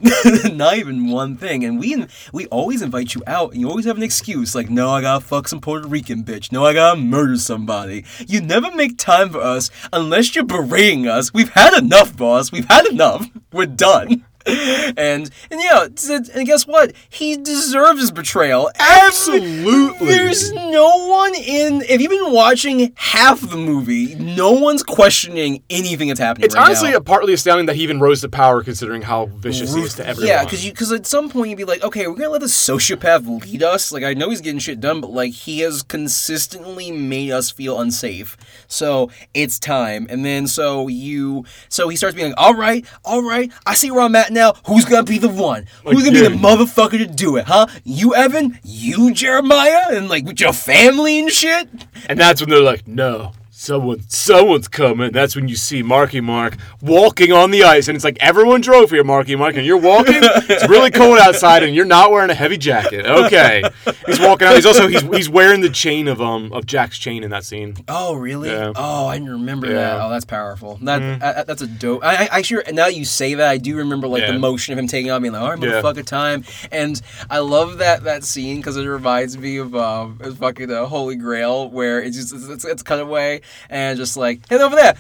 not even one thing. And we we always invite you out, and you always have an excuse like, "No, I gotta fuck some Puerto Rican bitch. No, I gotta murder somebody." You never make time for us unless you're berating us. We've had enough, boss. We've had enough. We're done done. And and yeah, and guess what? He deserves his betrayal. Absolutely. There's no one in. If you've been watching half the movie, no one's questioning anything that's happening. It's right honestly now. partly astounding that he even rose to power, considering how vicious he is to everyone. Yeah, because because at some point you'd be like, okay, we're gonna let this sociopath lead us. Like I know he's getting shit done, but like he has consistently made us feel unsafe. So it's time. And then so you so he starts being like, all right, all right, I see where I'm at now. Who's gonna be the one? Who's gonna be the motherfucker to do it? Huh? You Evan? You Jeremiah? And like with your family and shit? And that's when they're like, no, someone, someone's coming. That's when you see Marky Mark walking on the ice, and it's like everyone drove here, Marky Mark, and you're walking. it's really cold outside, and you're not wearing a heavy jacket. Okay, he's walking out. He's also he's he's wearing the chain of um of Jack's chain in that scene. Oh really? Yeah. Oh, I didn't remember that. Yeah. Mm-hmm. Oh, that's powerful. That, I- I- that's a dope. I, I, sure now that you say that, I do remember like Yeah. the motion of him taking on me like, all right, motherfucker, time. And I love that that scene because it reminds me of um, it's fucking uh, Holy Grail where it's just it's, it's, it's cut away and just like head over there.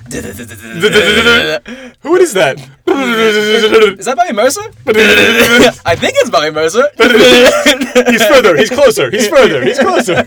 Who is that? Is that Bobby Mercer? I think it's Bobby Mercer. he's further. He's closer. He's further. He's closer.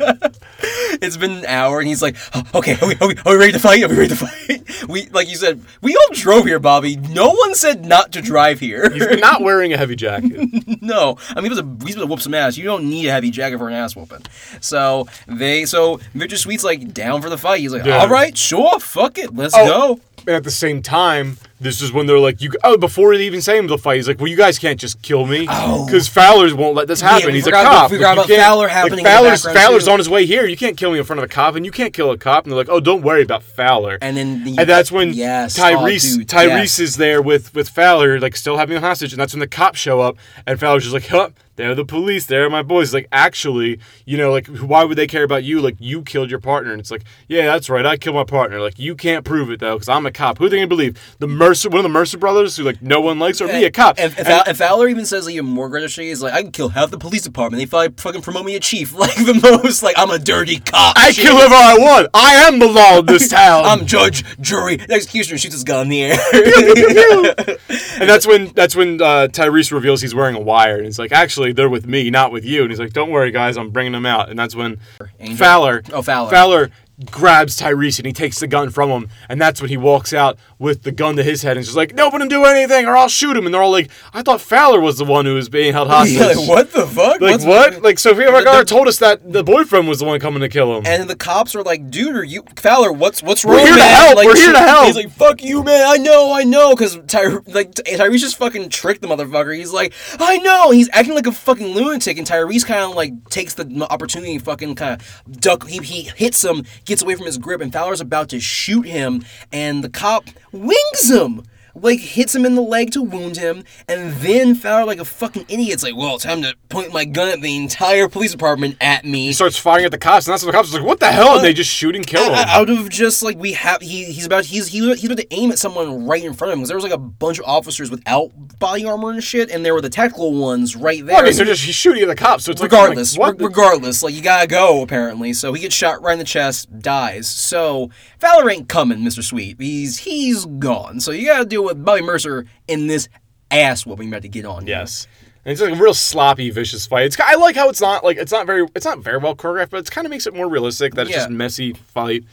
it's been an hour and he's like, "Oh, okay, are we, are, we, are we ready to fight? Are we ready to fight? We like you said, we all drove here, Bobby. No one said not to drive here. He's not wearing a heavy jacket. no, I mean, he was a he's gonna whoop some ass. You don't need a heavy jacket for an ass whooping. So they, so Victor Sweet's like down for the fight. He's like, Yeah. all right, sure, fuck it, let's Oh, go. And at the same time, this is when they're like, "You." Oh, before they even say him the fight, he's like, "Well, you guys can't just kill me Oh. because Fowler won't let this happen. we he's a cop. we forgot Like, about Fowler like, happening in the Fowler's Fowler's too. on his way here. You can't kill me in front of a cop, and you can't kill a cop. And they're like, "Oh, don't worry about Fowler." And then the, And that's when yes, oh, Tyrese dude, Tyrese yes. is there with with Fowler, like still having a hostage, and that's when the cops show up, and Fowler's just like, "Huh, they're the police, they're my boys. Like, actually, you know, like, why would they care about you? Like, you killed your partner. And it's like, yeah, that's right, I killed my partner. Like, you can't prove it, though, because I'm a cop. Who are they going to believe? The Mercer, one of the Mercer brothers who, like, no one likes, or me, a cop? And, and, Val- and Fowler even says like even more greater shit. He's like, I can kill half the police department. They probably fucking promote me a chief. Like the most like I'm a dirty cop. I shit. kill whoever I want. I am the law of this town. I'm judge, jury, executioner. Shoots his gun in the air. and that's when that's when uh, Tyrese reveals he's wearing a wire, and he's like, "Actually, they're with me, not with you." And he's like, "Don't worry, guys, I'm bringing them out." And that's when Angel? Fowler, Oh, Fowler. Fowler grabs Tyrese and he takes the gun from him, and that's when he walks out with the gun to his head and just like, "Nobody do anything, or I'll shoot him." And they're all like, "I thought Fowler was the one who was being held hostage." Yeah, like, what the fuck? Like What's- what? Like Sofia Vergara told us that the boyfriend was the one coming to kill him. And the cops are like, "Dude, are you Fowler? What's what's wrong, We're here to help, Like, we're here to help." He's like, "Fuck you, man. I know, I know." Because Ty- like Ty- Tyrese just fucking tricked the motherfucker. He's like, "I know." He's acting like a fucking lunatic, and Tyrese kind of like takes the opportunity, and fucking kind of duck. He, he hits him, gets away from his grip, and Fowler's about to shoot him, and the cop wings him. Like hits him in the leg to wound him, and then Fowler, like a fucking idiot's like, "Well, time to point my gun at the entire police department at me." he starts firing at the cops, and that's when the cops are like, "What the hell?" And they just shoot and kill him. Out of just like we have he, he's about he's he, he's about to aim at someone right in front of him because there was like a bunch of officers without body armor and shit and there were the tactical ones right there Well, I mean, they're just he's shooting at the cops, so it's regardless like, what? re- regardless like you gotta go apparently so he gets shot right in the chest dies so Fowler ain't coming Mr. Sweet he's he's gone so you gotta deal with Bobby Mercer in this ass whooping about to get on. Yes. And it's like a real sloppy, vicious fight. It's, I like how it's not like it's not very it's not very well choreographed, but it kind of makes it more realistic that it's Yeah. just messy fight.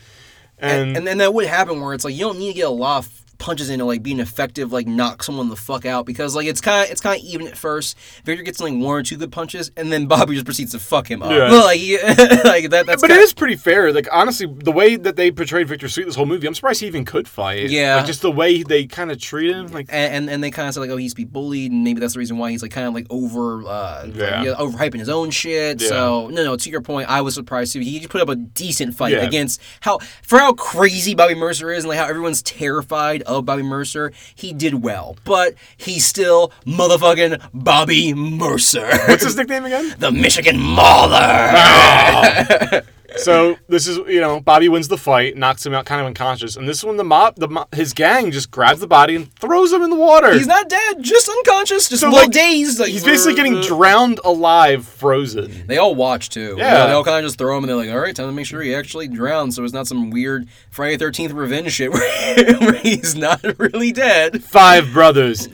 And, and, and then that would happen where it's like you don't need to get a lot of punches into like being effective like knock someone the fuck out because like it's kind of it's kind of even at first. Victor gets like one or two good punches and then Bobby just proceeds to fuck him up. Yeah. like, like that. That's but kinda, it is pretty fair. Like honestly, the way that they portrayed Victor Sweet this whole movie, I'm surprised he even could fight. Yeah. like just the way they kind of treat him. Like And, and and they kind of say like, oh, he's be bullied, and maybe that's the reason why he's like kind of like over, uh, Yeah. yeah, overhyping his own shit. Yeah. So no, no. To your point, I was surprised too. He put up a decent fight Yeah. against how for how crazy Bobby Mercer is, and like how everyone's terrified of Bobby Mercer. He did well, but he's still motherfucking Bobby Mercer, what's his nickname again? the Michigan Mauler. Oh. so this is you know Bobby wins the fight, knocks him out, kind of unconscious, and this is when the mob, the mo- his gang just grabs the body and throws him in the water. He's not dead, just unconscious, just So, like, dazed. Like, He's basically getting uh, drowned alive, frozen. They all watch too. Yeah. They all kind of just throw him and they're like, all right, time to make sure he actually drowns so it's not some weird Friday 13th revenge shit where, where he's not really dead. Five brothers.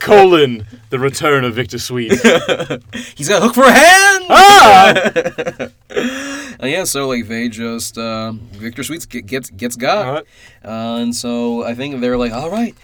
Colon, the return of Victor Sweet. He's got a hook for a hand! ah! And yeah, so like they just, uh, Victor Sweets get, gets, gets got. Uh, and so I think they're like, all right,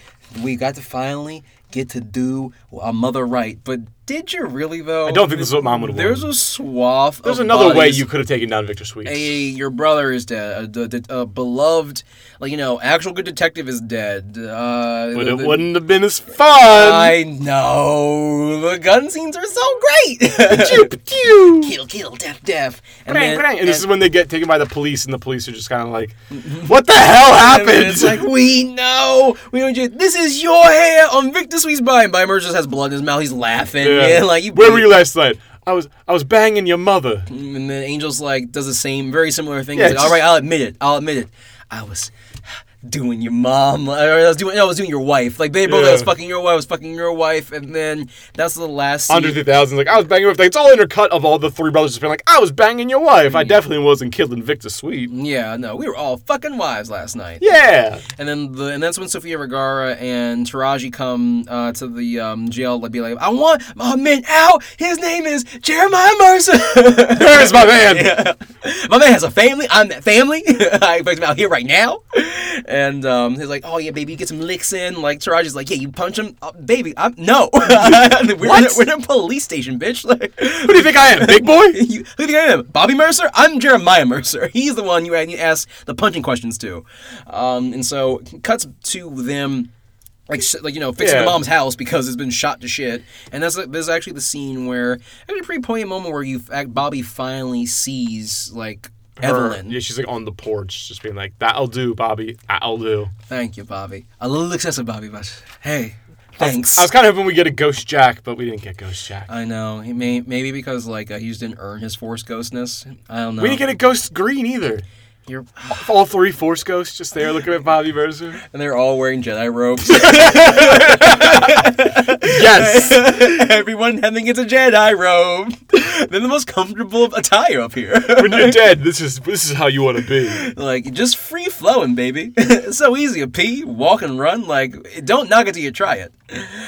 we got to finally get to do a mother right. But did you really though? I don't think this is what Mom would've There's wanted. a swath There's another way you could have taken down Victor Sweet. Hey, your brother is dead. A, a, a beloved, like you know, actual good detective is dead. Uh, but it the- wouldn't have been as fun. I know the gun scenes are so great. Pew, pew. kill, kill, death, death. And, then- bang. And this is when they get taken by the police, and the police are just kind of like, "What the hell happened?" It's like we know, we know. This is your hair on Victor Sweet's body. And Bobby just has blood in his mouth. He's laughing. Yeah. Yeah, like you. Where were you last night? I was I was banging your mother. Mm, and then Angel's like does the same, very similar thing. Yeah, He's like, it's all right, I'll admit it. I'll admit it. I was doing your mom. Or I was doing. No, I was doing your wife. Like they both. I was fucking your wife. I was fucking your wife. And then that's the last. Scene. Andre 3000 like I was banging her. Like, it's all intercut of all the three brothers just being like, I was banging your wife. I definitely wasn't killing Victor Sweet. Yeah, no, we were all fucking wives last night. Yeah. And then the and that's when Sofia Vergara and Taraji come uh, to the um, jail to be like, I want my man out. His name is Jeremiah Mercer. There's my man. my man has a family. I'm that family. I expect him out here right now. And um, he's like, oh yeah, baby, you get some licks in. Like Taraji's like, yeah, you punch him, uh, baby. I'm no. we're, in a, we're in a police station, bitch. Like, Who do you think I am, big boy? you, who do you think I am? Bobby Mercer? I'm Jeremiah Mercer. He's the one you, you ask the punching questions to. Um, and so cuts to them. Like, like you know, fixing Yeah. the mom's house because it's been shot to shit, and that's there's actually the scene where actually a pretty poignant moment where you Bobby finally sees like Evelyn. Yeah, she's like on the porch, just being like, "That'll do, Bobby. That'll do." Thank you, Bobby. A little excessive, Bobby, but hey, Thanks. I was kind of hoping we get a Ghost Jack, but we didn't get Ghost Jack. I know. He may maybe because like uh, he just didn't earn his Force ghostness. I don't know. We didn't get a Ghost Green either. You're, All three Force Ghosts just there looking at Bobby Mercer. and they're all wearing Jedi robes. Yes. Everyone having it's a Jedi robe. They're the most comfortable attire up here. when you're dead, this is this is how you want to be. like just free flowing, baby. it's so easy to pee, walk, and run. Like don't knock it till you try it.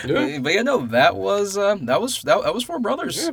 Yeah. But yeah, no, that was uh, that was that, that was Four Brothers.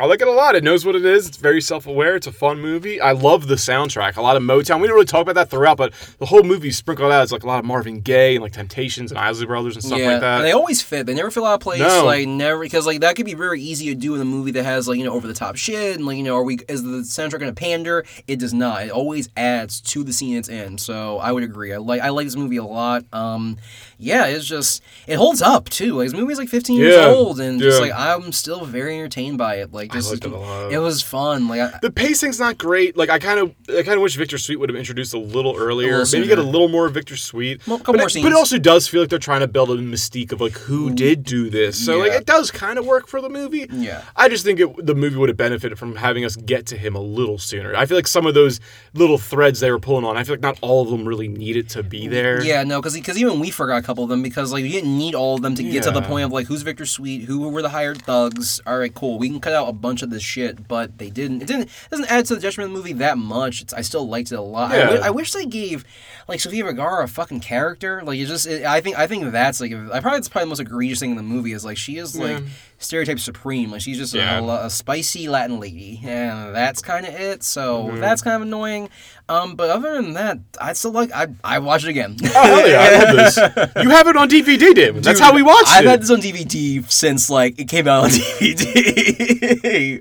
I like it a lot. It knows what it is. It's very self-aware. It's a fun movie. I love the soundtrack. A lot of Motown. We didn't really talk about that throughout, but the whole movie sprinkled out. It's like a lot of Marvin Gaye and like Temptations and Isley Brothers and stuff yeah, like that. and they always fit. They never feel out of place. No. Like never, because like that could be very easy to do in a movie that has like you know over the top shit and like you know are we is the soundtrack going to pander? It does not. It always adds to the scene it's in. So I would agree. I like I like this movie a lot. Um, yeah, it's just it holds up too. Like this movie's like 15 Yeah, years old, and just like I'm still very entertained by it. Like just liked it it was fun. Like I, the pacing's not great. Like I kind of, I kind of wish Victor Sweet would have introduced a little earlier. A little Maybe get a little more Victor Sweet. Well, a couple but, more it, but it also does feel like they're trying to build a mystique of like who did do this. So like it does kind of work for the movie. Yeah. I just think it, the movie would have benefited from having us get to him a little sooner. I feel like some of those little threads they were pulling on. I feel like not all of them really needed to be there. Yeah, no, because because even we forgot a couple of them because like you didn't need all of them to get to the point of like who's Victor Sweet, who were the hired thugs. All right, cool. We can cut out a bunch of this shit, but they didn't. It didn't it doesn't add to the detriment of the movie that much. It's, I still liked it a lot. I, Yeah. wi- I wish they gave like Sofia Vergara a fucking character. Like it just, it, I think I think that's like I probably it's probably the most egregious thing in the movie is like she is like stereotype supreme. Like she's just Yeah. a, a spicy Latin lady, and that's kind of it. So Mm-hmm. that's kind of annoying. Um, but other than that, I still like I I watch it again. Oh hell yeah, I love this. You have it on DVD, Damon. That's Dude, how we watched it. I've had this on DVD since like it came out on DVD.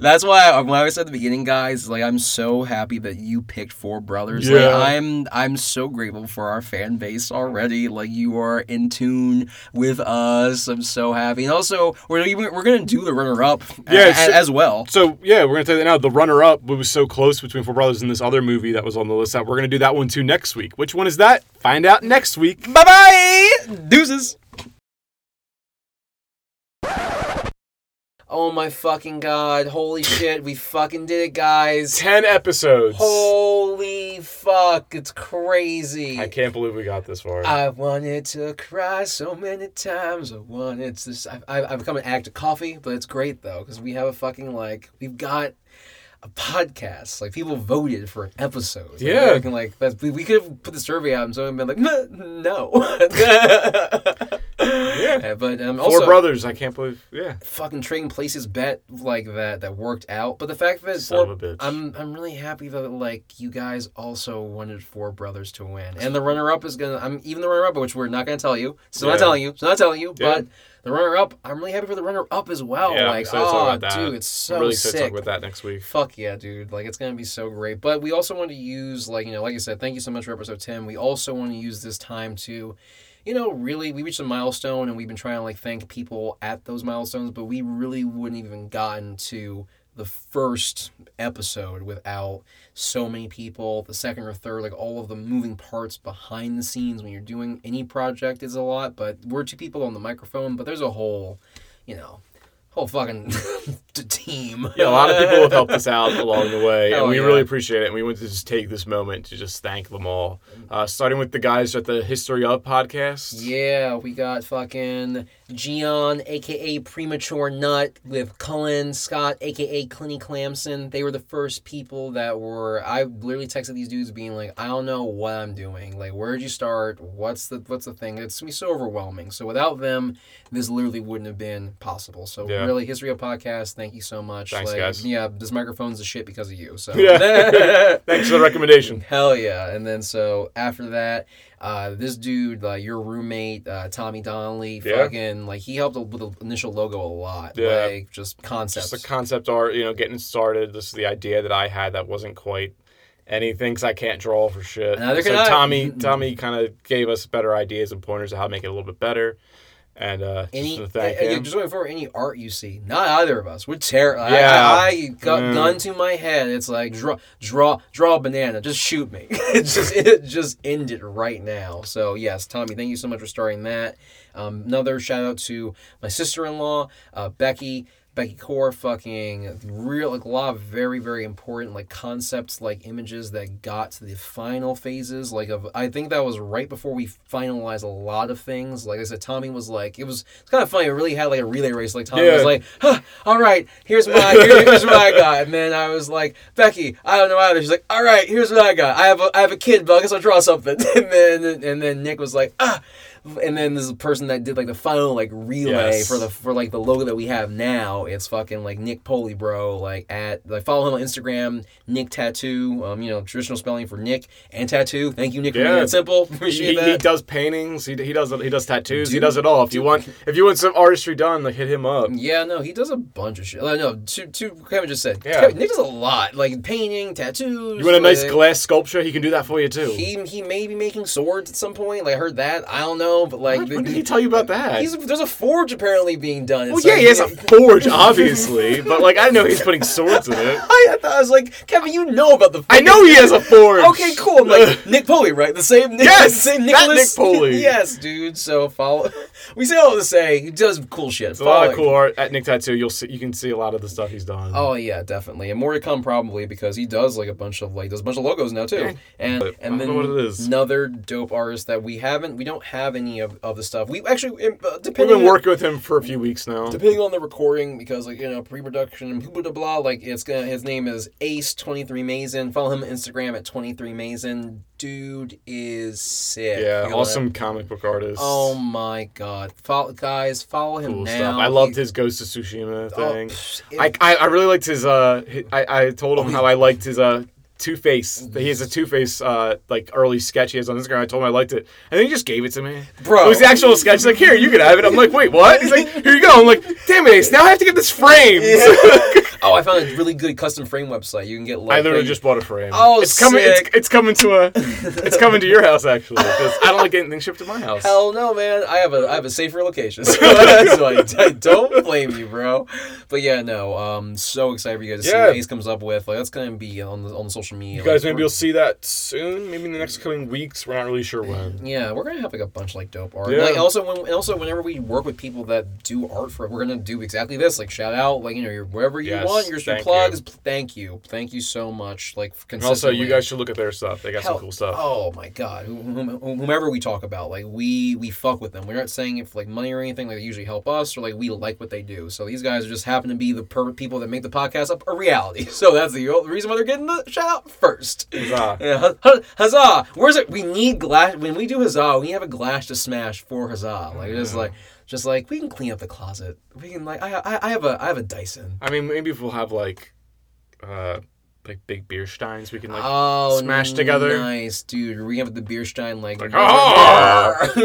That's why I- when I said at the beginning, guys, like I'm so happy that you picked Four Brothers. Yeah. Like I'm I'm so grateful for our fan base already. Like you are in tune with us. I'm so happy. And also we're even, we're gonna do the runner up Yeah, a- so- as well. So yeah, we're gonna tell you that now. The runner-up was so close between Four Brothers and this other movie that was on the list that we're gonna do that one too next week. Which one is that? Find out next week. Bye bye. Deuces. Oh my fucking god. Holy shit. We fucking did it, guys. Ten episodes. Holy fuck. It's crazy. I can't believe we got this far. I wanted to cry so many times. I wanted to. I, I, I've become an addict to coffee, but it's great though because we have a fucking like we've got a podcast. Like people voted for an episode. Like, Yeah. fucking, like we, we could have put the survey out and someone been like, no. yeah. But um, Four Brothers. I can't believe. Yeah. fucking trading places bet like that that worked out. But the fact that Son four, of a bitch. I'm I'm really happy that like you guys also wanted Four Brothers to win, and the runner up is gonna. I'm even the runner up, which we're not gonna tell you. So Yeah. not telling you. So not telling you. Yeah. But the runner up, I'm really happy for the runner up as well. yeah. I'm like oh, talk about that. dude, it's so I'm really sick. talk about that next week. Fuck yeah, dude! Like it's gonna be so great. But we also want to use, like you know, like I said, thank you so much for episode ten. We also want to use this time to, you know, really we reached a milestone, and we've been trying to like thank people at those milestones, but we really wouldn't even gotten to the first episode without so many people. The second or third, like all of the moving parts behind the scenes when you're doing any project is a lot. But we're two people on the microphone, but there's a whole, you know. Whole fucking team. Yeah, a lot of people have helped us out along the way, and we yeah. really appreciate it. And we want to just take this moment to just thank them all, uh, starting with the guys at the History of podcast. Yeah, we got fucking Gian, aka Premature Nut, with Cullen Scott, aka Clinny Clamson. They were the first people that were. I literally texted these dudes being like, I don't know what I'm doing. Like, where'd you start? What's the what's the thing? It's gonna be so overwhelming. So without them, this literally wouldn't have been possible. So Yeah. really, History of Podcast. Thank you so much. Thanks, like, guys. Yeah, this microphone's a shit because of you. So Yeah. Thanks for the recommendation. Hell yeah. And then so after that, uh, this dude, uh, your roommate, uh, Tommy Donnelly, Yeah. fucking like he helped with the initial logo a lot. Yeah. Like just concepts. Just the concept art, you know, getting started. This is the idea that I had that wasn't quite anything because I can't draw for shit. Neither so can I. Tommy, Tommy kind of gave us better ideas and pointers of how to make it a little bit better. And uh, Any, just to thank and him. just going forward, any art you see, not either of us. We're terrible. Yeah. I, I, got Mm. gun to my head. It's like draw, draw, draw a banana. Just shoot me. just, it just end it right now. So yes, Tommy, thank you so much for starting that. Um, another shout out to my sister in law, uh, Becky. Becky Core, fucking real, like a lot of very, very important like concepts, like images that got to the final phases. Like of, I think that was right before we finalized a lot of things. Like I said, Tommy was like, it was, it's kind of funny. It really had like a relay race. Like Tommy was like, huh, all right, here's my, here- here's what I got. And then I was like, Becky, I don't know either. She's like, all right, here's what I got. I have a, I have a kid, but I guess I'll draw something. And then, and then Nick was like, ah. And then this person that did like the final like relay Yes. for the for like the logo that we have now. It's fucking like Nick Poley, bro. Like at like follow him on Instagram, Nick Tattoo. Um, you know traditional spelling for Nick and tattoo. Thank you, Nick. Yeah. being that simple. He, Appreciate he, that. he does paintings. He, he does he does tattoos. he does it all. If you want if you want some artistry done, like hit him up. Yeah, no, he does a bunch of shit. Uh, no, two, two, Kevin just said. Yeah. Kevin, Nick does a lot, like painting, tattoos. You want a nice like- glass sculpture? He can do that for you too. He he may be making swords at some point. Like I heard that. I don't know, but like What? the- When did he tell you about that? He's, there's a forge apparently being done. well, yeah, like- he has a forge, obviously, but like I know he's putting swords in it. I, I thought I was like, Kevin, you know about the. I know he has a forge. Okay, cool. I'm like Nick Poley, right? The same Nick. Yes, the same Nicholas. Nick Poley. yes, dude. So follow. We say all to say he does cool shit. It's a lot of cool art at Nick Tattoo. You'll see, you can see a lot of the stuff he's done. Oh yeah, definitely, and more to come probably because he does like a bunch of like does a bunch of logos now too, Yeah. and and don't then know what it is. another dope artist that we haven't we don't have any of, of the stuff we actually uh, We've been working with him for a few weeks now. depending on the recording because like you know pre-production and blah blah blah like it's gonna his name is Ace twenty three Mason follow him on Instagram at twenty three Mason dude is sick Yeah, You awesome comic book artist. oh my god follow guys follow him cool now stuff. I loved He- his Ghost of Tsushima Oh, thing. I, it- I I really liked his uh hi- I I told him Oh, how I liked his uh Two Face. He has a Two Face uh like early sketch he has on Instagram. I told him I liked it, and then he just gave it to me. Bro. it was the actual sketch. He's like, here, you can have it. I'm like, wait, what? He's like, here you go. I'm like, damn it, Ace. Now I have to get this framed. oh I found a really good custom frame website you can get like I literally just bought a frame. Oh, it's coming. It's, it's coming to a. It's coming to your house actually because I don't like getting things shipped to my house. Hell no, man. I have a I have a safer location, so I, I don't blame you, bro. But yeah, no. Um, so excited for you guys to see what Ace comes up with. Like that's gonna be on the on the social media. You guys like, maybe you'll see that soon. Maybe in the next coming weeks. We're not really sure when. Mm. Yeah, we're gonna have like a bunch of like dope art. Yeah. Like also when also whenever we work with people that do art for it, we're gonna do exactly this. Like shout out, like you know, your wherever you Yes, want, your, your thank plugs. Thank you, thank you so much. Like And also, you guys should look at their stuff. They got Hell, some cool stuff. Oh my god, Whom- whom- whomever we talk about, like we we fuck with them. We're not saying if like money or anything. Like they usually help us, or like we like what they do. So these guys just happen to be the per- people that make the podcast up a reality. So that's the reason why they're getting the shout out first. Huzzah. Yeah, hu- hu- huzzah! Where's it? We need glass. When we do huzzah, we have a glass to smash for huzzah. Like just like just like we can clean up the closet. We can like I I, I have a I have a Dyson. I mean, maybe if we'll have like, uh, like big beer steins, we can like oh, smash together. Nice, dude. We have the beer stein like. Like, "Ah,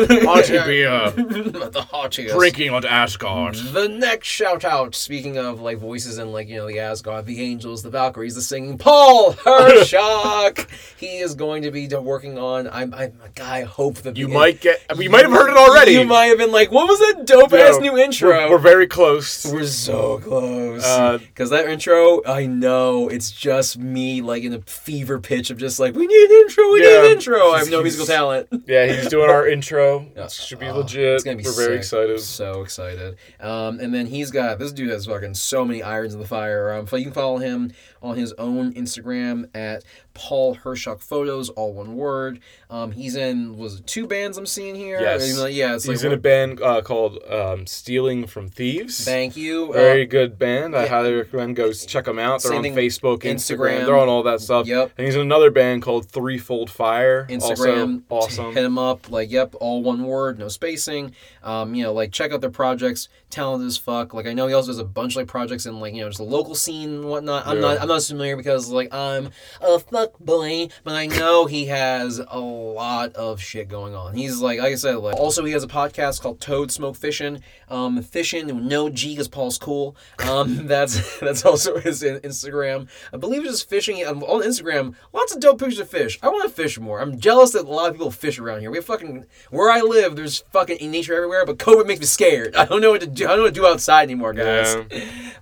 beer. the Hachiest. drinking on Asgard. The next shout out, speaking of like voices and like, you know, the Asgard, the Angels, the Valkyries, the singing, Paul Hershok. he is going to be working on, I'm, I'm, I hope that You might get. You might have heard it already. You might have been like, what was that dope ass Yeah, new intro? We're, we're very close. We're so close. Uh, Because that intro, I know it's just me, like in a fever pitch of just like, we need an intro, we need Yeah. an intro. I have no musical talent. yeah, he's doing our intro. It should be Oh, legit. It's gonna be we're very sick. excited. So excited. Um, and then he's got this dude has fucking so many irons in the fire. Um, so you can follow him on his own Instagram at Paul Hershock Photos, all one word. Um, he's in was it two bands I'm seeing here. Yes. Even though- yeah. It's He's like, in a band uh, called um, Stealing from Thieves. Thank you. Very Uh, good band. I yeah. highly recommend go check them out. They're Same on thing- Facebook, Instagram. Instagram. They're on all that stuff. Yep. And he's in another band called Threefold Fire. Instagram, Also awesome. Hit him up, like, yep, all one word, no spacing. Um, you know, like, check out their projects. Talented as fuck. Like, I know he also does a bunch of like projects in like you know just the local scene and whatnot. I'm Yeah. not, I'm not as familiar because like I'm a fuck boy, but I know he has a lot of shit going on. He's like, like I said, like, also he has a podcast called Toad Smoke Fishing, um, fishing no G because Paul's cool. Um, that's that's also his Instagram. I believe it's just fishing um, on Instagram. Lots of dope pictures of fish. I want to fish more. I'm jealous that a lot of people fish around here. We have fucking where I live. There's fucking nature everywhere, but COVID makes me scared. I don't know what to do. I don't know what to do outside anymore, guys.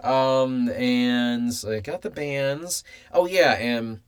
Um, and so I got the bands. Oh yeah, and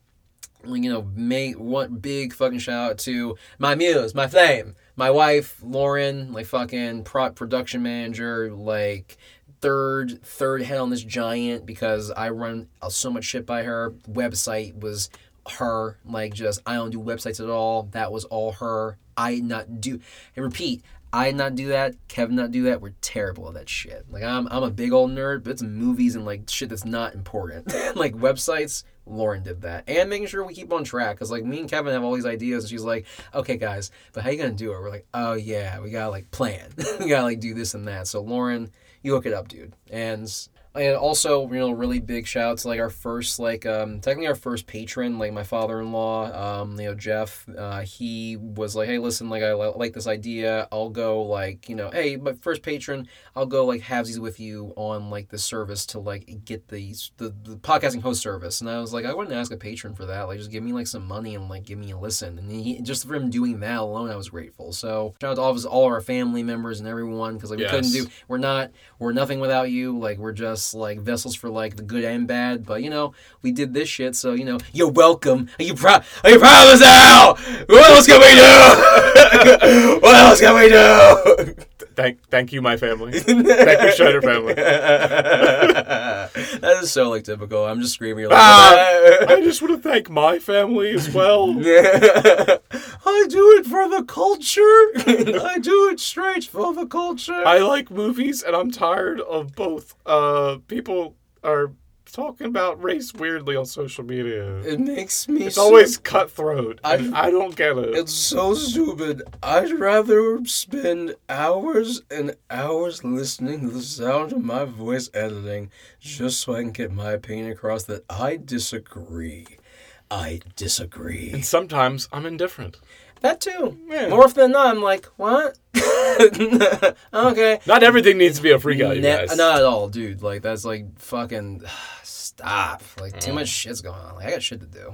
you know, make one big fucking shout out to my muse, my flame, my wife Lauren, like fucking pro- production manager, like third third head on this giant because I run so much shit by her. Website was her, like just I don't do websites at all. That was all her. I not do. And repeat, I not do that. Kevin not do that. We're terrible at that shit. Like I'm, I'm a big old nerd, but it's movies and like shit that's not important. like websites. Lauren did that, and making sure we keep on track. Cause like me and Kevin have all these ideas, and she's like, "Okay, guys, but how you gonna do it?" We're like, "Oh yeah, we gotta like plan. we gotta like do this and that." So Lauren, you hook it up, dude. And and also, you know, really big shout out to like our first, like, um, technically our first patron, like my father in law, um, you know, Jeff. Uh, he was like, hey, listen, like, I li- like this idea. I'll go, like, you know, hey, my first patron, I'll go, like, halvesies with you on, like, the service to, like, get these, the, the podcasting host service. And I was like, I wouldn't ask a patron for that. Like, just give me, like, some money and, like, give me a listen. And he, just for him doing that alone, I was grateful. So, shout out to all of us, all our family members and everyone, because, like, we couldn't do, we're not, we're nothing without you. Like, we're just, like, vessels for, like, the good and bad. But, you know, we did this shit, so, you know, you're welcome. Are you proud? Are you proud of us now? What else can we do? what else can we do? Thank, thank you, my family. thank you, Shredder family. that is so like typical. I'm just screaming. Like, Ah, I just want to thank my family as well. I do it for the culture. I do it straight for the culture. I like movies, and I'm tired of both. Uh, people are talking about race weirdly on social media. it makes me. It's so- always cutthroat, I- I don't get it. It's so stupid. I'd rather spend hours and hours listening to the sound of my voice editing just so I can get my opinion across that I disagree. I disagree. And sometimes I'm indifferent. That too. Yeah. More often than not, I'm like, what? okay. Not everything needs to be a freak out, you Ne- guys. not at all, dude. Like that's like fucking stop. Like too mm. much shit's going on. Like I got shit to do.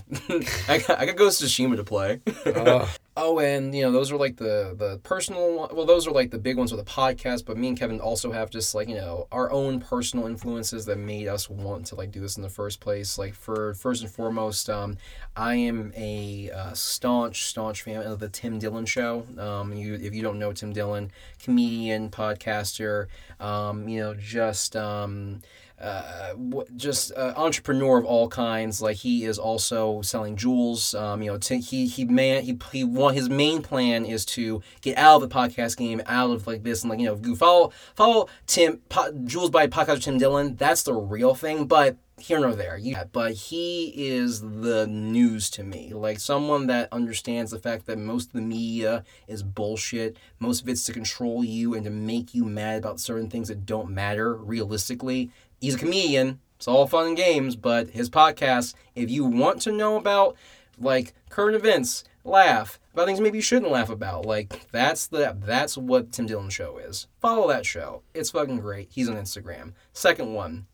I got I got Ghost of Tsushima to play. Ugh. Oh, and you know those are like the the personal. Well, those are like the big ones with the podcast. But me and Kevin also have just like you know our own personal influences that made us want to like do this in the first place. Like for first and foremost, um, I am a uh, staunch staunch fan of the Tim Dillon Show. Um, you if you don't know Tim Dillon, comedian, podcaster, um, you know just. Um, uh, just uh, entrepreneur of all kinds. Like he is also selling jewels. Um, you know, t- he he man he he want his main plan is to get out of the podcast game, out of like this, and like you know, follow follow Tim po- Jules by podcast Tim Dillon. That's the real thing, but. Here nor there, yeah. But he is the news to me, like someone that understands the fact that most of the media is bullshit. Most of it's to control you and to make you mad about certain things that don't matter realistically he's a comedian. It's all fun and games, but his podcast, if you want to know about like current events, laugh about things maybe you shouldn't laugh about, like that's the that's what Tim Dillon show is. Follow that show. It's fucking great. He's on Instagram. Second one,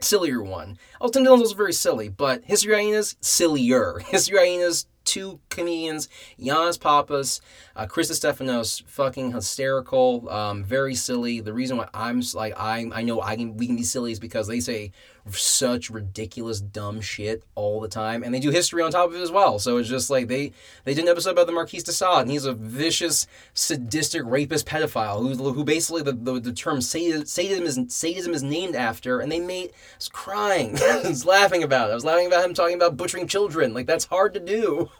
sillier one. Oh, Tim Dillon's also very silly, but History Hyenas, sillier. History Hyenas, two comedians, Yannis Pappas, uh, Chris Distefano, fucking hysterical, um, very silly. The reason why I'm like I I know I can we can be silly is because they say such ridiculous dumb shit all the time, and they do history on top of it as well. So it's just like they they did an episode about the Marquis de Sade, and he's a vicious, sadistic rapist pedophile who who basically the the, the term sadism, is sadism is named after, and they made I was crying, I was laughing about it. I was laughing about him talking about butchering children. Like that's hard to do.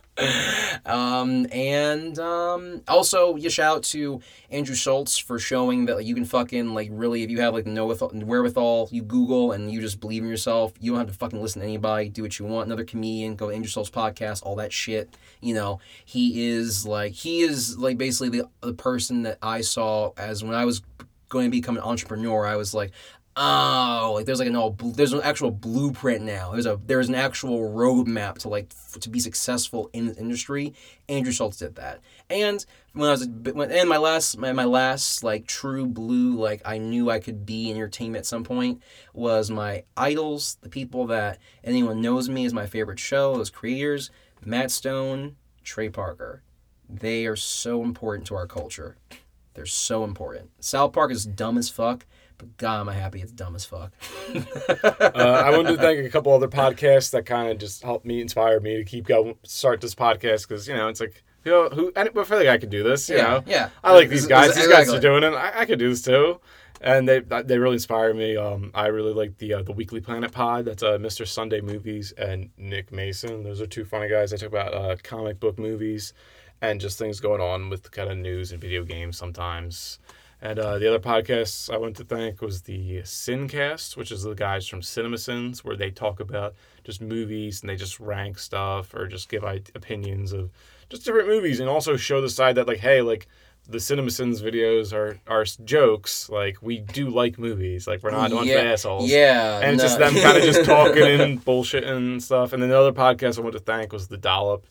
Um, and um, also, you shout out to Andrew Schulz for showing that like, you can fucking like really, if you have like know wherewithal, you Google and you just believe in yourself. You don't have to fucking listen to anybody. Do what you want. Another comedian, go to Andrew Schulz podcast, all that shit. You know, he is like he is like basically the the person that I saw as when I was going to become an entrepreneur. I was like. Oh, like there's like an all there's an actual blueprint now. There's a there's an actual roadmap to like f- to be successful in the industry. Andrew Schulz did that, and when I was when and my last my, my last like true blue like I knew I could be in entertainment at some point was my idols, the people that anyone knows me as my favorite show, those creators, Matt Stone, Trey Parker. They are so important to our culture. They're so important. South Park is dumb as fuck, but God, am I happy it's dumb as fuck. uh, I wanted to thank a couple other podcasts that kind of just helped me, inspire me to keep going, start this podcast because you know it's like you know who I, I feel like I could do this. You Yeah, know, yeah. I like these guys. this- These guys exactly. are doing it. I, I could do this too. And they they really inspire me. Um, I really like the uh, the Weekly Planet pod. That's uh, Mr. Sunday Movies and Nick Mason. Those are two funny guys. They talk about uh, comic book movies and just things going on with kind of news and video games sometimes. And uh, the other podcast I want to thank was the Sincast, which is the guys from CinemaSins, where they talk about just movies and they just rank stuff or just give opinions of just different movies and also show the side that like, hey, like the CinemaSins videos are are jokes. Like we do like movies. Like we're not yeah, assholes. Yeah, And it's just them kind of just talking and bullshitting and stuff. And then the other podcast I want to thank was the Dollop.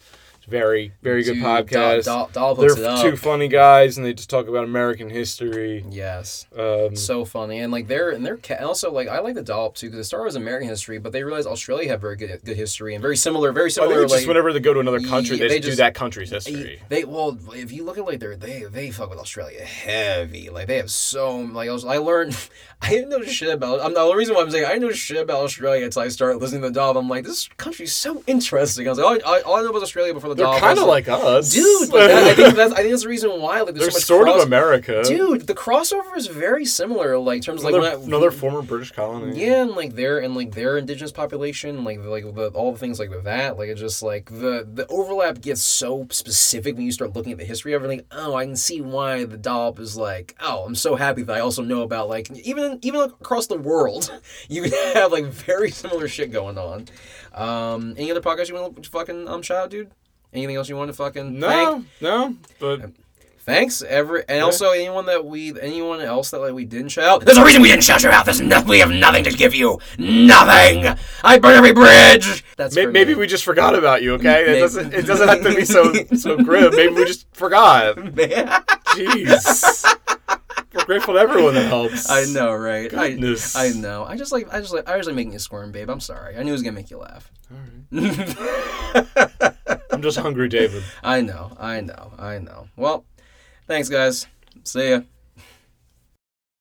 Very, very good Dude, podcast. Doll- Doll They're hooks it up. two funny guys, and they just talk about American history. Yes. Um, So funny, and like they're and they're ca- and also like I like the dollop too because the Star as American history, but they realized Australia had very good good history and very similar, very I similar. it's just whenever they go to another country, Yeah, they, they just do that country's history. They well, if you look at like their they they fuck with Australia heavy. Like they have so like I was I learned I didn't know shit about. I'm the only reason why I'm saying I didn't know shit about Australia until I started listening to the Dob. I'm like this country's so interesting. I was like all I, all I know about Australia before the They're kind of was like us, dude. Like that, I think that's I think that's the reason why like there's they're so much sort cross- of America. Dude, the crossover is very similar. Like in terms of like another, when I, another former British colony. yeah, and like their and like their indigenous population, like like the, all the things like with that, like it's just like the the overlap gets so specific when you start looking at the history of everything. Oh, I can see why the dollop is like. Oh, I'm so happy that I also know about like even even across the world, you have like very similar shit going on. Um, any other podcast you want to fucking um shout out, dude? Anything else you want to fucking No, thank? no, but Thanks, every and also anyone that we anyone else that like we didn't shout out. There's a reason we didn't shout you out. There's no, we have nothing to give you. Nothing. I burn every bridge. That's may, maybe me. we just forgot about you. Okay, Maybe. it doesn't. It doesn't have to be so so grim. Maybe we just forgot. Jeez, we're grateful to everyone that helps. I know, right? Goodness. I I know. I just like I just like I just like making you squirm, babe. I'm sorry. I knew it was gonna make you laugh. I'm just hungry, David. I know. I know. I know. Well, thanks, guys. See ya.